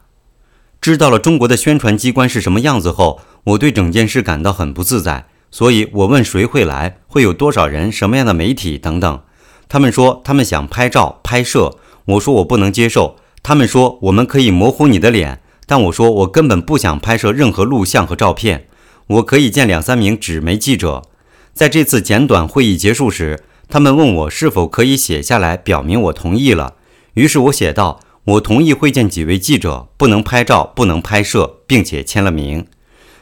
知道了中国的宣传机关是什么样子后，我对整件事感到很不自在，所以我问谁会来，会有多少人，什么样的媒体等等。他们说他们想拍照拍摄，我说我不能接受。他们说我们可以模糊你的脸。但我说，我根本不想拍摄任何录像和照片。我可以见两三名纸媒记者。在这次简短会议结束时，他们问我是否可以写下来，表明我同意了。于是我写道：“我同意会见几位记者，不能拍照，不能拍摄，并且签了名。”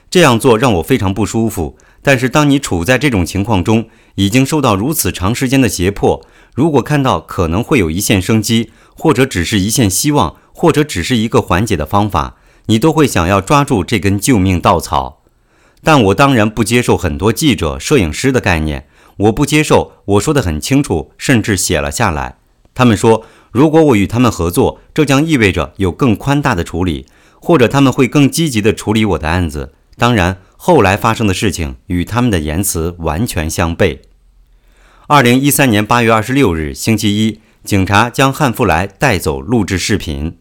这样做让我非常不舒服。但是当你处在这种情况中，已经受到如此长时间的胁迫，如果看到可能会有一线生机，或者只是一线希望，或者只是一个缓解的方法，你都会想要抓住这根救命稻草。但我当然不接受很多记者、摄影师的概念，我不接受。我说得很清楚，甚至写了下来。他们说，如果我与他们合作，这将意味着有更宽大的处理，或者他们会更积极地处理我的案子。当然，后来发生的事情与他们的言辞完全相悖。二零一三年八月二十六日，星期一，警察将汉弗莱带走录制视频。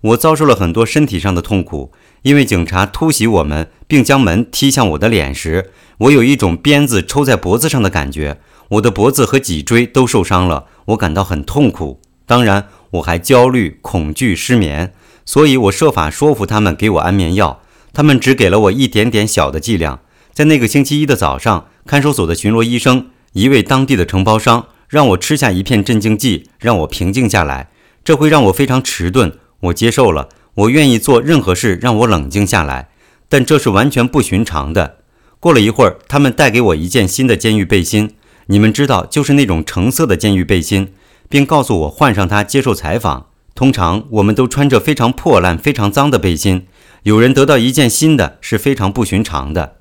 我遭受了很多身体上的痛苦，因为警察突袭我们，并将门踢向我的脸时，我有一种鞭子抽在脖子上的感觉。我的脖子和脊椎都受伤了，我感到很痛苦。当然，我还焦虑、恐惧、失眠，所以我设法说服他们给我安眠药。他们只给了我一点点小的剂量。在那个星期一的早上，看守所的巡逻医生，一位当地的承包商，让我吃下一片镇静剂，让我平静下来。这会让我非常迟钝。我接受了，我愿意做任何事让我冷静下来，但这是完全不寻常的。过了一会儿，他们带给我一件新的监狱背心，你们知道，就是那种橙色的监狱背心，并告诉我换上它接受采访。通常我们都穿着非常破烂、非常脏的背心，有人得到一件新的是非常不寻常的。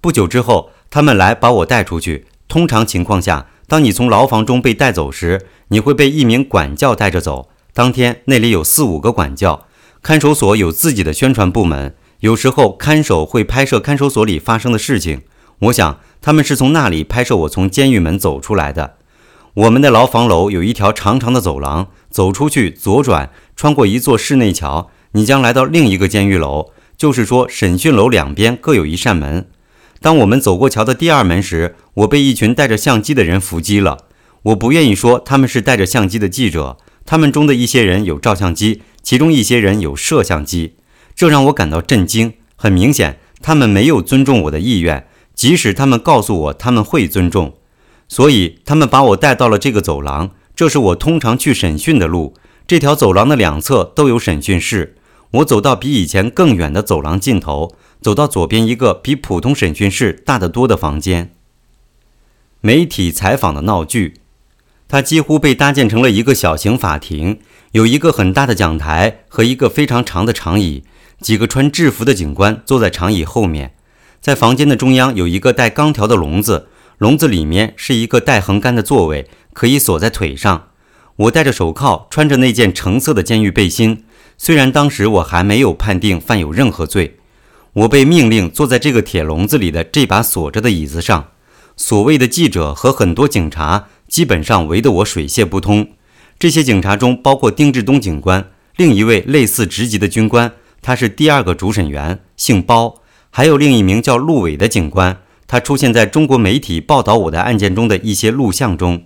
不久之后，他们来把我带出去。通常情况下，当你从牢房中被带走时，你会被一名管教带着走。当天那里有四五个管教，看守所有自己的宣传部门。有时候看守会拍摄看守所里发生的事情。我想他们是从那里拍摄我从监狱门走出来的。我们的牢房楼有一条长长的走廊，走出去左转，穿过一座室内桥，你将来到另一个监狱楼。就是说，审讯楼两边各有一扇门。当我们走过桥的第二门时，我被一群带着相机的人伏击了。我不愿意说他们是带着相机的记者。他们中的一些人有照相机，其中一些人有摄像机，这让我感到震惊。很明显，他们没有尊重我的意愿，即使他们告诉我他们会尊重。所以，他们把我带到了这个走廊，这是我通常去审讯的路。这条走廊的两侧都有审讯室。我走到比以前更远的走廊尽头，走到左边一个比普通审讯室大得多的房间。媒体采访的闹剧。它几乎被搭建成了一个小型法庭，有一个很大的讲台和一个非常长的长椅。几个穿制服的警官坐在长椅后面。在房间的中央有一个带钢条的笼子，笼子里面是一个带横杆的座位，可以锁在腿上。我戴着手铐，穿着那件橙色的监狱背心。虽然当时我还没有判定犯有任何罪，我被命令坐在这个铁笼子里的这把锁着的椅子上。所谓的记者和很多警察。基本上围得我水泄不通。这些警察中包括丁志东警官，另一位类似职级的军官，他是第二个主审员，姓包。还有另一名叫陆伟的警官，他出现在中国媒体报道我的案件中的一些录像中。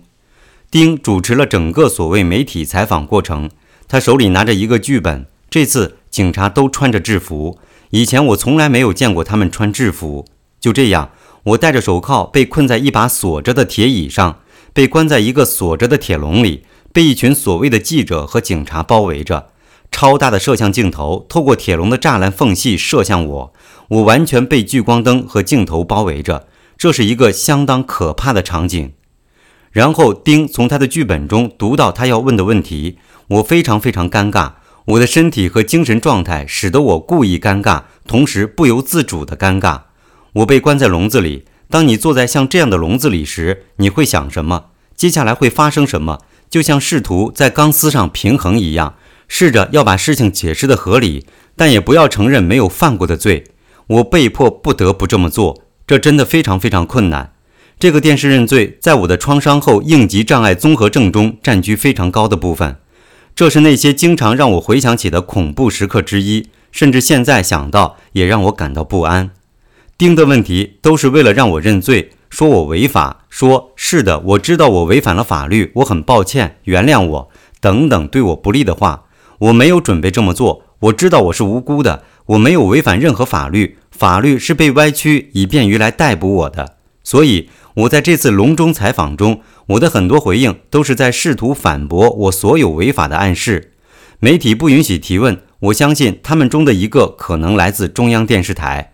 丁主持了整个所谓媒体采访过程，他手里拿着一个剧本。这次警察都穿着制服，以前我从来没有见过他们穿制服。就这样，我戴着手铐，被困在一把锁着的铁椅上，被关在一个锁着的铁笼里，被一群所谓的记者和警察包围着。超大的摄像镜头透过铁笼的栅栏缝隙射向我，我完全被聚光灯和镜头包围着。这是一个相当可怕的场景。然后丁从他的剧本中读到他要问的问题，我非常非常尴尬。我的身体和精神状态使得我故意尴尬，同时不由自主的尴尬。我被关在笼子里。当你坐在像这样的笼子里时，你会想什么？接下来会发生什么？就像试图在钢丝上平衡一样，试着要把事情解释的合理，但也不要承认没有犯过的罪。我被迫不得不这么做，这真的非常非常困难。这个电视认罪在我的创伤后应急障碍综合症中占据非常高的部分。这是那些经常让我回想起的恐怖时刻之一，甚至现在想到也让我感到不安。丁的问题都是为了让我认罪，说我违法，说是的，我知道我违反了法律，我很抱歉，原谅我，等等对我不利的话。我没有准备这么做，我知道我是无辜的，我没有违反任何法律，法律是被歪曲以便于来逮捕我的，所以我在这次笼中采访中。我的很多回应都是在试图反驳我所有违法的暗示。媒体不允许提问，我相信他们中的一个可能来自中央电视台。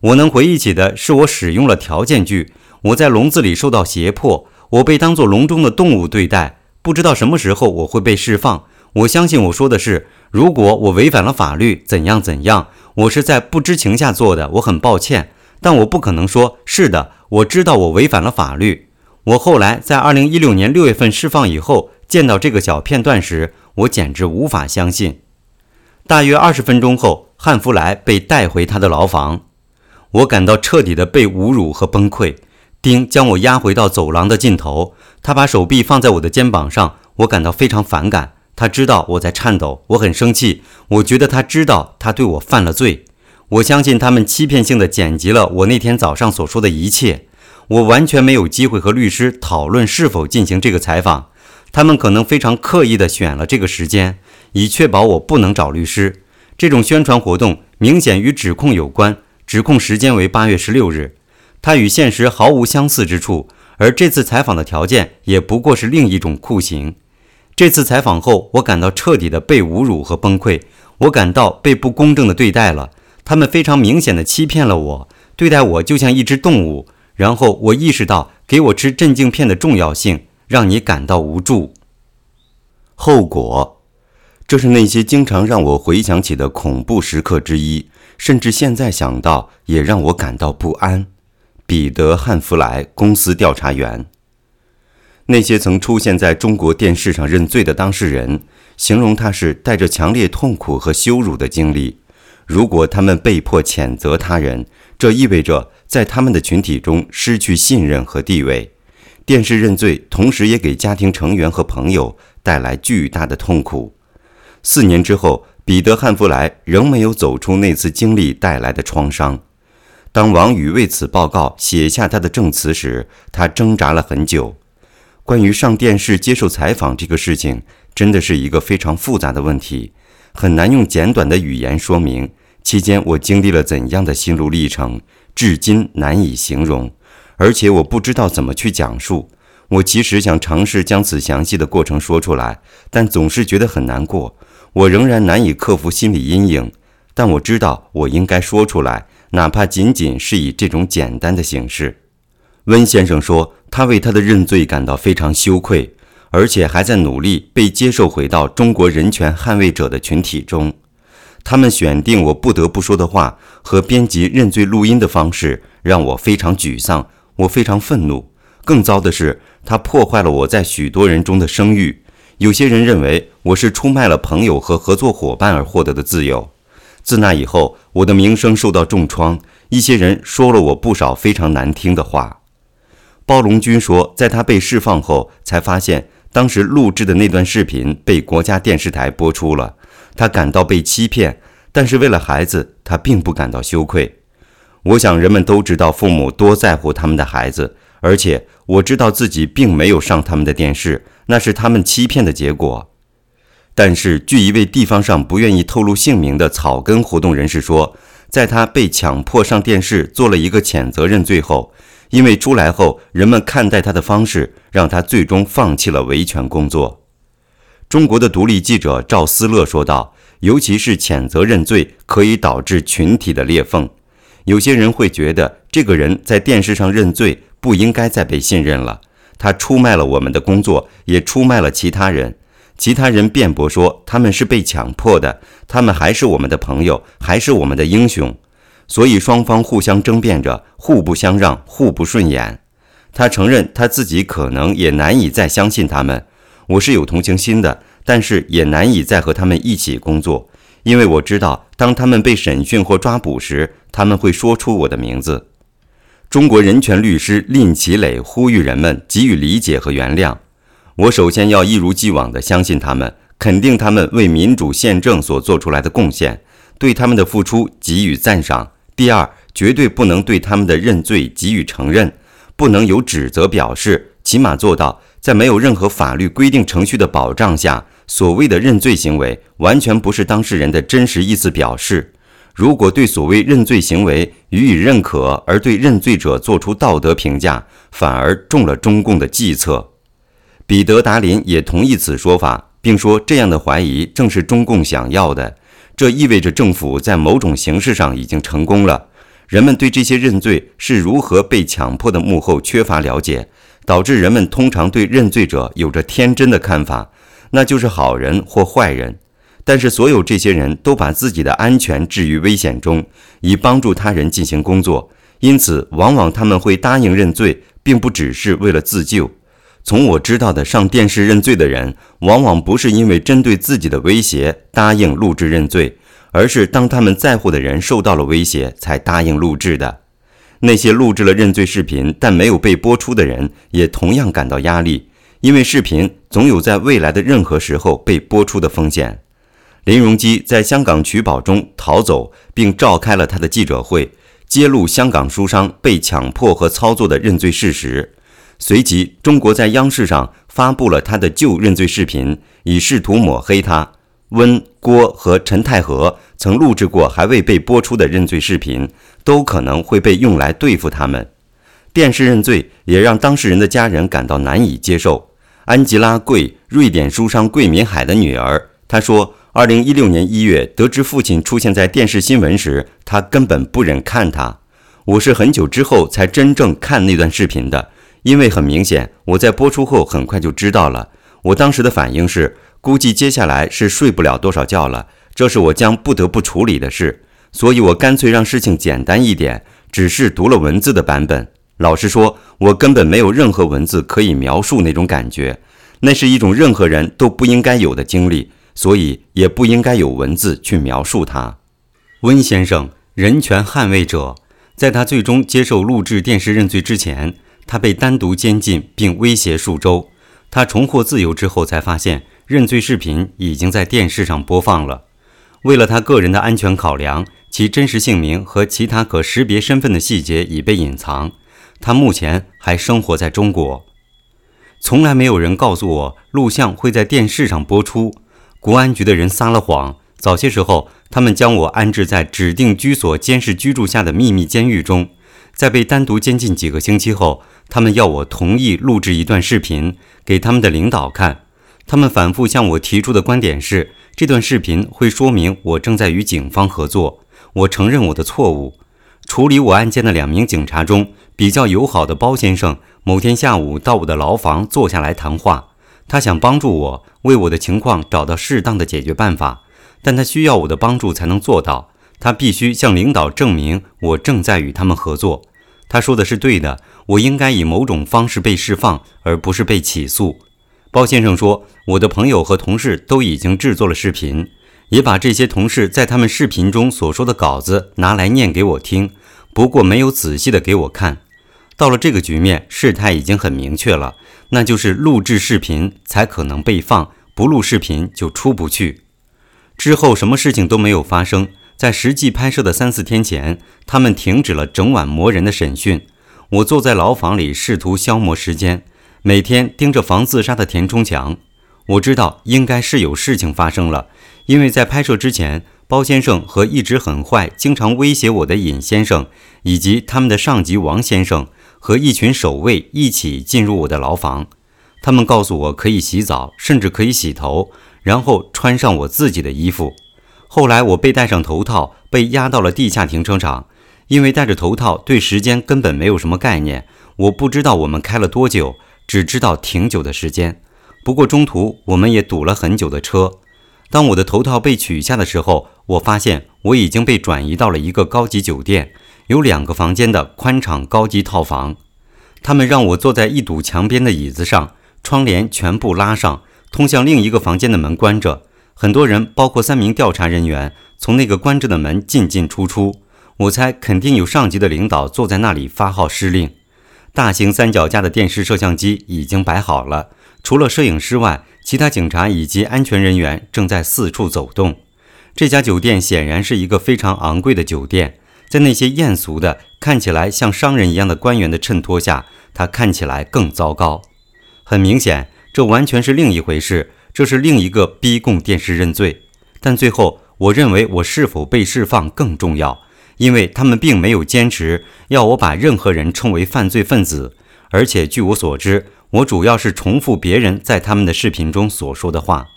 我能回忆起的是，我使用了条件句。我在笼子里受到胁迫，我被当作笼中的动物对待。不知道什么时候我会被释放。我相信我说的是，如果我违反了法律，怎样怎样。我是在不知情下做的，我很抱歉。但我不可能说是的，我知道我违反了法律。我后来在二零一六年六月份释放以后，见到这个小片段时，我简直无法相信。大约二十分钟后，汉弗莱被带回他的牢房，我感到彻底的被侮辱和崩溃。丁将我押回到走廊的尽头，他把手臂放在我的肩膀上，我感到非常反感。他知道我在颤抖，我很生气。我觉得他知道他对我犯了罪。我相信他们欺骗性的剪辑了我那天早上所说的一切。我完全没有机会和律师讨论是否进行这个采访，他们可能非常刻意地选了这个时间，以确保我不能找律师。这种宣传活动明显与指控有关，指控时间为八月十六日，它与现实毫无相似之处。而这次采访的条件也不过是另一种酷刑。这次采访后，我感到彻底的被侮辱和崩溃，我感到被不公正的对待了，他们非常明显的欺骗了我，对待我就像一只动物。然后我意识到给我吃镇静片的重要性，让你感到无助。后果，这是那些经常让我回想起的恐怖时刻之一，甚至现在想到也让我感到不安。彼得·汉弗莱，公司调查员。那些曾出现在中国电视上认罪的当事人，形容他是带着强烈痛苦和羞辱的经历。如果他们被迫谴责他人，这意味着。在他们的群体中失去信任和地位，电视认罪，同时也给家庭成员和朋友带来巨大的痛苦。四年之后，彼得·汉弗莱仍没有走出那次经历带来的创伤。当王宇为此报告写下他的证词时，他挣扎了很久。关于上电视接受采访这个事情，真的是一个非常复杂的问题，很难用简短的语言说明。期间我经历了怎样的心路历程？至今难以形容，而且我不知道怎么去讲述。我其实想尝试将此详细的过程说出来，但总是觉得很难过。我仍然难以克服心理阴影，但我知道我应该说出来，哪怕仅仅是以这种简单的形式。温先生说，他为他的认罪感到非常羞愧，而且还在努力被接受回到中国人权捍卫者的群体中。他们选定我不得不说的话和编辑认罪录音的方式，让我非常沮丧，我非常愤怒。更糟的是，他破坏了我在许多人中的声誉。有些人认为我是出卖了朋友和合作伙伴而获得的自由。自那以后，我的名声受到重创。一些人说了我不少非常难听的话。包龙军说，在他被释放后，才发现当时录制的那段视频被国家电视台播出了。他感到被欺骗，但是为了孩子，他并不感到羞愧。我想人们都知道父母多在乎他们的孩子，而且我知道自己并没有上他们的电视，那是他们欺骗的结果。但是，据一位地方上不愿意透露姓名的草根活动人士说，在他被强迫上电视做了一个谴责认罪后，因为出来后人们看待他的方式，让他最终放弃了维权工作。中国的独立记者赵思乐说道：“尤其是谴责认罪，可以导致群体的裂缝。有些人会觉得，这个人在电视上认罪，不应该再被信任了。他出卖了我们的工作，也出卖了其他人。”其他人辩驳说，他们是被强迫的，他们还是我们的朋友，还是我们的英雄。所以双方互相争辩着，互不相让，互不顺眼。他承认他自己可能也难以再相信他们。我是有同情心的，但是也难以再和他们一起工作，因为我知道，当他们被审讯或抓捕时，他们会说出我的名字。中国人权律师蔺奇磊呼吁人们给予理解和原谅。我首先要一如既往地相信他们，肯定他们为民主宪政所做出来的贡献，对他们的付出给予赞赏。第二，绝对不能对他们的认罪给予承认，不能有指责表示，起码做到在没有任何法律规定程序的保障下，所谓的认罪行为完全不是当事人的真实意思表示。如果对所谓认罪行为予以认可，而对认罪者做出道德评价，反而中了中共的计策。彼得·达林也同意此说法，并说这样的怀疑正是中共想要的。这意味着政府在某种形式上已经成功了。人们对这些认罪是如何被强迫的幕后缺乏了解，导致人们通常对认罪者有着天真的看法，那就是好人或坏人。但是所有这些人都把自己的安全置于危险中，以帮助他人进行工作，因此往往他们会答应认罪，并不只是为了自救。从我知道的上电视认罪的人，往往不是因为针对自己的威胁答应录制认罪，而是当他们在乎的人受到了威胁才答应录制的。那些录制了认罪视频但没有被播出的人，也同样感到压力，因为视频总有在未来的任何时候被播出的风险。林荣基在香港取保中逃走，并召开了他的记者会，揭露香港书商被强迫和操作的认罪事实。随即，中国在央视上发布了他的旧认罪视频，以试图抹黑他。温、郭和陈太和曾录制过还未被播出的认罪视频，都可能会被用来对付他们。电视认罪也让当事人的家人感到难以接受。安吉拉·贵，瑞典书商桂民海的女儿，她说：“2016 年1月得知父亲出现在电视新闻时，她根本不忍看他。我是很久之后才真正看那段视频的。”因为很明显，我在播出后很快就知道了。我当时的反应是，估计接下来是睡不了多少觉了。这是我将不得不处理的事，所以我干脆让事情简单一点，只是读了文字的版本。老实说，我根本没有任何文字可以描述那种感觉，那是一种任何人都不应该有的经历，所以也不应该有文字去描述它。温先生，人权捍卫者，在他最终接受录制电视认罪之前。他被单独监禁并威胁数周。他重获自由之后，才发现认罪视频已经在电视上播放了。为了他个人的安全考量，其真实姓名和其他可识别身份的细节已被隐藏。他目前还生活在中国。从来没有人告诉我录像会在电视上播出。国安局的人撒了谎。早些时候，他们将我安置在指定居所监视居住下的秘密监狱中。在被单独监禁几个星期后，他们要我同意录制一段视频给他们的领导看。他们反复向我提出的观点是，这段视频会说明我正在与警方合作。我承认我的错误。处理我案件的两名警察中比较友好的包先生，某天下午到我的牢房坐下来谈话。他想帮助我，为我的情况找到适当的解决办法，但他需要我的帮助才能做到。他必须向领导证明我正在与他们合作。他说的是对的，我应该以某种方式被释放，而不是被起诉。包先生说，我的朋友和同事都已经制作了视频，也把这些同事在他们视频中所说的稿子拿来念给我听，不过没有仔细的给我看。到了这个局面，事态已经很明确了，那就是录制视频才可能被放，不录视频就出不去。之后什么事情都没有发生。在实际拍摄的三四天前，他们停止了整晚磨人的审讯。我坐在牢房里，试图消磨时间，每天盯着防自杀的填充墙。我知道应该是有事情发生了，因为在拍摄之前，包先生和一直很坏、经常威胁我的尹先生，以及他们的上级王先生和一群守卫一起进入我的牢房。他们告诉我可以洗澡，甚至可以洗头，然后穿上我自己的衣服。后来我被戴上头套，被押到了地下停车场。因为戴着头套，对时间根本没有什么概念。我不知道我们开了多久，只知道挺久的时间。不过中途我们也堵了很久的车。当我的头套被取下的时候，我发现我已经被转移到了一个高级酒店，有两个房间的宽敞高级套房。他们让我坐在一堵墙边的椅子上。窗帘全部拉上，通向另一个房间的门关着。很多人，包括三名调查人员，从那个关着的门进进出出。我猜肯定有上级的领导坐在那里发号施令。大型三脚架的电视摄像机已经摆好了，除了摄影师外，其他警察以及安全人员正在四处走动。这家酒店显然是一个非常昂贵的酒店，在那些艳俗的、看起来像商人一样的官员的衬托下，它看起来更糟糕。很明显，这完全是另一回事。这是另一个逼供电视认罪。但最后，我认为我是否被释放更重要，因为他们并没有坚持要我把任何人称为犯罪分子。而且，据我所知，我主要是重复别人在他们的视频中所说的话。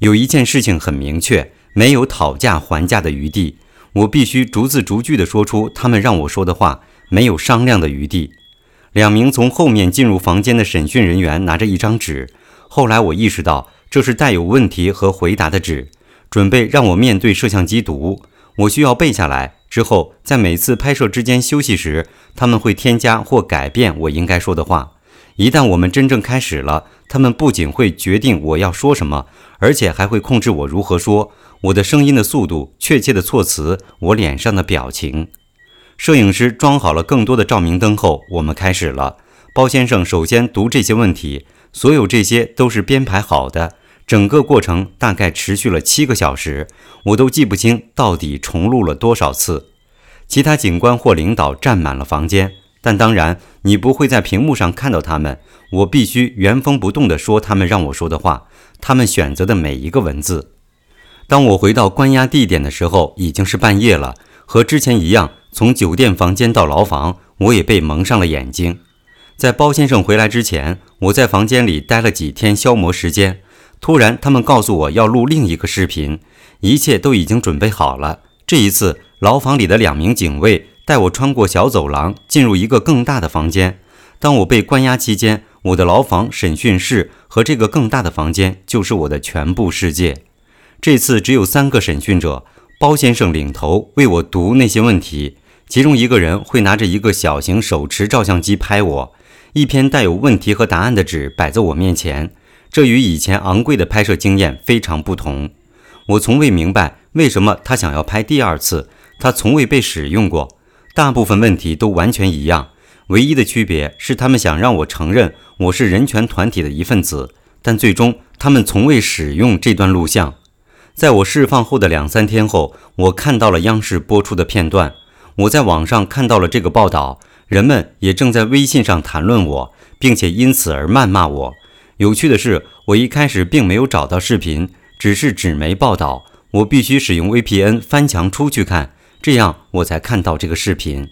有一件事情很明确，没有讨价还价的余地。我必须逐字逐句地说出他们让我说的话，没有商量的余地。两名从后面进入房间的审讯人员拿着一张纸，后来我意识到这是带有问题和回答的纸，准备让我面对摄像机读。我需要背下来，之后在每次拍摄之间休息时，他们会添加或改变我应该说的话。一旦我们真正开始了，他们不仅会决定我要说什么，而且还会控制我如何说，我的声音的速度、确切的措辞、我脸上的表情。摄影师装好了更多的照明灯后，我们开始了。包先生首先读这些问题，所有这些都是编排好的。整个过程大概持续了七个小时，我都记不清到底重录了多少次。其他警官或领导占满了房间，但当然你不会在屏幕上看到他们。我必须原封不动地说他们让我说的话，他们选择的每一个文字。当我回到关押地点的时候，已经是半夜了，和之前一样。从酒店房间到牢房，我也被蒙上了眼睛。在包先生回来之前，我在房间里待了几天消磨时间。突然，他们告诉我要录另一个视频，一切都已经准备好了。这一次，牢房里的两名警卫带我穿过小走廊，进入一个更大的房间。当我被关押期间，我的牢房、审讯室和这个更大的房间就是我的全部世界。这次只有三个审讯者，包先生领头为我读那些问题。其中一个人会拿着一个小型手持照相机拍我，一篇带有问题和答案的纸摆在我面前，这与以前昂贵的拍摄经验非常不同。我从未明白为什么他想要拍第二次，他从未被使用过。大部分问题都完全一样，唯一的区别是他们想让我承认我是人权团体的一份子，但最终他们从未使用这段录像。在我释放后的两三天后，我看到了央视播出的片段。我在网上看到了这个报道，人们也正在微信上谈论我，并且因此而谩骂我。有趣的是，我一开始并没有找到视频，只是纸媒报道。我必须使用 VPN 翻墙出去看，这样我才看到这个视频。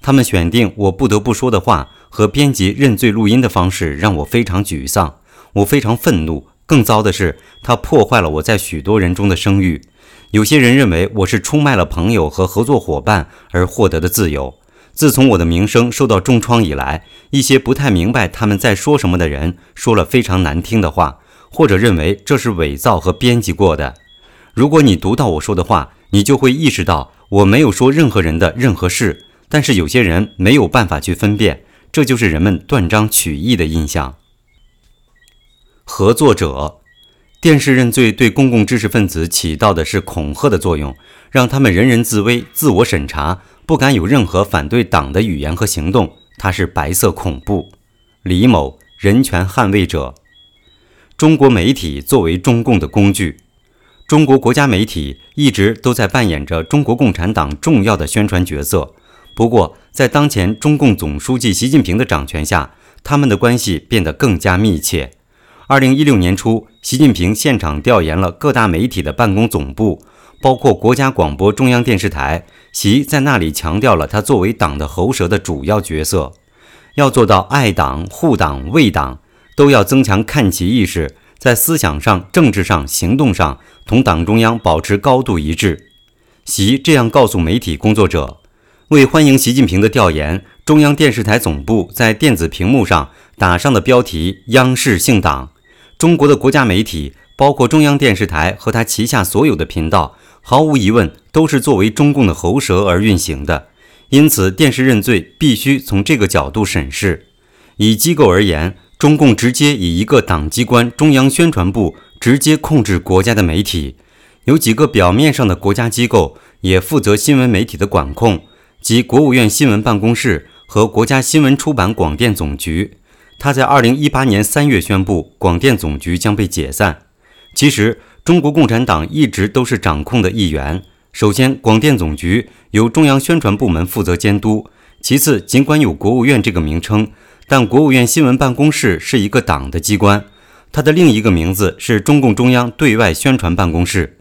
他们选定我不得不说的话和编辑认罪录音的方式，让我非常沮丧。我非常愤怒。更糟的是，它破坏了我在许多人中的声誉。有些人认为我是出卖了朋友和合作伙伴而获得的自由。自从我的名声受到重创以来，一些不太明白他们在说什么的人说了非常难听的话，或者认为这是伪造和编辑过的。如果你读到我说的话，你就会意识到我没有说任何人的任何事。但是有些人没有办法去分辨，这就是人们断章取义的印象。合作者。电视认罪对公共知识分子起到的是恐吓的作用，让他们人人自危、自我审查，不敢有任何反对党的语言和行动。他是白色恐怖。李某，人权捍卫者。中国媒体作为中共的工具。中国国家媒体一直都在扮演着中国共产党重要的宣传角色。不过，在当前中共总书记习近平的掌权下，他们的关系变得更加密切。二零一六年初，习近平现场调研了各大媒体的办公总部，包括国家广播中央电视台。习在那里强调了他作为党的喉舌的主要角色，要做到爱党、护党、为党，都要增强看齐意识，在思想上、政治上、行动上同党中央保持高度一致。习这样告诉媒体工作者。为欢迎习近平的调研，中央电视台总部在电子屏幕上打上的标题“央视姓党”。中国的国家媒体，包括中央电视台和他旗下所有的频道，毫无疑问都是作为中共的喉舌而运行的。因此，电视认罪必须从这个角度审视。以机构而言，中共直接以一个党机关中央宣传部直接控制国家的媒体，有几个表面上的国家机构也负责新闻媒体的管控，即国务院新闻办公室和国家新闻出版广电总局。他在二零一八年三月宣布，广电总局将被解散。其实，中国共产党一直都是掌控的一员。首先，广电总局由中央宣传部门负责监督；其次，尽管有国务院这个名称，但国务院新闻办公室是一个党的机关，它的另一个名字是中共中央对外宣传办公室。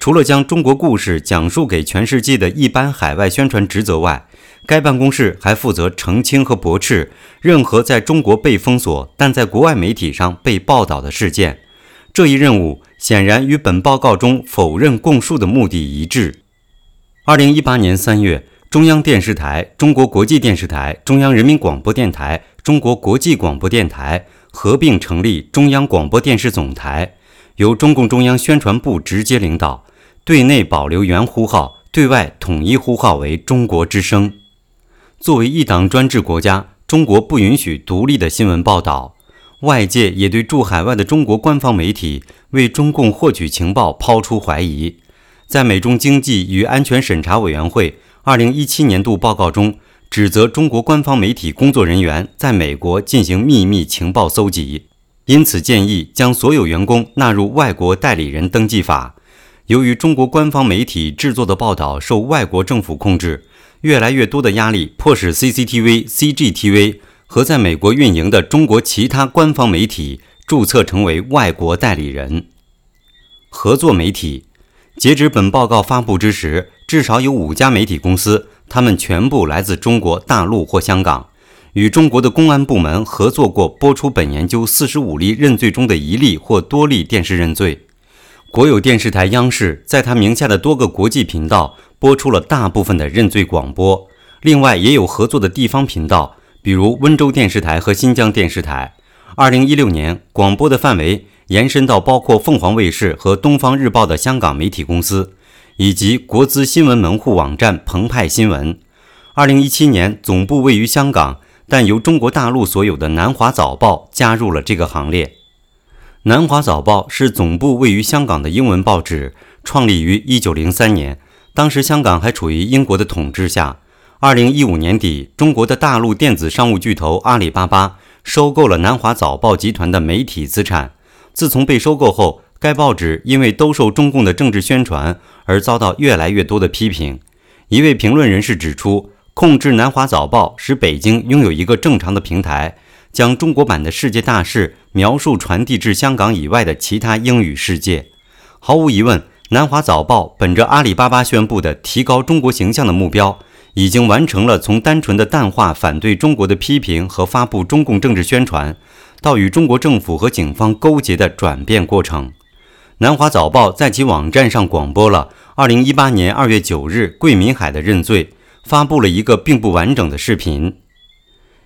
除了将中国故事讲述给全世界的一般海外宣传职责外，该办公室还负责澄清和驳斥任何在中国被封锁但在国外媒体上被报道的事件。这一任务显然与本报告中否认供述的目的一致。二零一八年三月，中央电视台、中国国际电视台、中央人民广播电台、中国国际广播电台合并成立中央广播电视总台，由中共中央宣传部直接领导，对内保留原呼号，对外统一呼号为中国之声。作为一党专制国家，中国不允许独立的新闻报道。外界也对驻海外的中国官方媒体为中共获取情报抛出怀疑。在美中经济与安全审查委员会2017年度报告中，指责中国官方媒体工作人员在美国进行秘密情报搜集，因此建议将所有员工纳入外国代理人登记法。由于中国官方媒体制作的报道受外国政府控制。越来越多的压力迫使 CCTV、CGTV 和在美国运营的中国其他官方媒体注册成为外国代理人。合作媒体，截止本报告发布之时，至少有五家媒体公司，他们全部来自中国大陆或香港，与中国的公安部门合作过播出本研究四十五例认罪中的一例或多例电视认罪。国有电视台央视在他名下的多个国际频道。播出了大部分的认罪广播，另外也有合作的地方频道，比如温州电视台和新疆电视台。二零一六年，广播的范围延伸到包括凤凰卫视和东方日报的香港媒体公司，以及国资新闻门户网站澎湃新闻。二零一七年，总部位于香港，但由中国大陆所有的南华早报加入了这个行列。南华早报是总部位于香港的英文报纸，创立于一九零三年。当时香港还处于英国的统治下。二零一五年底，中国的大陆电子商务巨头阿里巴巴收购了南华早报集团的媒体资产。自从被收购后，该报纸因为兜售中共的政治宣传而遭到越来越多的批评。一位评论人士指出，控制南华早报使北京拥有一个正常的平台，将中国版的世界大事描述传递至香港以外的其他英语世界。毫无疑问。南华早报本着阿里巴巴宣布的提高中国形象的目标，已经完成了从单纯的淡化反对中国的批评和发布中共政治宣传，到与中国政府和警方勾结的转变过程。南华早报在其网站上广播了2018年2月9日桂民海的认罪，发布了一个并不完整的视频。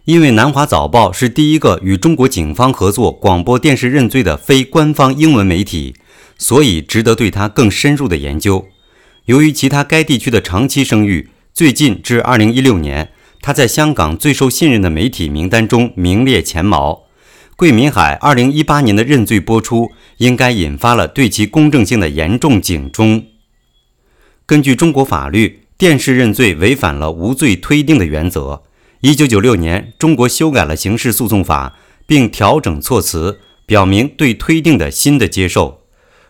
因为南华早报是第一个与中国警方合作广播电视认罪的非官方英文媒体。所以值得对他更深入的研究。由于其他该地区的长期声誉，最近至2016年，他在香港最受信任的媒体名单中名列前茅。桂民海2018年的认罪播出，应该引发了对其公正性的严重警钟。根据中国法律，电视认罪违反了无罪推定的原则。1996年，中国修改了刑事诉讼法，并调整措辞，表明对推定的新的接受。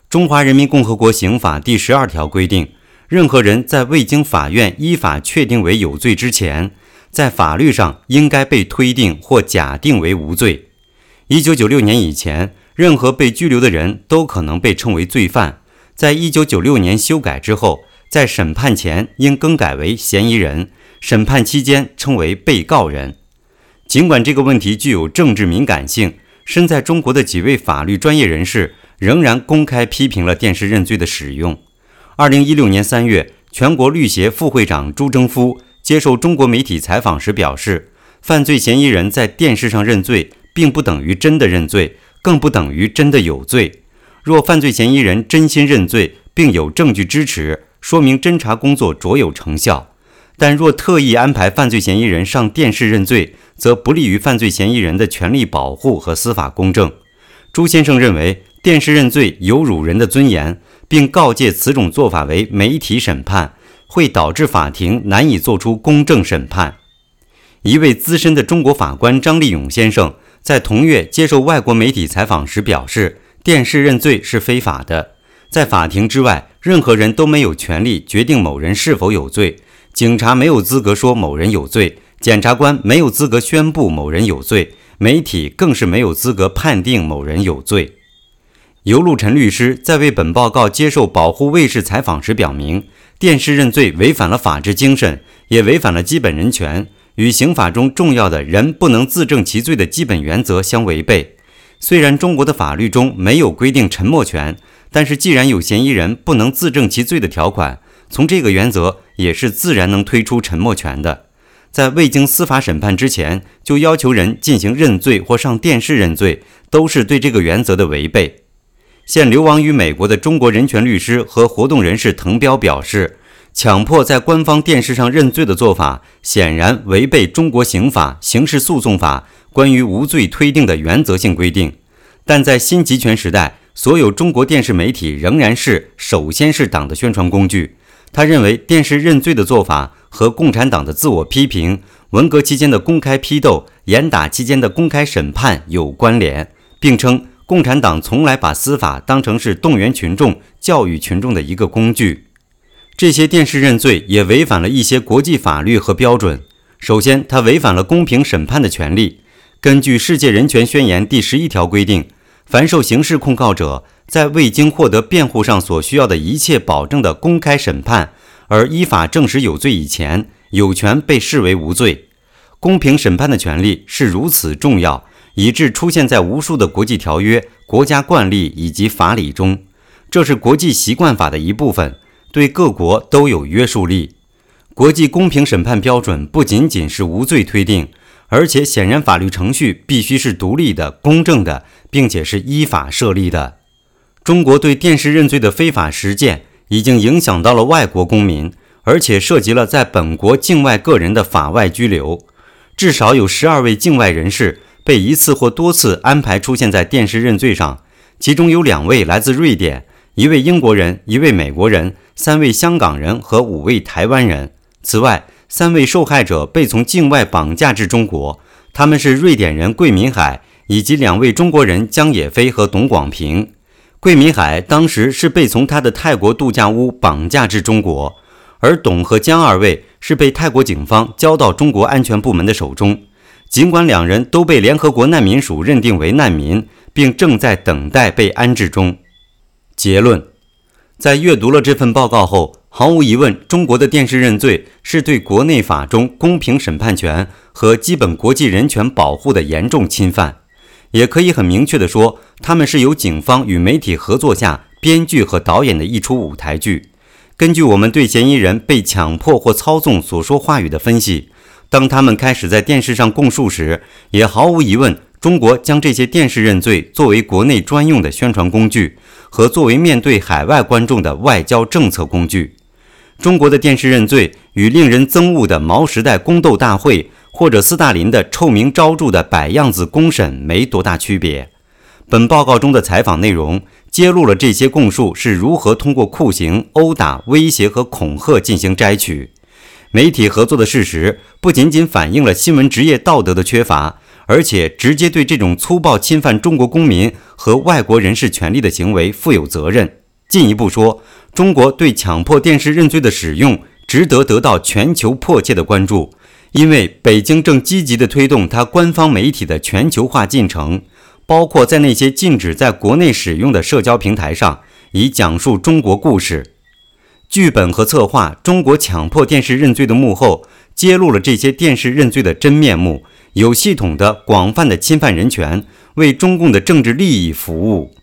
中华人民共和国刑法第十二条规定，任何人在未经法院依法确定为有罪之前，在法律上应该被推定或假定为无罪。一九九六年以前，任何被拘留的人都可能被称为罪犯。在一九九六年修改之后，在审判前应更改为嫌疑人，审判期间称为被告人。尽管这个问题具有政治敏感性，身在中国的几位法律专业人士仍然公开批评了电视认罪的使用。二零一六年三月，全国律协副会长朱征夫接受中国媒体采访时表示，犯罪嫌疑人在电视上认罪，并不等于真的认罪，更不等于真的有罪。若犯罪嫌疑人真心认罪，并有证据支持，说明侦查工作卓有成效。但若特意安排犯罪嫌疑人上电视认罪，则不利于犯罪嫌疑人的权利保护和司法公正。朱先生认为，电视认罪有辱人的尊严，并告诫此种做法为媒体审判，会导致法庭难以作出公正审判。一位资深的中国法官张立勇先生在同月接受外国媒体采访时表示，电视认罪是非法的，在法庭之外，任何人都没有权利决定某人是否有罪。警察没有资格说某人有罪，检察官没有资格宣布某人有罪，媒体更是没有资格判定某人有罪。尤路臣律师在为本报告接受保护卫士采访时表明，电视认罪违反了法治精神，也违反了基本人权，与刑法中重要的人不能自证其罪的基本原则相违背。虽然中国的法律中没有规定沉默权，但是既然有嫌疑人不能自证其罪的条款。从这个原则也是自然能推出沉默权的，在未经司法审判之前就要求人进行认罪或上电视认罪，都是对这个原则的违背。现流亡于美国的中国人权律师和活动人士滕彪表示，强迫在官方电视上认罪的做法，显然违背中国刑法、刑事诉讼法关于无罪推定的原则性规定。但在新集权时代，所有中国电视媒体仍然是首先是党的宣传工具。他认为电视认罪的做法和共产党的自我批评、文革期间的公开批斗、严打期间的公开审判有关联，并称共产党从来把司法当成是动员群众、教育群众的一个工具。这些电视认罪也违反了一些国际法律和标准。首先，它违反了公平审判的权利。根据《世界人权宣言》第十一条规定，凡受刑事控告者。在未经获得辩护上所需要的一切保证的公开审判，而依法证实有罪以前，有权被视为无罪。公平审判的权利是如此重要，以致出现在无数的国际条约、国家惯例以及法理中。这是国际习惯法的一部分，对各国都有约束力。国际公平审判标准不仅仅是无罪推定，而且显然法律程序必须是独立的、公正的，并且是依法设立的。中国对电视认罪的非法实践已经影响到了外国公民，而且涉及了在本国境外个人的法外拘留。至少有十二位境外人士被一次或多次安排出现在电视认罪上，其中有两位来自瑞典，一位英国人，一位美国人，三位香港人和五位台湾人。此外，三位受害者被从境外绑架至中国，他们是瑞典人桂民海以及两位中国人江野飞和董广平。桂民海当时是被从他的泰国度假屋绑架至中国，而董和江二位是被泰国警方交到中国安全部门的手中。尽管两人都被联合国难民署认定为难民，并正在等待被安置中。结论：在阅读了这份报告后，毫无疑问，中国的电视认罪是对国内法中公平审判权和基本国际人权保护的严重侵犯。也可以很明确地说，他们是由警方与媒体合作下编剧和导演的一出舞台剧。根据我们对嫌疑人被强迫或操纵所说话语的分析，当他们开始在电视上供述时，也毫无疑问，中国将这些电视认罪作为国内专用的宣传工具，和作为面对海外观众的外交政策工具。中国的电视认罪与令人憎恶的毛时代宫斗大会。或者斯大林的臭名昭著的摆样子公审没多大区别。本报告中的采访内容揭露了这些供述是如何通过酷刑、殴打、威胁和恐吓进行摘取。媒体合作的事实不仅仅反映了新闻职业道德的缺乏，而且直接对这种粗暴侵犯中国公民和外国人士权利的行为负有责任。进一步说，中国对强迫电视认罪的使用值得得到全球迫切的关注，因为北京正积极地推动它官方媒体的全球化进程，包括在那些禁止在国内使用的社交平台上，以讲述中国故事。剧本和策划中国强迫电视认罪的幕后，揭露了这些电视认罪的真面目，有系统的、广泛的侵犯人权，为中共的政治利益服务。